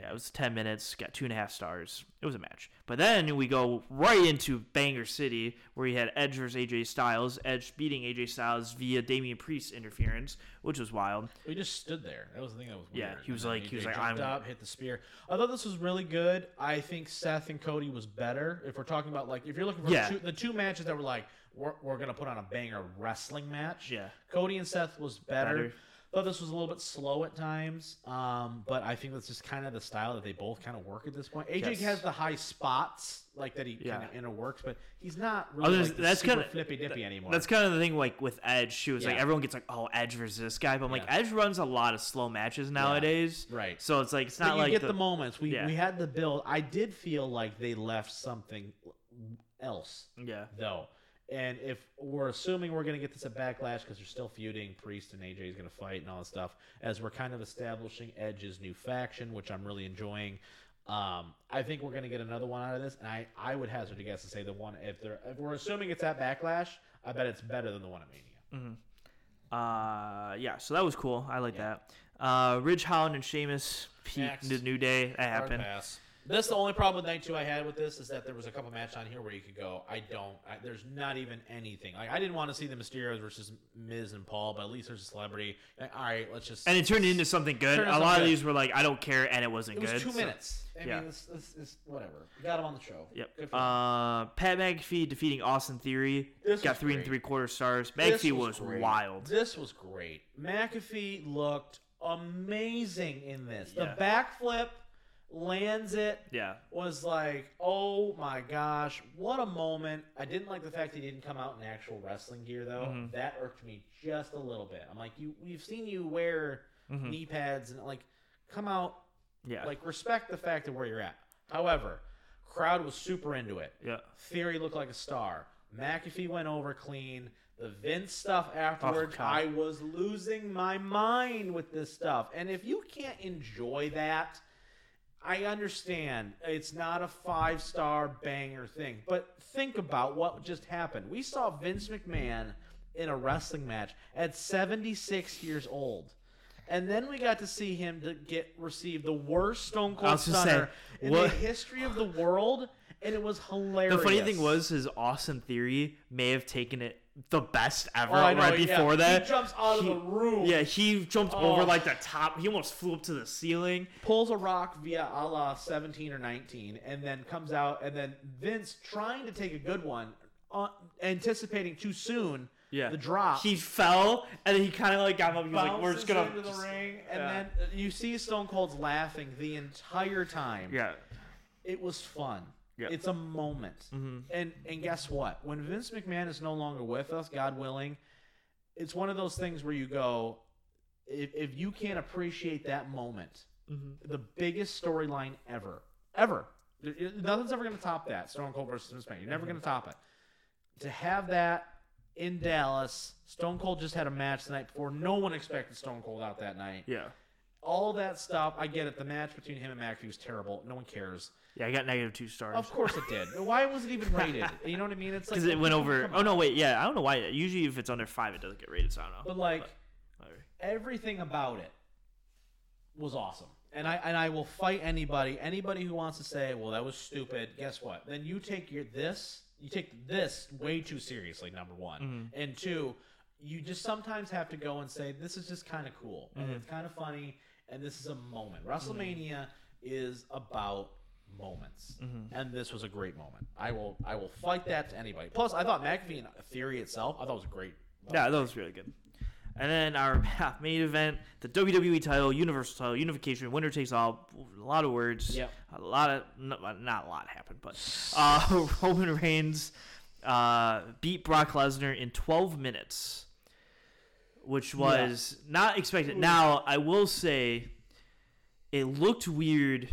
Yeah, it was 10 minutes, got two and a half stars. It was a match. But then we go right into Banger City, where we had Edge versus AJ Styles. Edge beating AJ Styles via Damian Priest interference, which was wild. We just stood there. That was the thing that was weird. Yeah, he was And like- he was like, I'm- up, hit the spear. I thought this was really good. I think Seth and Cody was better. If we're talking about like, if you're looking for Yeah. two, the two matches that were like, we're, we're gonna put on a banger wrestling match. Yeah. Cody and Seth was better. Better. Thought this was a little bit slow at times, um, but I think that's just kind of the style that they both kind of work at this point. AJ Yes. has the high spots, like that he Yeah. kind of inner works, but he's not Oh, really like that's kinda- flippy dippy anymore. That's kind of the thing, like with Edge. She was like, everyone gets like, oh, Edge versus this guy. But I'm like, Yeah. Edge runs a lot of slow matches nowadays. Right. So it's like, it's not like get the, the, moments. We Yeah. we had the build. I did feel like they left something else Yeah. though. And if we're assuming we're gonna get this at Backlash because they're still feuding, Priest and AJ is gonna fight and all that stuff, as we're kind of establishing Edge's new faction, which I'm really enjoying. Um, I think we're gonna get another one out of this, and I, I would hazard a guess to say the one if they're if we're assuming it's at Backlash, I bet it's better than the one at Mania. Uh, yeah, so that was cool. I like Yeah. that. Uh, Ridge Holland and Sheamus, Pete, Next. the New Day. That Hard happened. pass. This the only problem with night two I had with this is that there was a couple matches on here where you could go. I don't. I, there's not even anything. Like I didn't want to see the Mysterios versus Miz and Paul, but at least there's a celebrity. Like, all right, let's just. And it turned into something good. A lot of these were like, I don't care, and it wasn't it was good. two so- minutes. I yeah. mean, it's, it's whatever. We got him on the show. Yep. Good for him. Uh, Pat McAfee defeating Austin Theory. This got was three and great. three quarter stars. This McAfee was, great. wild. This was great. McAfee looked amazing in this. The backflip lands it. Yeah. was like, oh my gosh, what a moment. I didn't like the fact he didn't come out in actual wrestling gear though. Mhm. That irked me just a little bit. I'm like, you we've seen you wear Mhm. knee pads and like come out Yeah. like respect the fact of where you're at. However, crowd was super into it. yeah. Theory looked like a star. McAfee went over clean. The Vince stuff afterwards, God. I was losing my mind with this stuff. And if you can't enjoy that, I understand it's not a five star banger thing. But think about what just happened. We saw Vince McMahon in a wrestling match at 76 years old. And then we got to see him to get receive the worst Stone Cold Stunner say, in the history of the world, and it was hilarious. The funny thing was, his awesome Theory may have taken it the best ever Oh, know, right yeah. before that. he jumps out He- of the room, Yeah, he jumped Oh. over like the top. He almost flew up to the ceiling. pulls a rock via a la 17 or 19, and then comes out, and then Vince trying to take a good one, uh, anticipating too soon, Yeah. the drop. He fell and then he kind of like got up. He was like, "We're just gonna." into the just- ring, and yeah. then you see Stone Cold's laughing the entire time. Yeah. it was fun. It's a moment. Mhm. And and guess what? When Vince McMahon is no longer with us, God willing, it's one of those things where you go, if, if you can't appreciate that moment, Mm-hmm. the biggest storyline ever, ever, nothing's ever going to top that. Stone Cold versus Vince McMahon. You're never going to top it. To have that in Dallas, Stone Cold just had a match the night before. No one expected Stone Cold out that night. Yeah. All that stuff, I get it. The match between him and McAfee was terrible. No one cares. Yeah, I got negative two stars. Of course it did. Why was it even rated? [LAUGHS] You know what I mean? It's like Because it went over. Oh no, wait. Yeah, I don't know why. Usually, if it's under five, it doesn't get rated. So I don't know. But like Whatever. everything about it was awesome. And I and I will fight anybody, anybody who wants to say, "Well, that was stupid." Guess what? Then you take your this, you take this way too seriously. Number one, Mm-hmm. and two, you just sometimes have to go and say, "This is just kind of cool and Mm-hmm. it's kind of funny, and this is a moment." WrestleMania is about moments, Mm-hmm. and this was a great moment. I will I will fight that to anybody. Plus, I thought McAfee and Theory itself, I thought was a great. Yeah, that was really good. And then our [LAUGHS] main event, the WWE title, Universal title, unification, winner takes all. A lot of words. Yep. A lot of no, not a lot happened, but uh, [LAUGHS] Roman Reigns uh, beat Brock Lesnar in 12 minutes, which was not expected. Now I will say, it looked weird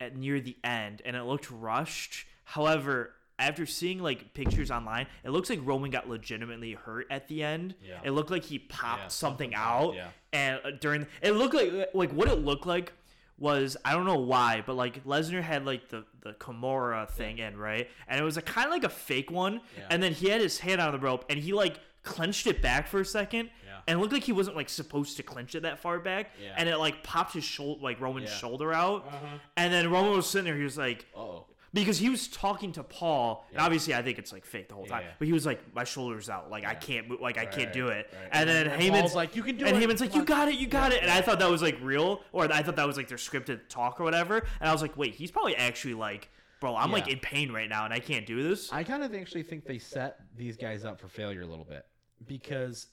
at near the end, and it looked rushed. However, after seeing like pictures online, it looks like Roman got legitimately hurt at the end. Yeah. It looked like he popped Yeah, something something out, yeah. and uh, during it looked like like what it looked like was I don't know why, but like Lesnar had like the the Kimura thing in right, and it was a kind of like a fake one, Yeah. and then he had his hand on the rope and he like clenched it back for a second, Yeah. and it looked like he wasn't like supposed to clench it that far back, Yeah. and it like popped his shoulder like Roman's Yeah. shoulder out, Uh-huh. and then Roman was sitting there, he was like. Oh. Because he was talking to Paul, and Yeah. obviously I think it's like fake the whole time. Yeah. But he was like, "My shoulder's out, like I can't, move, like I can't do it." right. And then And Heyman's Paul's like, "You can do and it, and Heyman's like, "You got it, you got Yeah, it." And yeah. I thought that was like real, or I thought that was like their scripted talk or whatever. And I was like, "Wait, he's probably actually like, bro, I'm like in pain right now, and I can't do this." I kind of actually think they set these guys up for failure a little bit because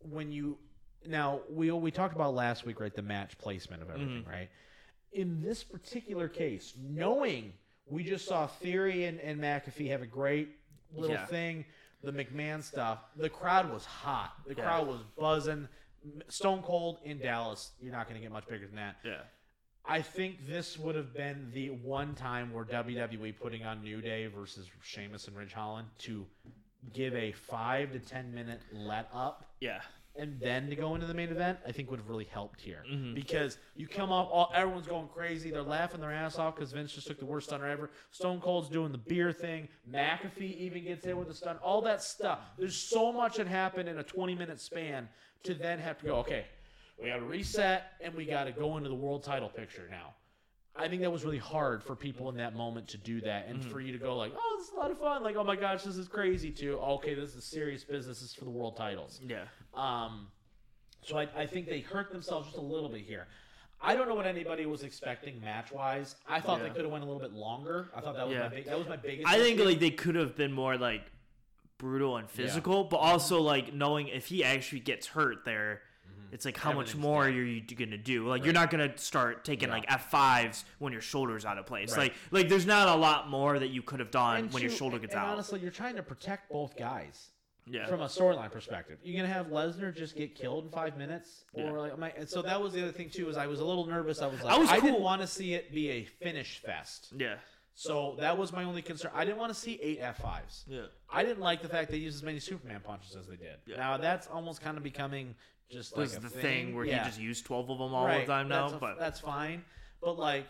when you now we we talked about last week, right? The match placement of everything, Mm-hmm. right? In this particular case, knowing we just saw Theory and, and McAfee have a great little Yeah. thing, the McMahon stuff, the crowd was hot. The Yeah. crowd was buzzing. Stone Cold in Dallas, you're not going to get much bigger than that. yeah, I think this would have been the one time where WWE putting on New Day versus Sheamus and Ridge Holland to give a five to ten minute let up yeah, and then to go into the main event, I think would have really helped here Mm-hmm. because you come off, all everyone's going crazy, they're laughing their ass off because Vince just took the worst stunner ever. Stone Cold's doing the beer thing, McAfee even gets in with the stun, all that stuff. There's so much that happened in a 20 minute span to then have to go, okay, we got to reset and we got to go into the world title picture now. I think that was really hard for people in that moment to do that, and for you to go like, "Oh, this is a lot of fun!" Like, "Oh my gosh, this is crazy!" too. okay, this is serious business. This is for the world titles. yeah. Um, so I, I think they hurt themselves just a little bit here. I don't know what anybody was expecting match wise. I thought they could have went a little bit longer. I thought that was Yeah. my big, that was my biggest. I think issue. like they could have been more like brutal and physical, but also like knowing if he actually gets hurt there, it's like how much more dead. are you gonna do? Like you're not gonna start taking Yeah. like F fives when your shoulder's out of place. Right. Like like there's not a lot more that you could have done And when your shoulder gets and out. Honestly, you're trying to protect both guys. yeah. From a storyline perspective, you're gonna have Lesnar just get killed in five minutes, or like, my, so that was the other thing too. Is I was a little nervous. I was like, I I, didn't want to see it be a finish fest. yeah. So that was my only concern. I didn't want to see eight F5s. Yeah. I didn't like the fact they used as many Superman punches as they did. Yeah. Now that's almost kind of becoming just like Was a the thing, thing where Yeah. he just used twelve of them all Right. the time now, That's a- but that's fine. But like,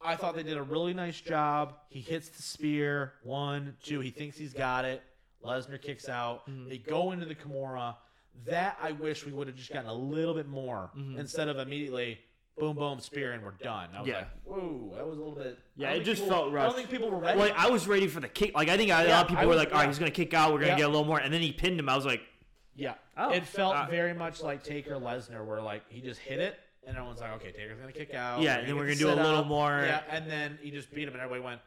I thought they did a really nice job. He hits the spear. One, two. He thinks he's got it. Lesnar kicks out. Mm-hmm. They go into the Kimura. That I wish we would have just gotten a little bit more Mm-hmm. instead of immediately boom boom spear and we're done. I was Yeah. like, whoa, that was a little bit. Yeah, it just people- felt I don't think people were ready. like I was ready for the kick. Like I think a Yeah, lot of people were like, "All right, yeah. he's gonna kick out. We're gonna Yeah. get a little more," and then he pinned him. I was like, Yeah. Oh. it felt Uh, very much like Taker Lesnar, where like he just hit it, and everyone's like, okay, Taker's gonna kick out. Yeah, and then we're gonna do a little setup. more- Yeah, and then he just beat him, and everybody went,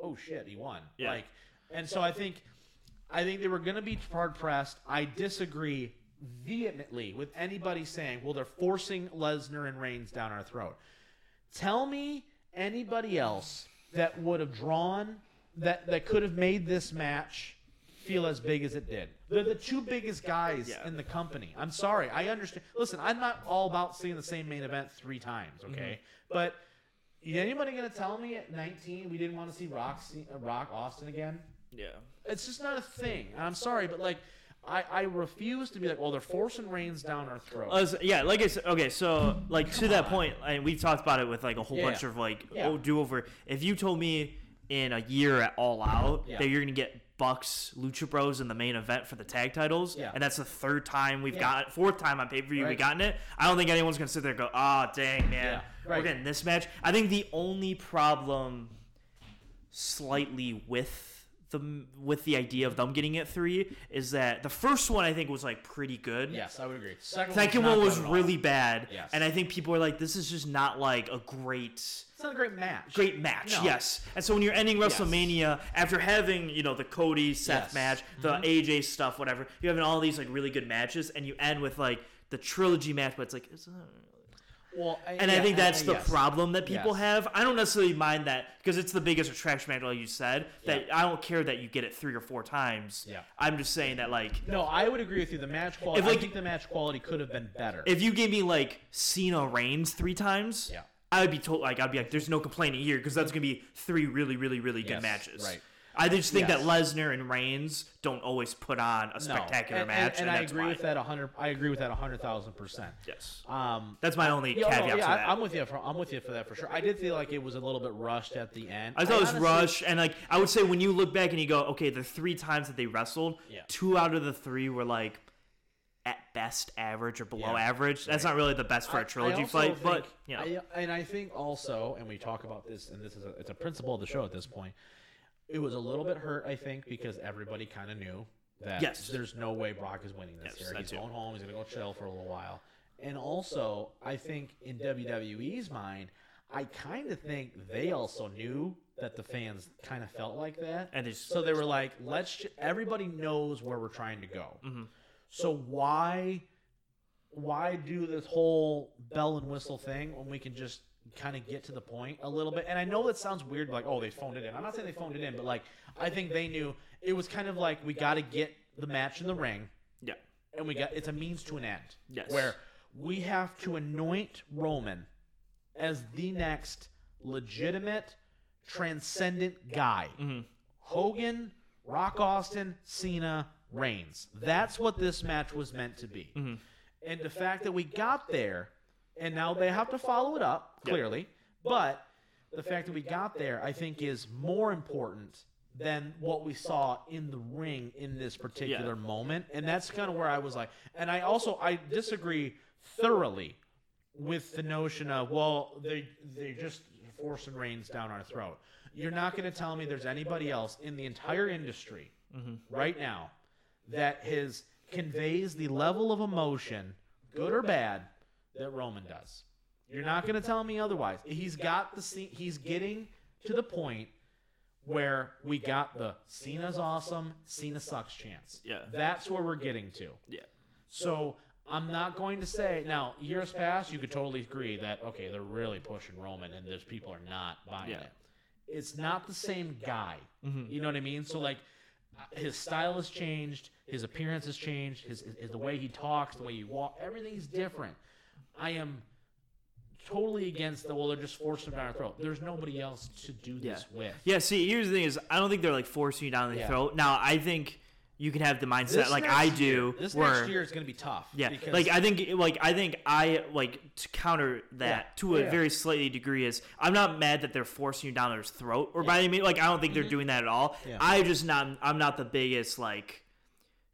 oh shit, he won. Yeah. Like, and so I think I think they were going to be hard pressed. I disagree vehemently with anybody saying, "Well, they're forcing Lesnar and Reigns down our throat." Tell me anybody else that would have drawn that that could have made this match feel as big as it did. They're the two biggest guys Yeah. in the company. I'm sorry. I understand. Listen, I'm not all about seeing the same main event three times, okay? But is anybody going to tell me at 19 we didn't want to see Rock, uh, Rock Austin again? Yeah. It's just not a thing. And I'm sorry, but like, I, I refuse to be like, well, they're forcing Reigns down our throat. Uh, yeah, like I said, okay, so like to that point, and we talked about it with like a whole Yeah. bunch of like Yeah. oh, do over. If you told me in a year at All Out Yeah. that you're gonna get Bucks, Lucha Bros in the main event for the tag titles, Yeah. and that's the third time we've Yeah. got fourth time on pay per view Right. we've gotten it. I don't think anyone's gonna sit there and go, ah, dang man, Yeah. Right. we're getting this match. I think the only problem, slightly with. The, with the idea of them getting it three is that the first one I think was like pretty good. yes, I would agree. Second, Second one was at all. really bad, Yes. and I think people are like, "This is just not like a great, It's not a great match. great match." No. Yes, and so when you're ending WrestleMania after having you know the Cody Seth Yes. Mm-hmm. match, the AJ stuff, whatever, you're having all these like really good matches, and you end with like the trilogy match, but it's like, it's not Well, and I think that's the yes. problem that people Yes. have. I don't necessarily mind that because it's the biggest attraction like you said. That Yeah. I don't care that you get it three or four times. Yeah. I'm just saying that like No, I would agree with you. The match quality. If, like- I think the match quality could have been better. if you gave me like Cena Reigns three times, Yeah. I would be told like I'd be like, there's no complaining here because that's gonna be three really, really, really good Yes, matches. right. I just think Yes. that Lesnar and Reigns don't always put on a No. spectacular and, match, and, and, I that's agree with that. hundred. I agree with that hundred thousand percent. Yes, Um, that's my only yeah, no, caveat yeah, to that. I, am with you. For, I'm with you for that for sure. I did feel like it was a little bit rushed at the end. I thought it was honestly- rush, and like I would say when you look back and you go, okay, the three times that they wrestled, Yeah. two out of the three were like at best average or below Yeah. average. That's not really the best for a trilogy fight, but think- you know, I, and I think also, and we talk about this, and this is a, it's a principle of the show at this point. It was a little bit hurt, I think, because everybody kind of knew that Yes. there's no way Brock is winning this Yes, year. He's going home. He's gonna go chill for a little while. And also, I think in WWE's mind, I kind of think they also knew that the fans kind of felt like that, And they just- so they were like, "Let's." Ju- everybody knows where we're trying to go. Mhm. So why, why do this whole bell and whistle thing when we can just kind of get to the point a little bit? And I know that sounds weird, like, "Oh, they phoned it in." I'm not saying they phoned it in, but like, I think they knew it was kind of like we got to get the match in the ring yeah, and we got it's a means to an end. Yes. Where we have to anoint Roman as the next legitimate, transcendent guy. Mm-hmm. Hogan, Rock Austin, Cena, Reigns. That's what this match was meant to be. Mm-hmm. And the fact that we got there, and now they have to follow it up, clearly, but the fact that we got there, I think, is more important than what we saw in the ring in this particular moment. And that's kind of where I was like, and I also I disagree thoroughly with the notion of well, they they just forcing Reigns down our throat. You're not going to tell me there's anybody else in the entire industry mm-hmm. right now that has conveys the level of emotion, good or bad, that Roman does. You're not going to tell me otherwise. He's got the scene. He's getting to the point where we got the Cena's awesome, Cena sucks chance. Yeah. That's where we're getting to. yeah. So I'm not going to say now. Years past, you could totally agree that okay, they're really pushing Roman, and there's people are not buying Yeah. it. It's not the same guy. Mm-hmm. You know what I mean? So like, his style has changed, his appearance has changed, his, his the way he talks, the way he walks, everything's different. I am totally against the well. They're just forcing him down our throat. There's nobody else to do this with. Yeah, see, here's the thing: is I don't think they're like forcing you down the Yeah. throat. Now, I think you can have the mindset This like I year- do, This where next year is going to be tough. yeah, like I think, like I think I like to counter that Yeah. to a Yeah. very slightly degree is I'm not mad that they're forcing you down their throat or by any means. Like I don't think they're doing that at all. Mm-hmm. Yeah. I just not I'm not the biggest like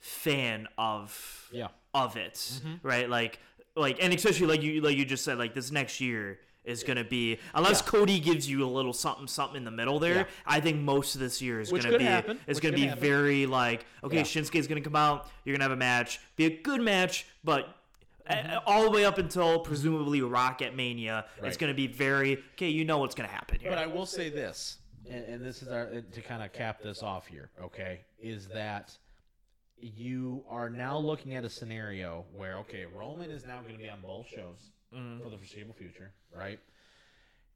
fan of Yeah. of it, Mm-hmm. right? Like like and especially like you like you just said like this next year is gonna be unless Cody gives you a little something something in the middle there. Yeah. I think most of this year is Which gonna be happen, is which gonna be happen. very like okay Yeah. is gonna come out. You're gonna have a match, be a good match, but. Mm-hmm. All the way up until presumably Rock at Mania, it's going to be very okay. You know what's going to happen here. But I will say this: and, and this is our to kind of cap this off here, okay, is that you are now looking at a scenario where okay, Roman is now going to be on both shows Mhm. for the foreseeable future, right?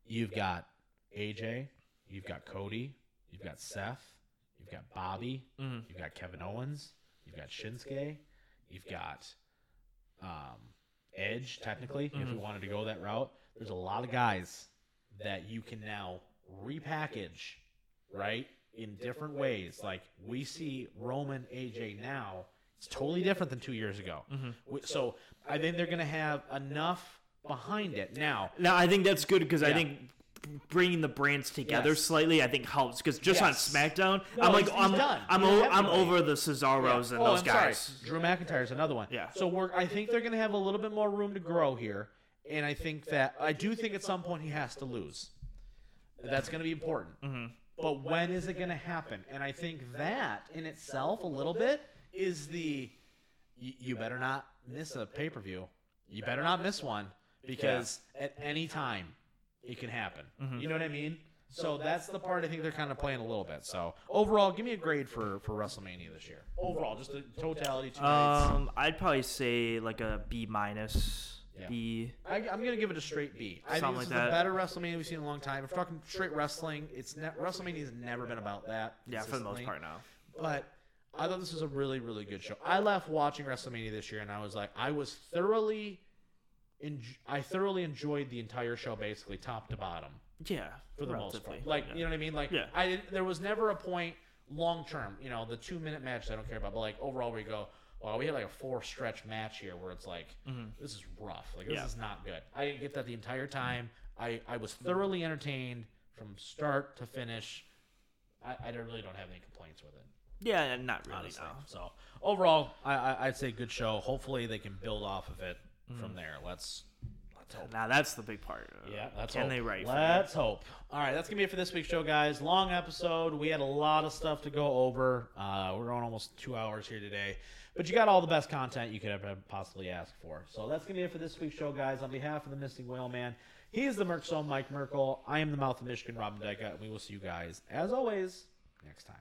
You've got AJ, you've got Cody, you've got Seth, you've got Bobby, Mhm. you've got Kevin Owens, you've got Shinsuke, you've got um, Edge. Technically, if we wanted to go that route, there's a lot of guys that you can now repackage, right, in different ways. Like we see Roman AJ now, it's totally different than two years ago. We- So I think they're going to have enough behind it now. Now I think that's good because I think bringing the brands together Yes. slightly I think helps because just Yes. on SmackDown No, I'm like he's- he's I'm done. I'm You don't o- have I'm over the Cesaros and oh, those I'm guys. sorry. Drew McIntyre's another one. Yeah. So we're I think they're going to have a little bit more room to grow here, and I think that I do think at some point he has to lose. That's going to be important. Mm-hmm. But when is it going to happen? And I think that in itself a little bit is the you better not miss a pay per view. You better not miss one because at any time it can happen. Mm-hmm. You know what I mean? So that's the part I think they're kind of playing a little bit. So overall, give me a grade for for WrestleMania this year. Overall, just the totality. Two. Um, I'd probably say like a B minus. Yeah. B. I, I'm gonna give it a straight B. I think Something this like is that. the better WrestleMania we've seen in a long time. If we're talking straight wrestling, it's ne- WrestleMania has never been about that. Yeah, for the most consistently. part now. But I thought this was a really, really good show. I left watching WrestleMania this year, and I was like, I was thoroughly, en- I thoroughly enjoyed the entire show, basically top to bottom, Yeah, for the most relatively, part. Like, yeah. you know what I mean? Like, Yeah. I didn't. There was never a point long term. You know, the two minute match I don't care about, but like overall, we go. Well, we had like a four stretch match here where it's like, this is rough. Like, this Mm-hmm. Yeah. is not good. I didn't get that the entire time. I, I was thoroughly entertained from start to finish. I, I don't- really don't have any complaints with it Yeah, not really. honestly. No. So overall, I, I, I'd say good show. Hopefully, they can build off of it from there. Let's let's hope. Now that's the big part. Yeah, let's Can hope. they write? Let's hope. All right, that's gonna be it for this week's show, guys. Long episode. We had a lot of stuff to go over. Uh, we're going almost two hours here today, but you got all the best content you could ever possibly ask for. So that's gonna be it for this week's show, guys. On behalf of the Missing Whale Man, he is the Merc Zone, Mike Merkel. I am the Mouth of Michigan, Robin Dyka, and we will see you guys as always next time.